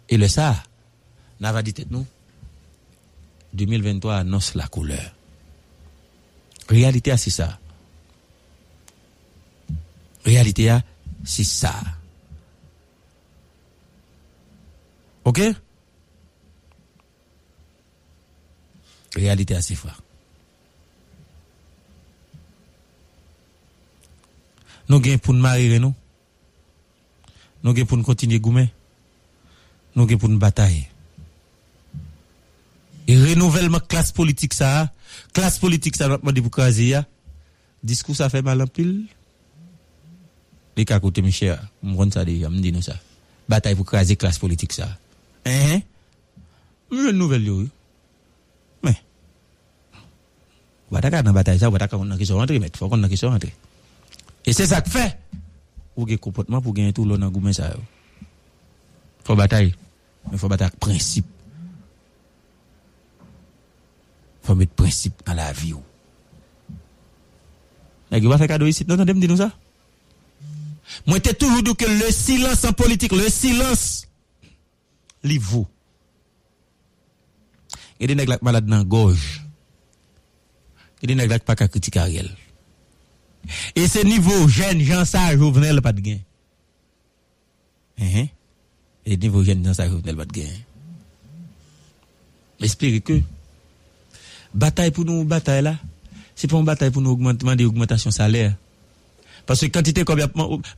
Et le ça, n'a dit nous. 2023 annonce la couleur. Réalité, c'est ça. Réalité, c'est ça. Ok? Réalité assez frère. Nous gagnons pour nous marier, nous. Nous gagnons pour nous continuer goumer. Nous gagnons pour nous batailler. Et renouvellement classe politique ça, classe politique ça, notre démocratie, discours ça fait mal en pile. Les cas côté mes chers, je me ça déjà, je me dis nous ça. Bataille pour craser classe politique ça. Eh? Hein? Mwen nouvel yo. Men. Wata ka nan batay sa, wata ka kon nan ki so rentre, met. Fwa kon nan ki so rentre. E se sa k fe. Ou ge kompotman pou gen tou lò nan goumen sa yo. Fwa batay. Men fwa batay ak prinsip. Fwa met prinsip nan la vi yo. Nè ki wata kado yisit, non nan dem di nou sa? Mwen te toujou dou ke le silans an politik, le silans des nègres qui malades dans la gorge. Il y a des nègres qui pas qu'à critiquer Ariel. Et ce niveau jeune, Jean Sage, Jovenel, pas de gain. Et niveau jeune, Jean Sage, Jovenel, pas de gain. Espérez que bataille pour nous, bataille là, c'est pas une bataille pour nous augmentation salaire. Parce que quantité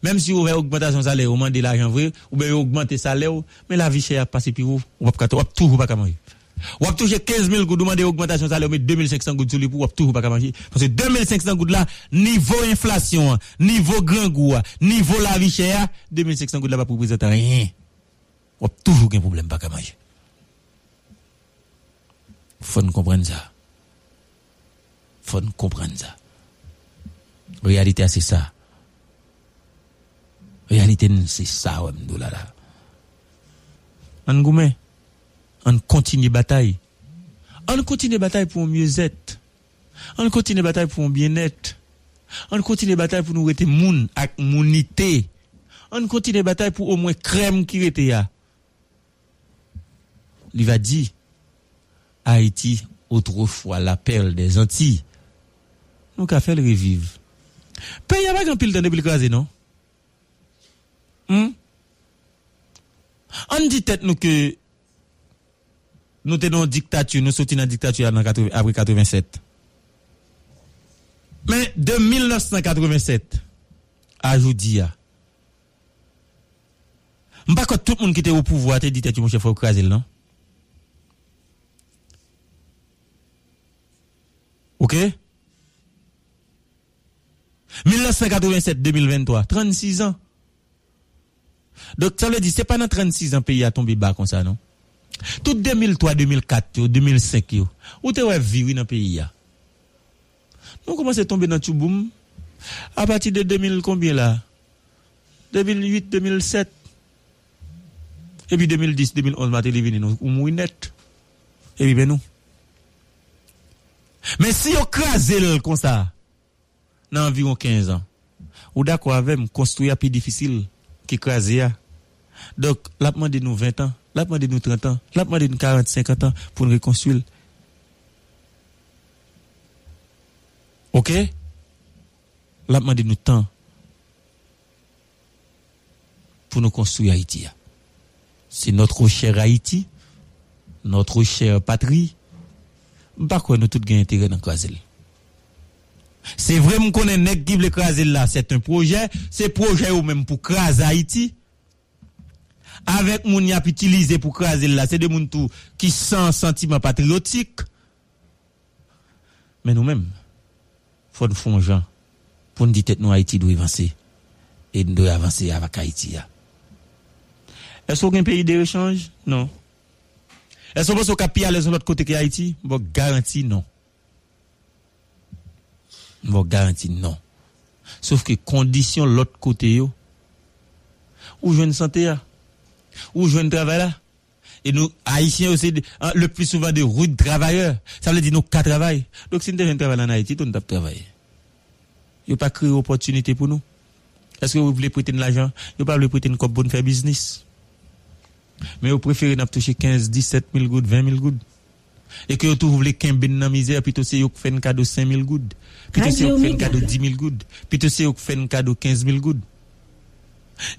même si vous avez augmentation salaire, vous demandez l'argent vrai, ou bien vous augmentez salaire, mais la vie chère a passé puis vous, vous toujours pas manger. Ou avez touché 15 000 gouttes, demandez augmentation salaire, mais 2500 gouttes sur les pour, ou toujours pas manger. Parce que 2500 gouttes là, niveau inflation, niveau grand goût, niveau la vie chère, 2500 gouttes là pas pour représenter rien. Ou toujours un problème pas manger. Faut comprendre ça. Faut comprendre ça. Réalité, c'est ça. Réalité, c'est ça, là. On goumé. On continue bataille. On continue bataille pour un mieux-être. On continue bataille pour un bien-être. On continue bataille pour nous rester moun avec mounité. On continue bataille pour au moins crème qui était là. Il va dire, Haïti, autrefois la perle des Antilles. Nous avons fait le revivre? Pays pas grand pile temps depuis le crasé, non? Hmm? On dit peut-être nous que nous étions en dictature, nous sortions en dictature après 87. Mais de 1987 à aujourd'hui, je ne sais pas tout le monde qui était au pouvoir était dictature, mon chef, au craser, non? OK? 1987-2023, 36 ans. Donc, ça veut dire, c'est pas dans 36 ans pays a tombé bas comme ça, non? Tout 2003, 2004, 2005, yo, où te ouais vivre dans pays a? Nous commençons à tomber dans tout boom. À partir de 2000, combien là? 2008, 2007. Et puis 2010, 2011, ma venu nous, on net. Et puis, ben nous. Mais si on crase le comme ça, dans environ 15 ans, ou d'accord avec, construire plus difficile. Qui crase ya? Donc, la demande nous 20 ans, la demande nous 30 ans, la demande nous 40, 50 ans pour nous reconstruire. OK? La demande nous temps pour nous construire Haïti. C'est notre cher Haïti, notre chère patrie. Par quoi nous tous gagnons intérêt dans craser. C'est vrai, me connais nèg qui veut écraser là, c'est un projet, c'est projet ou même pour craser Haïti. Avec moun y a utilisé pour craser là, c'est des moun tout qui sans sentiment patriotique. Mais nous-mêmes, faut nous faire gens pour nous dire que nous Haïti doit avancer et nous doit avancer avec Haïti. Est-ce qu'on a un pays de échange Non. Est-ce qu'on pense au capital de l'autre côté que Haïti Bon, garantie non. Bon, garantie non. Sauf que condition l'autre côté yo, ou je santé ya, ou je travail là? Et nous, Haïtiens aussi, hein, le plus souvent des rudes travailleurs. Ça veut dire nous qu'à travail. Donc si nous devons travailler en Haïti, nous devons travailler. Vous n'avez pas créé opportunité pour nous. Est-ce que vous voulez prêter de l'argent? Vous pas voulez prêter une pour faire business? Mais vous préférez n'a toucher 15, 17 000 gouttes, 20 000 gouttes? et que vous voulez qu'un ben dans misère plutôt c'est vous fait un cadeau 5000 goud plutôt c'est vous fait un cadeau 10 000 goud plutôt c'est vous fait un cadeau 15 000 goud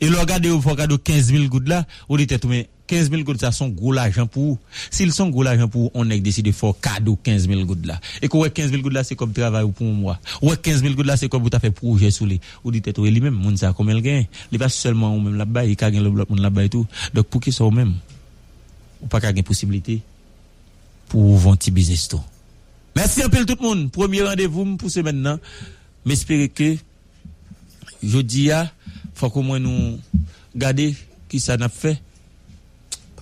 et le regardez vous fait un cadeau 15 000 goud là vous dites mais 15 000 gouttes, ça sont gros l'argent pour S'ils sont gros l'argent pour on a décidé de faire cadeau 15 000 gouttes là. Et que 15 000 gouttes là, c'est comme travail pour moi. Ou 15 000 gouttes là, c'est comme vous avez fait projet sous les. Ou dit, et lui-même, moun ça, comme elle gagne. Il pas seulement ou même là-bas, il gagne le bloc, moun là-bas et tout. Donc, pour qui ça ou même? Ou pas gagne possibilité? Pour vendre petit business tout. Merci un peu tout le monde. Premier rendez-vous pour ce maintenant. M'espérer que jeudi a faut qu'au moins nous garder qui ça n'a fait.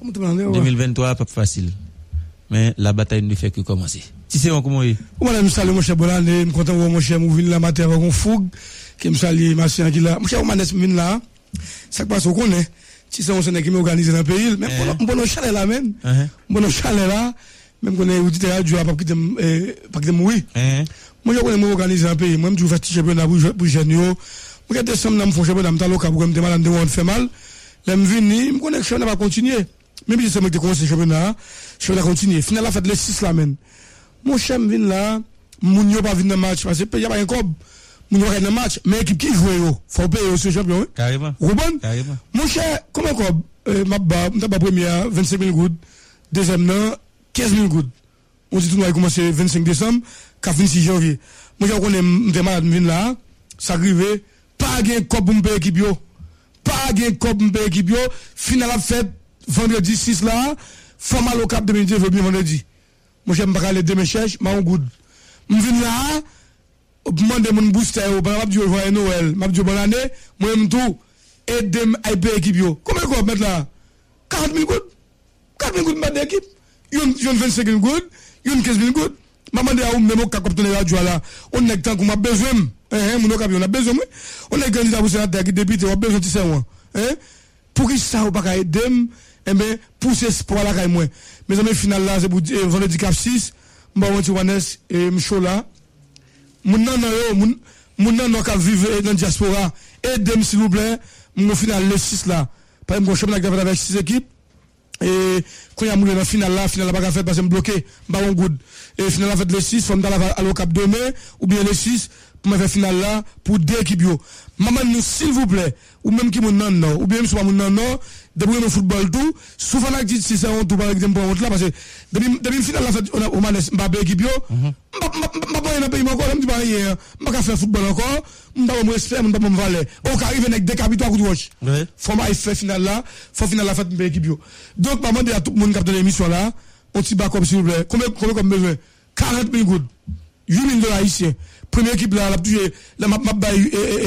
2023 pas facile. Mais la bataille ne fait que commencer. Si c'est comment est? Moi, je salue mon cher suis content de voir mon cher Mouvin la matin avec un fougue, qui me salue ma chère qui là. Mon cher Omanes Mouvin là, ça passe au connaît. Si c'est sénat qui m'organise dans le pays, même bon bon chalet là même, bon chalet là, même qu'on est audité radio pas pas quitter mourir. Moi je connais m'organiser dans le pays, moi je fais petit championnat pour jeunes. Moi décembre là me font championnat dans local pour me malade de on fait mal. Là me venir, me connais championnat va continuer. Même si c'est moi qui commence le championnat, je vais continuer. Final la fête les 6 là même. Mon me vient là, moun yo pas venir dans match parce que il y a pas un cob. Moun yo pas dans match, mais qui joue yo, faut payer aussi champion. Carrément. Ruben Carrément. Mon cher, comment quoi Ma ba, ma première 25 000 gouttes, deuxième nan 15 000 gouttes. On dit tout le a a 25 décembre, 6 janvier. Moi, je connais, je malade, je là, ça arrive, pas de cop pour me payer yo. pas de cop pour me payer yo, final à fête, vendredi 6 là, femme à cap 2010, je vendredi. Moi, j'aime pas aller demain cherche, ma on good. Je viens là, demander mon booster, je dis joyeux Noël, je dis bonne année, moi, je tout, aide-moi à payer l'équipe. Combien de cop mettre là? 40 000 gouttes? 40 000 gouttes mettre l'équipe? Yon, yon 25 000 goud, yon 15 000 goud. Maman de a ou mè mò kakop tonè radyo ala, on nèk tan kou mè bezwèm, eh, eh, moun nou kapyon, mè bezwèm wè. On nèk kandida pou senatè ki depite, wè bezwèm ti sè wè. Eh, pou ki sa ou pa ka edèm, pou se pou ala kay e mwen. Mè zanmè final la, se pou vendredi kap 6, mba wè ti wanes, mchou la. Moun nan nan yo, moun nan nan kap vive nan diaspora, edèm s'il vous plè, mwen final le 6 la. Par mwen kon chèm nan kap avèk 6 ekip, Et quand il y a dans la finale, la finale pas fait parce que je bloqué, baron good. Et finale fait le 6, on va aller au cap demain, ou bien le 6, pour faire finale là pour deux équipes. Maman nous s'il vous plaît, ou même qui mon non non, ou bien soit mon non débrouiller le football tout, souvent la dit si c'est on tout par exemple là parce que depuis finale là fait on a on a Mbappé équipe. M'a pas dans pays encore, me dit pas rien, m'a pas faire football encore, m'a pas me respect, m'a pas me valer. On arrive avec des capitaux à coup de roche. Faut m'a fait finale là, faut finale là fait Mbappé équipe. Donc maman à tout le monde qui a dans l'émission là, on t'y bat comme s'il vous plaît. Combien combien comme besoin? 40 000 gouttes. 8 000 dollars ici. Première équipe là, la plus, la map map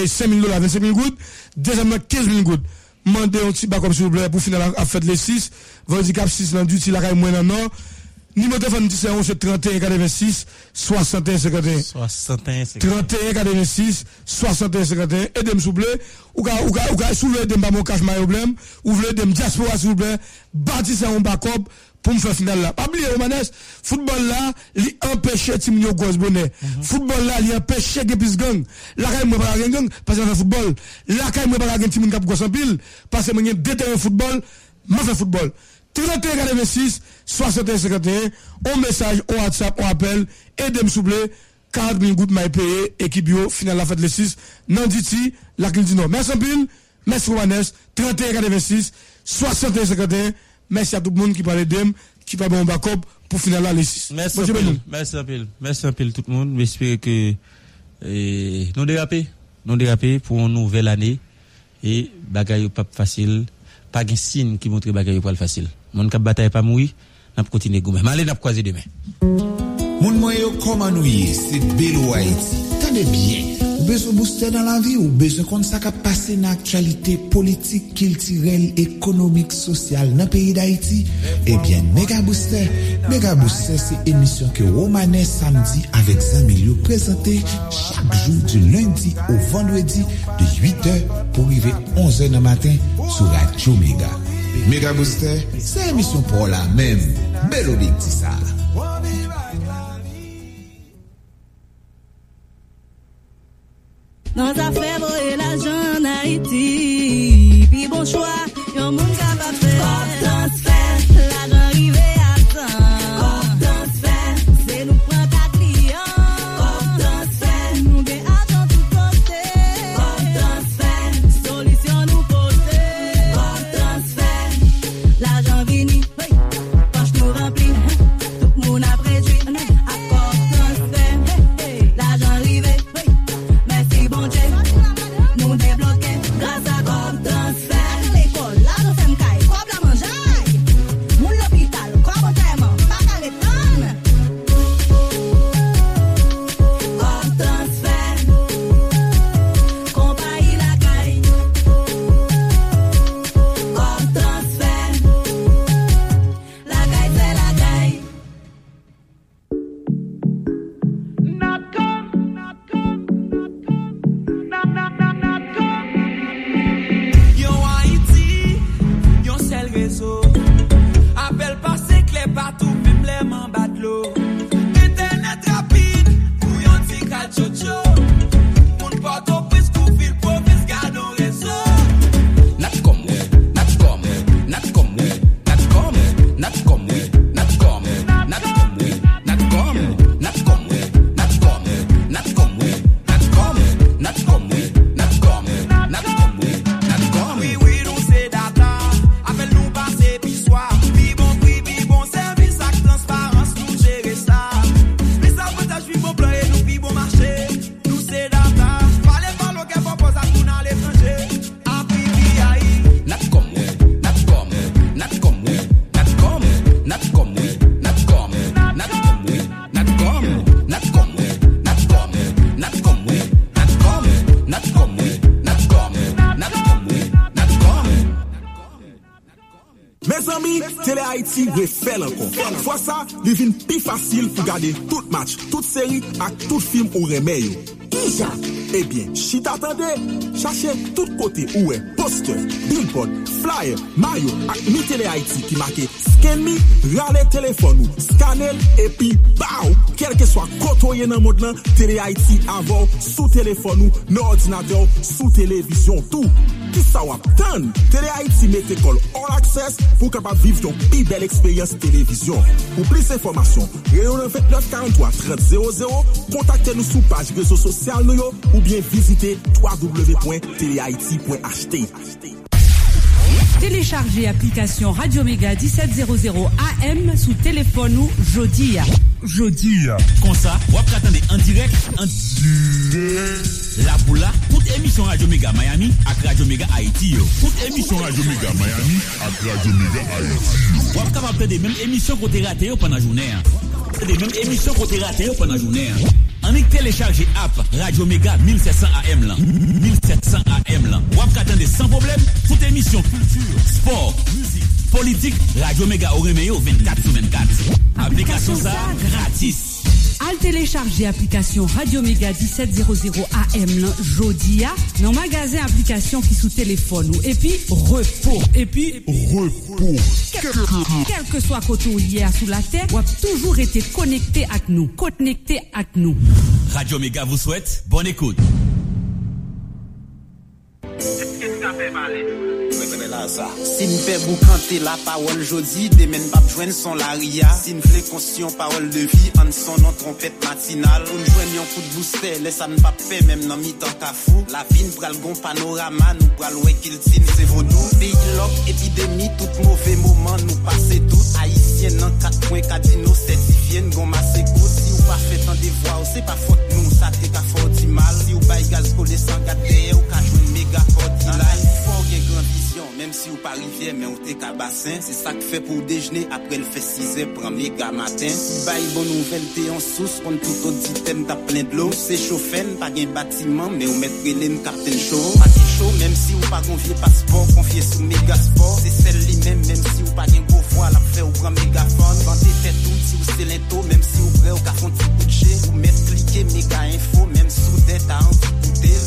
5000 dollars, 25 000 gouttes. Deuxième 15 000 gouttes. Mandez un petit bac comme s'il vous plaît pour finir la fête les 6. Handicap 6 dans du la caille moins d'un an. Numéro de téléphone, c'est 11 31 86 61 51. 61 51. 31 86 61 51. Aidez-moi, s'il vous plaît. Ou ka, ou ka, ou ka, s'il vous plaît, aidez-moi mon cash, ma problème. Ou voulez, aidez-moi diaspora, s'il vous plaît. Bâtissez un backup. Pour me faire finale là. Pas oublier Romanes, football là, li empêche tim yo gos bonnet. Football là, li empêche plus gang. La kay moi pas gang parce que fait football. La kay moi pas gang tim en pile parce que moi deux terrain football, m'a fait football. 31 86 61 51, on message, on WhatsApp, on appelle, aidez-moi s'il vous plaît. 40 000 gouttes m'a payé, équipe yo, finale la fête les 6, Nanditi, la Cline du Nord. Merci en pile, merci Romanes, 31 86 61 51, merci à tout le monde qui parle d'eux, qui parle bon backup pour finale la les 6. Merci merci un merci un pile tout le monde, j'espère que eh, nous dérapé, nous pour une nouvelle année et bagaille pas facile, pas de signe qui montre bagaille pas facile. Mon cap bataille pas mourir, n'a goumen. Mais allez n'a croiser demain. mwen yo koman ouye, se Belo Haiti. Tande bien, ou bezon booster nan la vi, ou bezon kon sa ka pase nan aktualite politik, kiltirel, ekonomik, sosyal nan peyi d'Haiti. Ebyen, eh Mega Booster, Mega Booster se emisyon ke Romane Samdi avek Zanmilio prezante chak jou du lundi ou vendredi de 8h pou rive 11h nan matin sou Radio Mega. Mega Booster, se emisyon pou la men, belo big di sa. Ta fèvre et l'argent en Haïti. Puis bon choix, yon moun transfert, Haïti refait encore. Fois ça, il devient plus facile pour garder tout match, toute série et tout film ou remède. Qui ça? Eh bien, si t'attendais, cherchez tout côté où est poster, billboard, flyer, maillot et mi Télé Haïti qui marqué scan me, rale téléphone ou scanner et puis bao, quel que soit côté dans le monde là, Télé Haïti avant sous téléphone ou dans ordinateur, sous télévision tout. Qui ça ou attend? Télé Haïti met école all access pour capable vivre ton plus belle expérience télévision. Pour plus d'informations, réunion 29 43 30 00, contactez-nous sur page sociaux nous yo, ou bien visitez www.telehaiti.ht. Téléchargez application Radio Méga 1700 AM sous téléphone ou jodi. Jodi. Comme ça, vous attendez en direct, en La Boula, toute émission Radio Méga Miami avec Radio Méga Haïti. yo. Toute émission Radio Méga Miami avec Radio Méga Haïti. Vous êtes capable de des mêmes émissions qu'on t'a raté yo journée. hein. Des mêmes émissions t'a raté yo pendant journée. hein. On est téléchargé app Radio Méga 1700 AM là. 1700 AM là. Vous attendez sans problème toute émission culture, sport, musique, politique. Radio Méga au reméo 24 sur 24. Application ça gratis. Al télécharger application Radio Méga 1700 AM lan jodia dans magasin application qui sous téléphone ou et puis repos et puis repos. Quel, quel que soit côté où hier sous la terre, ou a toujours été connecté avec nous, connecté avec nous. Radio Méga vous souhaite bonne écoute. Si nous fait boucanter la parole jodi, demen pap jwen son la ria. Si nous fait conscient parole de vie, en son non trompette matinale. Ou nous jwen yon coup de booster, laisse pas fait même dans mi-temps kafou. La vie nous gon panorama, nous ouais qu'il tine, c'est vaudou. Pays lock, épidémie, tout mauvais moment, nous passer tout. Haïtien nan 4 points kadino, certifié, nous écoute. Pas tant des voix, c'est pas faute nous, ça te ka fort di mal. Si ou bay gaz collé sans garder, ou ka jwen méga cordial. Faut gen grand vision, même si ou pas rivière, mais ou te ka bassin. C'est ça que fait pour déjeuner, après le fait 6 heures, prend méga matin. Si bay bon nouvelle, t'es en sous, on tout autre item, t'as plein de l'eau. C'est chauffé, pas gen bâtiment, mais ou mettre relève captain show. Pas chaud, même si ou pas confié passeport, confié sous méga sport. C'est celle li même, même si ou pas gen gros voix, la fait ou prend mégaphone. Quand t'es fait tout, si ou c'est lento, même si ou prêt ka font de jet. Ou mettre cliquer méga info, à un petit bouteille.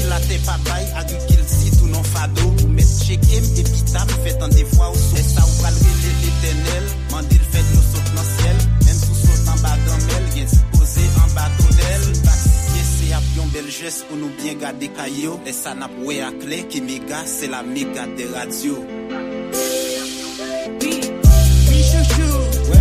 Si la t'es pas bail, agricule si tout non fado. Ou mettre checker, et puis t'as fait en des fois ou sous. Et ça ou pas l'éternel, mandé le fait nous saute dans le ciel. Même sous saute en bas gamelle, rien disposé en bas d'elle. Baptisé, c'est à pion bel geste pour nous bien garder caillou. Et ça n'a pas à clé qui méga, c'est la méga des radios.